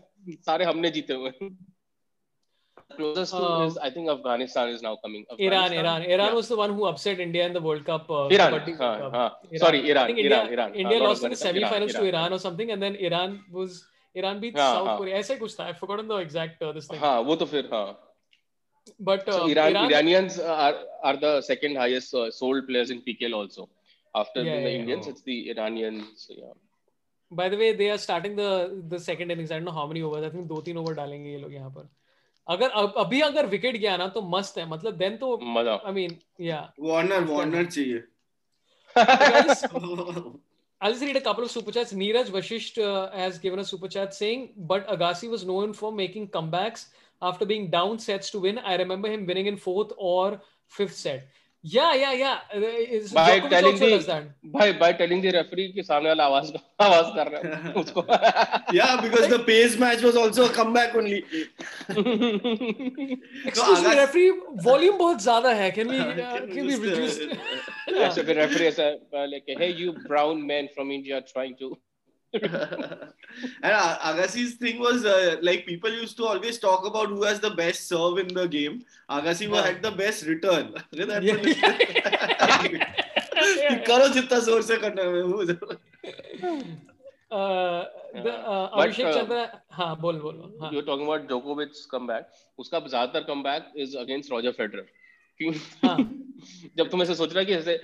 सारे हमने जीते हुए हैं closest to Um, is I think Afghanistan is now coming. Iran, Iran, Iran Yeah. was the one who upset India in the World Cup. Uh, Iran, kabaddi हाँ, World Cup. हाँ. Sorry, Iran, India, Iran, Iran. India हाँ, lost in the semi-finals to Iran. Iran or something, and then Iran was Iran beat हाँ, South हाँ. Korea. ऐसा कुछ था. I've forgotten the exact uh, this thing. हाँ वो तो फिर हाँ But uh, so Iran, Iran, Iranians are are the second highest uh, sold players in PKL also. After Yeah, the yeah, Indians, yeah. it's the Iranians. Yeah. by the way, they are starting the the second innings. I don't know how many overs. I think दो तीन over डालेंगे ये लोग यहाँ पर. अगर अब अभी अगर विकेट गया ना तो मस्त है मतलब देन तो मज़ा आई मीन या Warner Warner चाहिए. I'll just read a couple of super chats. Neeraj Vashisht uh, has given a super chat saying, but Agassi was known for making comebacks after being down sets to win. I remember him winning in fourth or fifth set. Yeah, yeah, yeah. Uh, it's, by telling also the, does that. By, by telling the referee कि सामने yeah, because the Paes match was also a comeback only. Excuse me, referee, volume is ज़्यादा है. Can we uh, can we uh, reduce? ऐसे the referee is uh, like, hey you brown men from India trying to and Agassi's thing was uh, like people used to always talk about who has the best serve in the game. Agassi Yeah. had the best return. करो जितना ज़ोर से करना है वो Uh, uh, uh, Chandra. हाँ बोल बोल बोल. हाँ. you're talking about Djokovic's उसका ज़्यादातर comeback is against Roger Federer क्यों हाँ. जब तुम ऐसे सोच रहा कि जैसे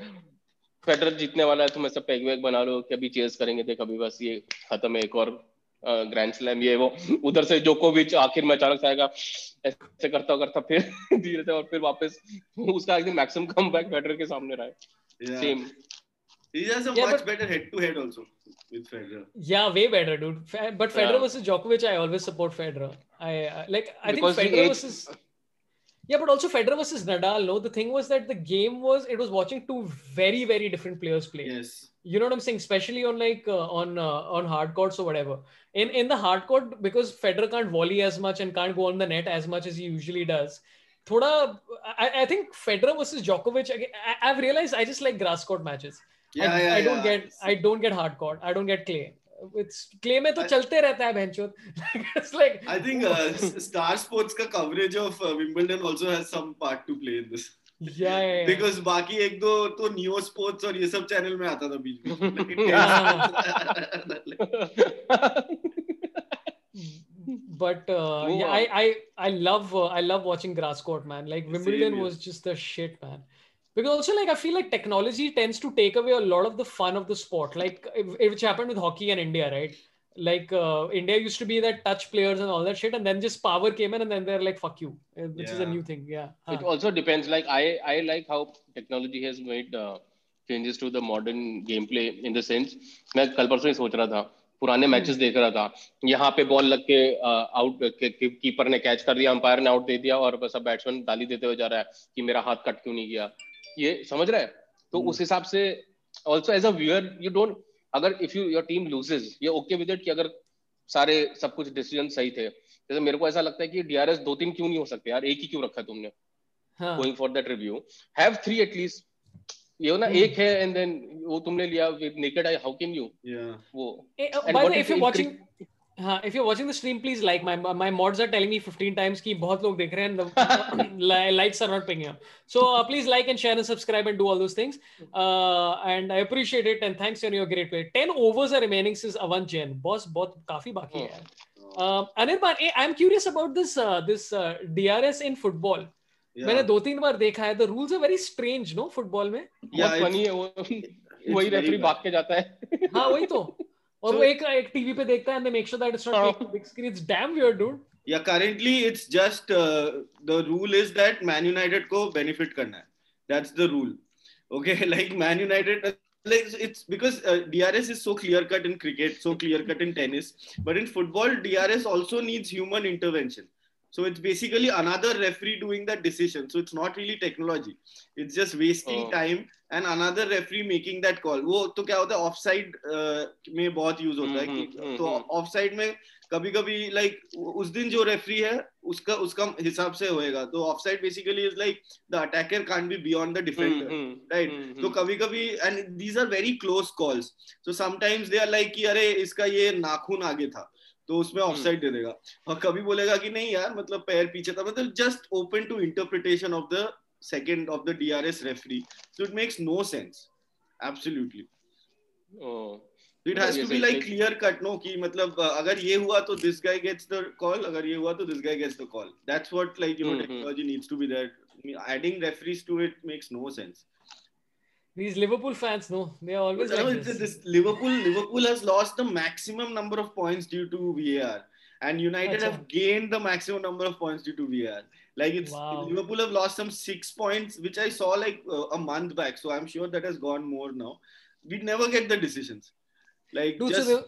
फेडरर जीतने वाला है तुम ऐसा पैग वैग बना लो कि अभी चेस करेंगे थे कभी बस ये खत्म है एक और ग्रैंड स्लैम ये वो उधर से जोकोविच आखिर में अचानक आएगा ऐसे करता करता फिर धीरे से और फिर वापस उसका एकदम मैक्सिमम कम बैक फेडरर के सामने रहा है Yeah. Same He has a Yeah, much but- better head to head also with Federer. Yeah, way better, dude. But Federer Yeah. versus Djokovic, I always support Federer. I uh, like. I Because think Federer age- versus. Yeah, but also Federer versus Nadal. No, the thing was that the game was it was watching two very very different players play. Yes. You know what I'm saying? Especially on like uh, on uh, on hard courts or whatever. In in the hard court because Federer can't volley as much and can't go on the net as much as he usually does. Thoda, I, I think Federer versus Djokovic. I, I've realized I just like grass court matches. Yeah, I, yeah, I don't yeah. get I don't get hard court. I don't get clay. Clay में तो चलते रहता है like I think Star Sports का coverage of Wimbledon also has some part to play in this because बाकी एक दो तो स्पोर्ट्स और ये सब चैनल में आता था बीच में। Because also like I feel like technology tends to take away a lot of the fun of the sport. Like if- which happened with hockey and India, right? Like uh, India used to be that touch players and all that shit, and then just power came in, and then they're like, "Fuck you," uh, which is a Yeah. new thing. Yeah. it Huh. also depends like i i like how technology has made uh, changes to the modern gameplay in the sense मैं कल परसों ही सोच रहा था पुराने matches देख रहा था यहाँ पे बॉल लग के आउट कीपर ने कैच कर दिया अंपायर ने आउट दे दिया और बस अब बैट्समैन गाली देते हुए जा रहा है कि मेरा हाथ कट क्यों नहीं गया ये समझ रहा है? तो हम्म। उस हिसाब से also as a viewer you don't अगर if you your team loses ये ओके विद इट कि अगर सारे सब कुछ डिसीज़न सही थे। जैसे मेरे को ऐसा लगता है कि डीआरएस दो तीन क्यों नहीं हो सकते यार? एक ही क्यों रखा है तुमने? Going for that review three at least ये ना Hmm. एक है एंड देन वो तुमने लिया naked eye how can you? Yeah. वो। Eh, uh, And by the हाँ if you watching the stream please like my my mods are telling me 15 times कि बहुत लोग देख रहे हैं likes are not picking up so please like and share and subscribe and do all those things and I appreciate it and thanks for your great play 10 overs are remaining since Avan Jain boss बहुत काफ़ी बाकी है। Anirban I am curious about this this DRS in football मैंने दो तीन बार देखा है। The rules are very strange no football में? वही रेफरी भाग के जाता है। हाँ वही तो। और So- वो एक एक टीवी पे देखता है it's not हाँ. playing on big screen. It's damn weird, dude. Yeah, currently it's just uh, the rule is that Man United को benefit करना है. That's the rule. Okay, like Man United, like it's because uh, DRS is so clear cut in cricket, so clear cut in tennis, but in football, DRS also needs human intervention. So it's basically another referee doing that decision. So it's not really technology. It's just wasting Oh. time and another referee making that call. वो तो क्या होता है offside uh, में बहुत use होता है हम्म, हम्म, तो हम्म। offside में कभी कभी लाइक उस दिन जो रेफरी है उसका उसका हिसाब से होएगा। तो offside basically is like the attacker can't be beyond the defender right तो कभी कभी and these are very close calls so sometimes they are like कि अरे इसका ये नाखून आगे था। तो उसमें ऑफसाइड दे देगा। और कभी बोलेगा कि नहीं यार मतलब पैर पीछे था। मतलब just open to interpretation of the second of the DRS referee so it makes no sense absolutely So it has to Yes, be yes, like yes. clear cut no कि मतलब uh, अगर ये हुआ तो this guy gets the call अगर ये हुआ तो this guy gets the call that's what like you know Mhm. technology needs to be there I mean, adding referees to it makes no sense These Liverpool fans, no, they are always No, like it's- this. this Liverpool Liverpool has lost the maximum number of points due to VAR and United Acha. have gained the maximum number of points due to VAR like it's Wow. Liverpool have lost some six points which I saw like uh, a month back so I'm sure that has gone more now we never get the decisions like Dude, just so there,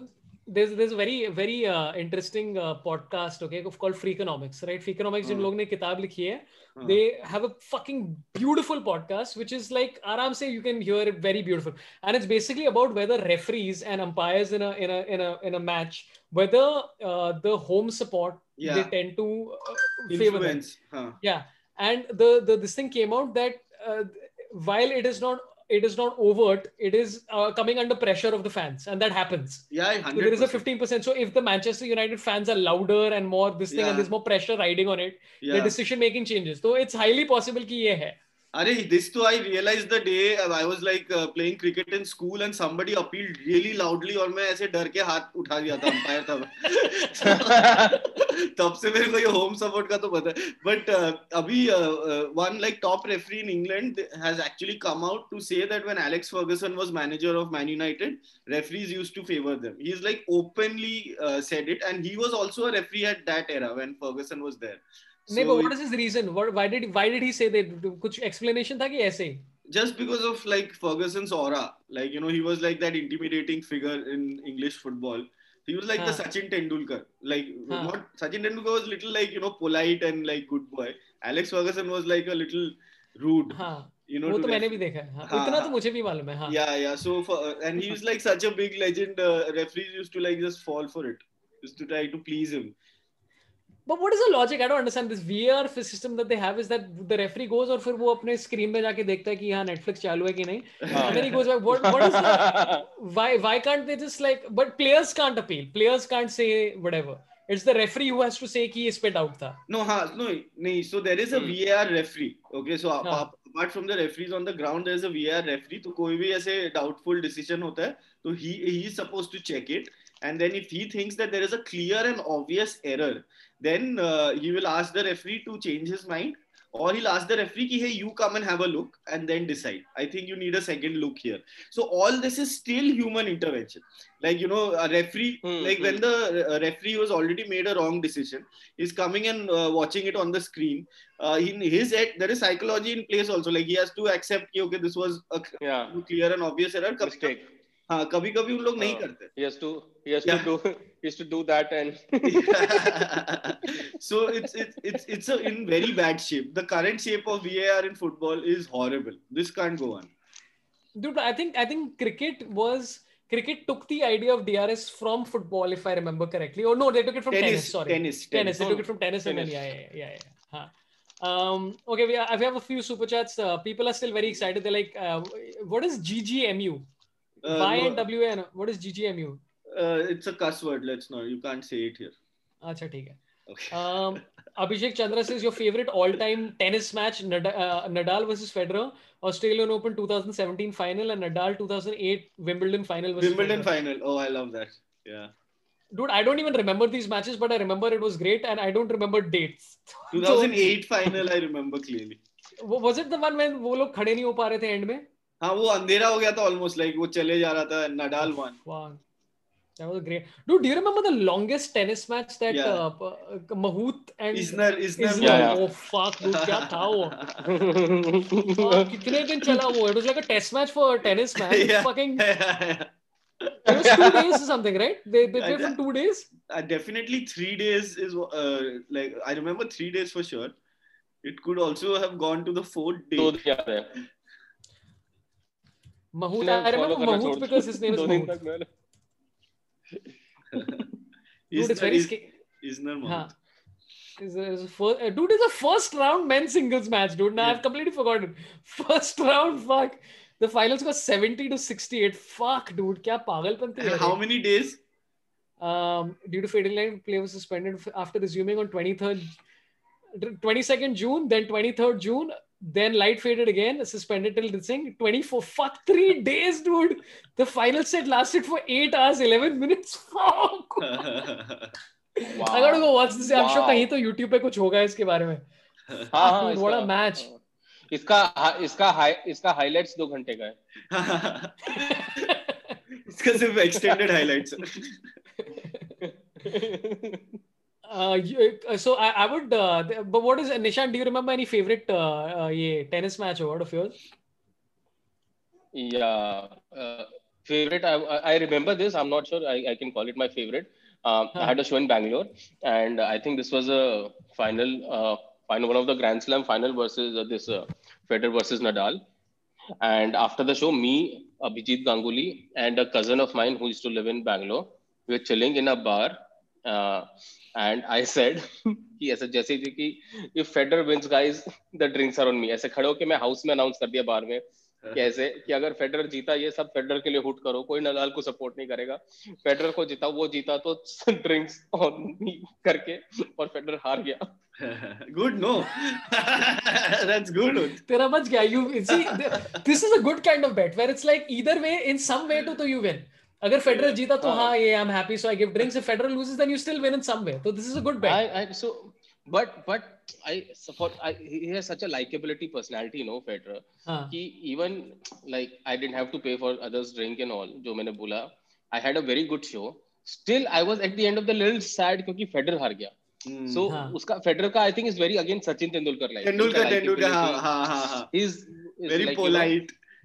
there's there's a very very uh, interesting uh, podcast, okay, called Freakonomics, right? Freakonomics, जिन हाँ. लोग ने किताब लिखी है, हाँ. they have a fucking beautiful podcast, which is like आराम से you can hear it very beautiful, and it's basically about whether referees and umpires in a in a in a in a match, whether uh, the home support yeah. they tend to uh, favor them. Huh. Yeah, and the, the this thing came out that uh, while it is not it is not overt, it is uh, coming under pressure of the fans, and that happens. Yeah, so there is a fifteen percent. So if the Manchester United fans are louder and more this thing, yeah. and there's more pressure riding on it, yeah. the decision making changes. So it's highly possible that ye. Are this too I realized the day I was like uh, playing cricket in school and somebody appealed really loudly और मैं ऐसे डर के हाथ उठा दिया था umpire था तब से मेरे को ये होम सपोर्ट का तो पता है बट uh, अभी one like top referee in England has actually come out to say that when Alex Ferguson was manager of Man United referees used to favor them he's like openly uh, said it and he was also a referee at that era when ferguson was there नहीं but what is his reason why did why did he say that कुछ explanation था कि ऐसे just because of like Ferguson's aura like you know he was like that intimidating figure in English football he was like the Sachin Tendulkar like what Sachin Tendulkar was little like you know polite and like good boy Alex Ferguson was like a little rude हाँ। You know, वो तो मैंने भी देखा है। हाँ, इतना तो मुझे भी मालूम है हाँ। या या so and he is like such a big legend referees used to like just fall for it used to try to please him But what is the logic? I don't understand this VR system that they have is that the referee goes और फिर वो अपने screen में जाके देखता है कि यहाँ Netflix चालू है कि नहीं and then he goes back what what is the why why can't they just like but players can't appeal players can't say whatever it's the referee who has to say कि इस पे doubt था no हाँ no नहीं so there is a VAR referee okay so apart from the referees on the ground there is a VAR referee तो कोई भी ऐसे doubtful decision होता है तो he he is supposed to check it and then if he thinks that there is a clear and obvious error then uh, he will ask the referee to change his mind or he'll ask the referee ki, hey you come and have a look and then decide. I think you need a second look here. So all this is still human intervention. Like you know a referee Hmm, like when the uh, referee was already made a wrong decision he's coming and uh, watching it on the screen. Uh, in his head there is psychology in place also. Like he has to accept okay this was a yeah. clear and obvious error. Mistake हाँ कभी कभी उन लोग नहीं हाँ. करते he has to he has Yeah. to do he has to do that and so it's it's it's it's a, in very bad shape. The current shape of VAR in football is horrible. This can't go on. dude I think I think cricket was cricket took the idea of DRS from football if I remember correctly or no they took it from tennis, Tennis, sorry tennis, tennis. They No, took it from tennis, and then tennis. yeah, yeah, yeah, yeah. yeah. Huh. Um, okay, we, have, we have a few super chats. Uh, people are still very excited. They're like, uh, "What is GGMU? Uh, YNWA. What is GGMU? Uh, it's a cuss word. Let's not. You can't say it here. अच्छा ठीक है. Okay. Um, Abhishek Chandra says your favorite all-time tennis match uh, Nadal, versus Federer, Australian Open 2017 final, and Nadal 2008 Wimbledon final. Wimbledon Federer. final. Oh, I love that. Yeah. Dude, I don't even remember these matches, but I remember it was great, and I don't remember dates. 2008 final, I remember clearly. Was it the one when वो लोग खड़े नहीं हो पा रहे थे and में? हाँ वो अंधेरा हो गया था almost like वो चले जा रहा था won. Wow. That was great. Dude, do you remember the longest tennis match that Yeah. uh, uh, Mahut and Isner Isner. Isner- Yeah, yeah. Oh fuck, dude, क्या था वो? कितने दिन चला वो? It was like a test match for a tennis, man. Yeah. Fucking, it was two days or something, right? They they played for two days. uh, definitely three days is uh, like I remember three days for sure. It could also have gone to the fourth day. दो दिन याद Mahoot, I remember Mahoot because his name is Mahoot. dude, it's very scary. Is a, is a first, uh, dude, it's a first round men's singles match, dude. Now yeah. I've completely forgotten. First round, fuck. The finals got 70 to 68. Fuck, dude. Kya pagalpan thi How many days? Um, due to fading line, play was suspended after resuming on 23rd, 22nd June, then 23rd June. Then light faded again, suspended till this thing. 24, fuck, three days, dude. The final set lasted for 8 hours, 11 minutes. Fuck. wow. I gotta go watch this. I'm sure. कहीं तो YouTube पे कुछ होगा इसके बारे में. हाँ हाँ what a match. इसका इसका हाई इसका हाइलाइट्स दो घंटे का है इसका सिर्फ़ extended highlights. Uh, you, uh, so I, I would, uh, but what is Nishan? Do you remember any favorite uh, uh, ये tennis match award of yours? yeah uh, favorite I, I remember this i'm not sure i, I can call it my favorite um, i had a show in bangalore and i think this was a final final one of the grand slam final versus this federer versus nadal and after the show me abhijit ganguly and a cousin of mine who used to live in bangalore we were chilling in a bar uh, and I said कि ऐसे जैसे थी कि if Federer wins guys the drinks are on me ऐसे खड़े होके मैं house में अनाउंस कर दिया बार में कैसे कि अगर फेडर जीता ये सब फेडर के लिए हुट करो कोई नदाल को सपोर्ट नहीं करेगा। फेडर को जीता वो जीता तो ड्रिंक्स ऑन मी करके और फेडर हार गया। गुड नो दैट्स गुड तेरा बच गया। You see this is a good kind of bet where it's like either way in some way to तो यू विन अगर फेडरल जीता तो हाँ। ये I am happy so I give drinks if Federer loses then you still win in some way तो this is a good bet I I so but but I support I he has such a likeability personality no Federer कि even like I didn't have to pay for others drink and all जो मैंने बोला I had a very good show still I was at the end of the little sad क्योंकि Federer हार गया। So उसका Federer का I think is very again Sachin Tendulkar like Tendulkar Tendulkar हाँ हाँ हाँ is very polite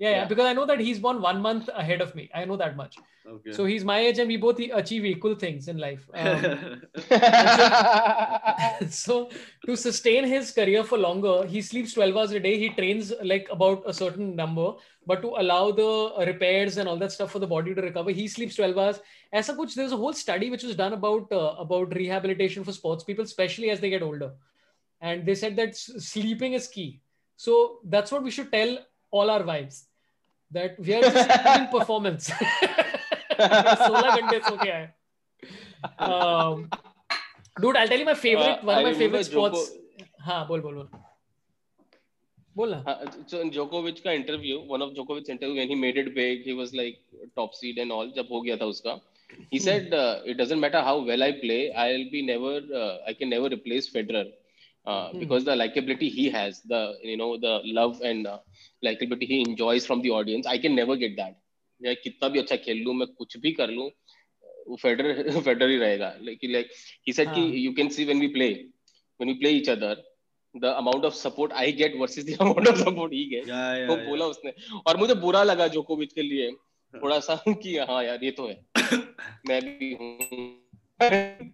Yeah, yeah, because I know that he's born one month ahead of me. I know that much. okay So he's my age and we both achieve equal things in life. Um, so to sustain his career for longer, he sleeps 12 hours a day. He trains like about a certain number, but to allow the repairs and all that stuff for the body to recover, he sleeps 12 hours. Aisa kuch, there's a whole study which was done about uh, about rehabilitation for sports people, especially as they get older. And they said that sleeping is key. So that's what we should tell all our wives that we are just giving performance. 16 घंटे सो के आए. Um, dude, I'll tell you my favorite, Uh, one of I my favorite sports. हाँ, बोल बोल बोल. बोल. Uh, so in Djokovic का interview, one of Djokovic's interview when he made it big, he was like top seed and all. जब हो गया था उसका, he Hmm. said uh, it doesn't matter how well I play, I'll be never, uh, I can never replace Federer. Uh, Hmm. because the likability he has, the you know the love and uh, likability he enjoys from the audience, I can never get that. मैं कितना भी अच्छा खेल लूँ, मैं कुछ भी कर लूँ, वो फेडरर फेडरर ही रहेगा. Like like he said कि हाँ. you can see when we play, when we play each other, the amount of support I get versus the amount of support he gets. yeah yeah, वो yeah. बोला उसने और मुझे बुरा लगा जोकोविच के लिए थोड़ा सा कि हाँ यार ये तो है मैं भी हूँ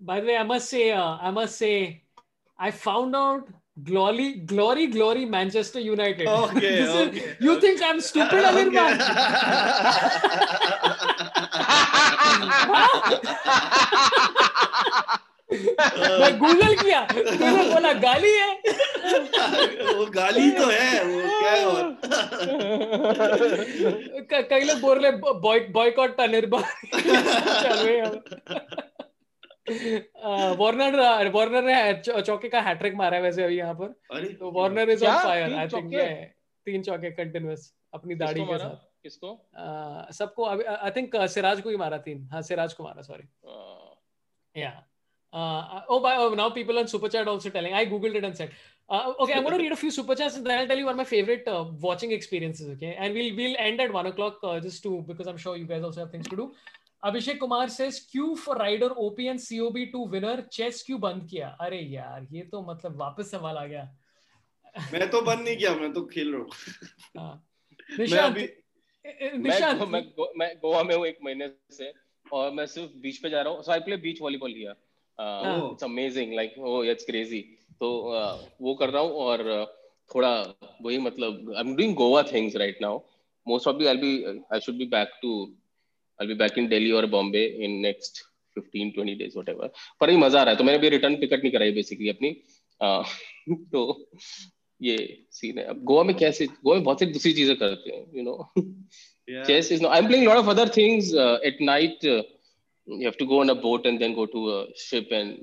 By the way, I must say, uh, I must say, I found out glory, glory, glory, Manchester United. Okay, This is- okay, you okay. think I'm stupid, Anirban? मैं गूगल किया तूने बोला गाली है वो गाली तो है वो क्या है कई लोग बोल रहे बॉयकॉट अनिर्बान चल रहे वार्नर वार्नर ने चौके का हैट्रिक मारा है वैसे अभी यहाँ पर तो Warner is on fire I think? तीन चौके कंटिन्यूअस अपनी दाढ़ी के साथ किसको सबको अभी आई थिंक सिराज को ही मारा तीन हाँ सिराज को मारा sorry Uh, Yeah. Uh, oh, by, oh, now people on super chat also telling. I googled it and said, uh, okay, I'm going to read a few super chats and then I'll tell you one of my favorite uh, watching experiences. Okay, and we'll we'll end at one o'clock uh, just to because I'm sure you guys also have things to do. Abhishek Kumar says Q for rider OP and COB two winner chess क्यों बंद किया. अरे यार ये तो मतलब वापस सवाल आ गया। मैं तो बंद नहीं किया मैं तो खेल रहा हूँ। हाँ. मैं निशांत मैं निशांत गो- मैं गो- मैं गोवा में हूँ एक महीने से और मैं सिर्फ़ बीच पे जा रहा हूँ। So I play beach volleyball here. It's amazing like oh it's crazy तो uh, वो कर रहा हूँ और uh, थोड़ा वही मतलब I am doing Goa things right now most of I be I should be back to I'll be back in Delhi or Bombay in next 15, 20 days, whatever. पर ही मज़ा आ रहा है। तो मैंने भी रिटर्न पिकअप नहीं कराई बेसिकली अपनी। आ, तो ये सीन है। अब गोवा में कैसे गोवा में बहुत सी दूसरी चीज़ें करते हैं you know chess is no I am playing lot of other things at night you have to go on a boat and then go to a ship and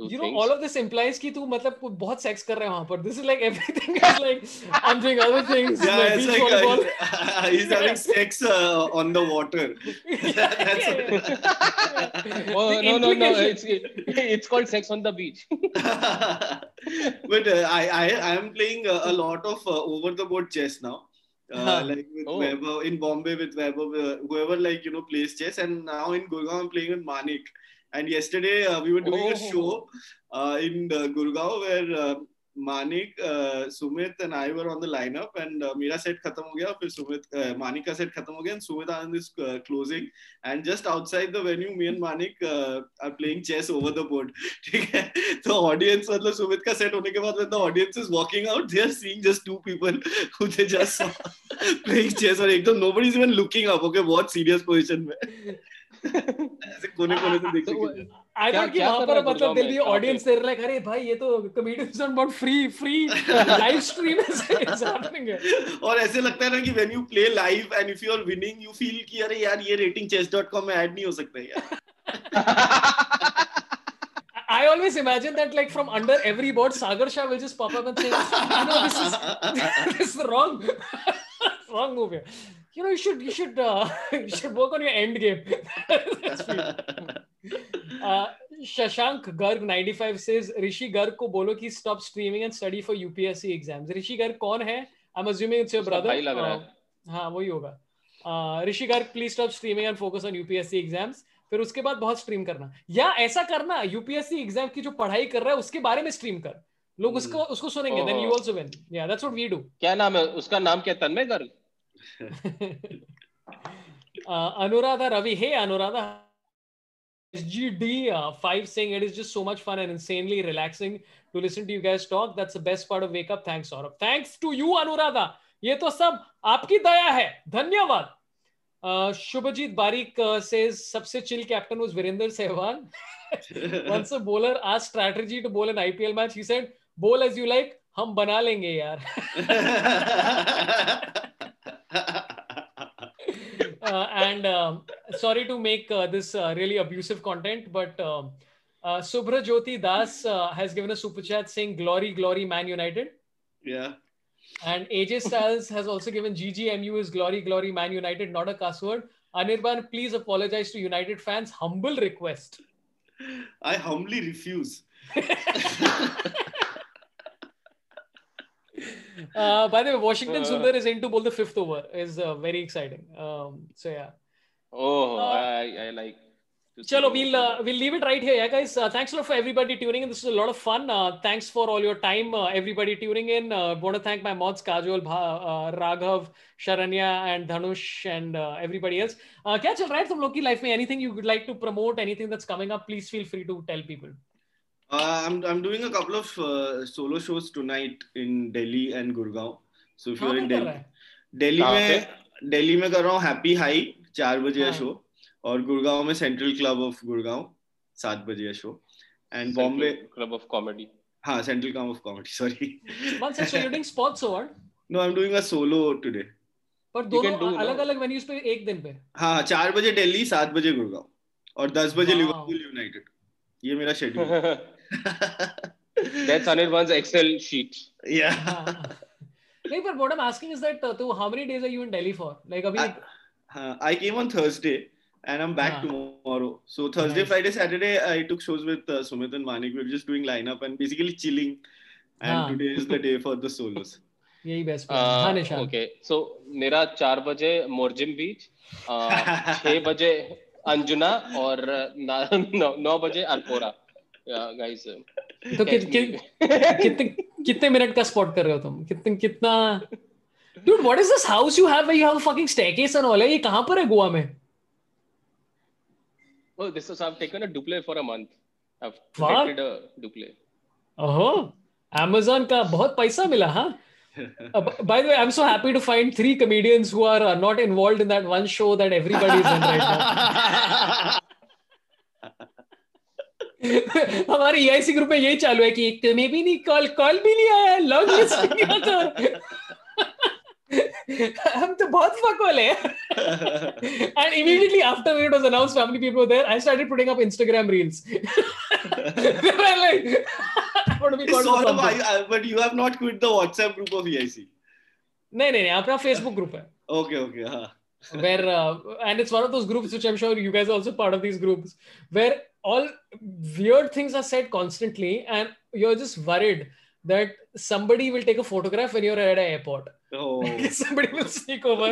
uh, you know all of this implies कि तू मतलब बहुत sex कर रहा है वहाँ पर this is like everything is like I'm doing other things Yeah, like it's like volleyball. uh, he's having sex uh, on the water. That's yeah. oh The no no no it's it's called sex on the beach but uh, I, I I am playing a, a lot of uh, over the board chess now. Uh, Huh. like with Oh. Vaibhav in Bombay with uh, whoever like you know plays chess, and now in Gurgaon I'm playing with Manik. And yesterday uh, we were doing oh. a Oh. show uh, in uh, Gurgaon where uh, Manik, uh, Sumit and I were on the lineup and uh, मेरा set खत्म हो गया फिर Sumit uh, Manik का set खत्म हो गया and Sumit Anand is uh, closing and just outside the venue me and Manik uh, are playing chess over the board ठीक है तो audience मतलब Sumit का set होने के बाद when the audience is walking out they are seeing just two people who they just saw playing chess और एकदम nobody is even looking up okay बहुत serious position में ऐसे कोने कोने पर ऑडियंस देर लाइक और ऐसे लगता है ना you play live and if you are winning you feel कि अरे यार ये रेटिंग chess.com में ऐड नहीं हो सकता यार I always imagine that like from under every board, Sagar Shah will just pop up and say, no, this is, this is wrong. wrong move. You know you should you should uh, you should work on your end game That's. Uh, Shashank Garg 95 says Rishi Garg को बोलो कि stop streaming and study for UPSC exams. Rishi Garg कौन है? I'm assuming it's your brother. भाई लग रहा है। Uh, हाँ वही होगा. Uh, Rishi Garg please stop streaming and focus on UPSC exams. फिर उसके बाद बहुत स्ट्रीम करना या ऐसा करना यूपीएससी एग्ज़ाम की जो पढ़ाई कर रहा है उसके बारे में स्ट्रीम कर लोग उसको उसको सुनेंगे then you also win yeah that's what we do क्या नाम है उसका नाम क्या है? तन्मय Garg uh, Anuradha Ravi. Hey, Anuradha. SGD uh, 5 saying it is just so much fun and insanely relaxing to listen to you guys talk. That's the best part of Wake Up. Thanks, Saurabh. Thanks to you, Anuradha. ये तो सब आपकी दया है धन्यवाद uh, Shubhajit Barik uh, says सबसे chill captain was Virender Sehwan. Once a bowler asked strategy to bowl an IPL match, he said, "Bowl as you like, हम बना लेंगे यार." Uh, and um, sorry to make uh, this uh, really abusive content, but um, uh, Subhra Jyoti Das uh, has given a super chat saying "Glory, glory, Man United," yeah and AJ Styles has also given "GGMU is glory, glory, Man United," not a cuss word. Anirban, please apologize to United fans. Humble request. I humbly refuse Uh, by the way, Washington uh, Sundar is in to bowl the fifth over. is uh, very exciting. Um, so yeah. Oh, uh, I, I like. Chalo, we'll uh, we'll leave it right here, yeah, guys. Uh, thanks a lot for everybody tuning in. This is a lot of fun. thanks for all your time, everybody tuning in. want to thank my mods, Kajol, Raghav, Sharanya, and Dhanush, and everybody else. Uh, catch a right from Loki Life. me anything you would like to promote, anything that's coming up, please feel free to tell people. Uh, I'm I'm doing a couple of uh, solo shows tonight in Delhi and Gurgaon so if you're in Delhi है? दिल्ली में दिल्ली में कर रहा हूँ happy high चार बजे का हाँ। शो और गुड़गांव में सेंट्रल क्लब ऑफ़ गुड़गांव सात बजे का show and Bombay Club of Comedy. हाँ central club of comedy sorry One second, so you're doing sports or what? No I am doing a solo today पर दोनों अलग अलग venues पे एक दिन पे. हाँ हाँ, चार बजे दिल्ली सात बजे गुड़गांव और दस बजे. लिवरपूल यूनाइटेड ये मेरा schedule That's Anirban's Excel sheet. हाँ. नहीं पर what I'm asking is that uh, तो how many days are you in Delhi for? Like अभी I- हाँ I came on Thursday and I'm back Ah. tomorrow. So Thursday, Nice. Friday, Saturday, I took shows with uh, Sumit and Manik. We were just doing lineup and basically chilling. And Ah. today is the day for the solos. यही best हाँ Nishan okay so मेरा चार बजे मोरजिम बीच छह बजे अंजुना और ना- बजे अरपोरा गाइस तो कि, कि, कितने कितने मिनट का स्पॉट कर रहे हो तुम कितने कितना Dude, what is this house you have where you have a fucking staircase and all? है? ये कहाँ पर है गोवा में? Oh, this is I've taken a duple for a month. I've What? rented a duple. ओहो, Amazon का बहुत पैसा मिला हाँ? Uh, by the way, I'm so happy to find three comedians who are uh, not involved in that one show that everybody is in right now. हमारे EIC group में यही चालू है कि एक भी नहीं कॉल कॉल भी नहीं आया लॉन्ग लिस्ट नहीं आता हम तो बहुत fuck and immediately after it was announce how people there I started putting up Instagram reels there are like what we called but you have not quit the WhatsApp group of EIC नहीं नहीं नहीं अपना Facebook group है। Okay okay हाँ। Where uh, and it's one of those groups which i'm sure you guys are also part of these groups where all weird things are said constantly and you're just worried that somebody will take a photograph when you're at an airport Oh. somebody will sneak over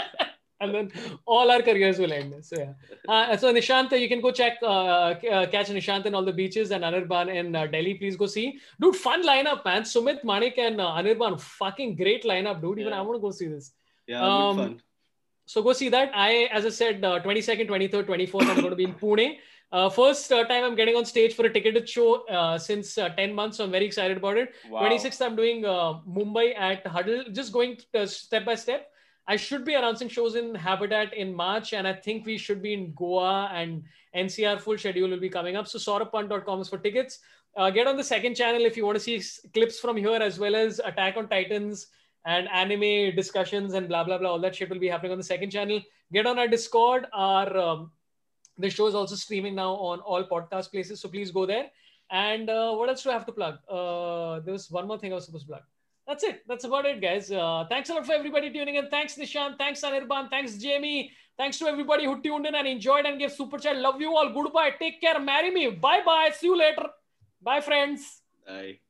and then all our careers will end. So yeah. Uh, so Nishant, you can go check uh, uh, catch Nishant in all the beaches and Anirban in uh, Delhi. Please go see, dude. Fun lineup, man. Sumit Manik and uh, Anirban, fucking great lineup, dude. Even Yeah. I want to go see this. Yeah, Um, good fun. So go see that. I, as I said, uh, 22nd, 23rd, 24th, I'm going to be in Pune. Uh, first uh, time I'm getting on stage for a ticketed show uh, since uh, 10 months, so I'm very excited about it. Wow. 26th, I'm doing uh, Mumbai at Huddle, just going uh, step by step. I should be announcing shows in Habitat in March, and I think we should be in Goa and NCR full schedule will be coming up. So saurabpant.com is for tickets. Uh, get on the second channel if you want to see clips from here as well as Attack on Titans and anime discussions and blah blah blah. All that shit will be happening on the second channel. Get on our Discord. Our um, the show is also streaming now on all podcast places, so please go there. And uh, what else do I have to plug? Uh, there was one more thing I was supposed to plug. That's it. That's about it, guys. Uh, thanks a lot for everybody tuning in. Thanks, Nishant. Thanks, Anirban. Thanks, Jamie. Thanks to everybody who tuned in and enjoyed and gave super chat. Love you all. Goodbye. Take care. Marry me. Bye bye. See you later. Bye, friends. Bye.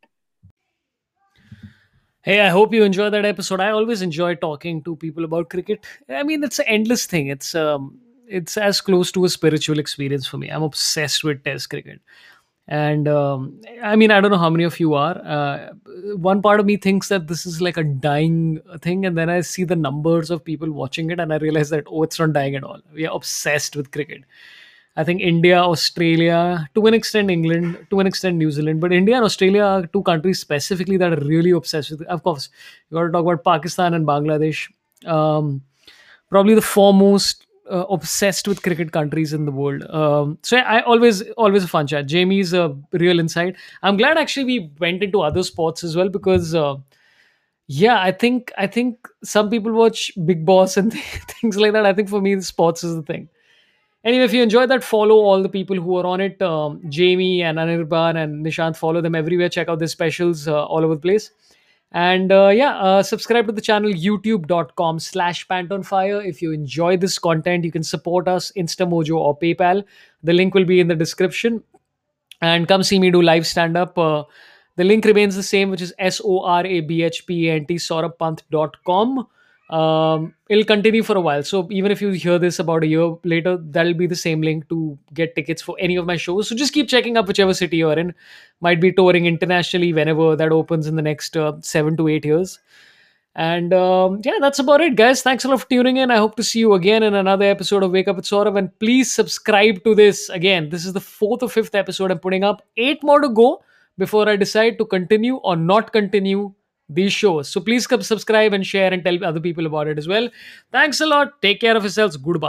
Hey, I hope you enjoyed that episode. I always enjoy talking to people about cricket. I mean, it's an endless thing. It's um, it's as close to a spiritual experience for me. I'm obsessed with Test cricket, and um, I mean, I don't know how many of you are. Uh, one part of me thinks that this is like a dying thing, and then I see the numbers of people watching it, and I realize that oh, it's not dying at all. We are obsessed with cricket. I think India, Australia, to an extent England, to an extent New Zealand, but India and Australia are two countries specifically that are really obsessed with. Of course, you got to talk about Pakistan and Bangladesh. Um, probably the foremost uh, obsessed with cricket countries in the world. Um, so I always always a fun chat. Jamie's a real insight. I'm glad actually we went into other sports as well because. Uh, yeah, I think I think some people watch Bigg Boss and things like that. I think for me, sports is the thing. Anyway, if you enjoyed that, follow all the people who are on it. Um, Jamie and Anirban and Nishant, follow them everywhere. Check out their specials uh, all over the place. And uh, yeah, uh, subscribe to the channel youtube.com slash pantonfire. If you enjoy this content, you can support us Instamojo or PayPal. The link will be in the description. And come see me do live stand up. Uh, the link remains the same, which is s-o-r-a-b-h-p-a-n-t S O Um, it'll continue for a while. So even if you hear this about a year later, that'll be the same link to get tickets for any of my shows. So just keep checking up whichever city you're in. Might be touring internationally whenever that opens in the next uh, seven to eight years. And um, yeah, that's about it, guys. Thanks a lot for tuning in. I hope to see you again in another episode of Wake Up with Sorabh. And please subscribe to this. Again, this is the fourth or fifth episode I'm putting up. Eight more to go before I decide to continue or not continue these shows. So please subscribe and share and tell other people about it as well. Thanks a lot. Take care of yourselves. Goodbye.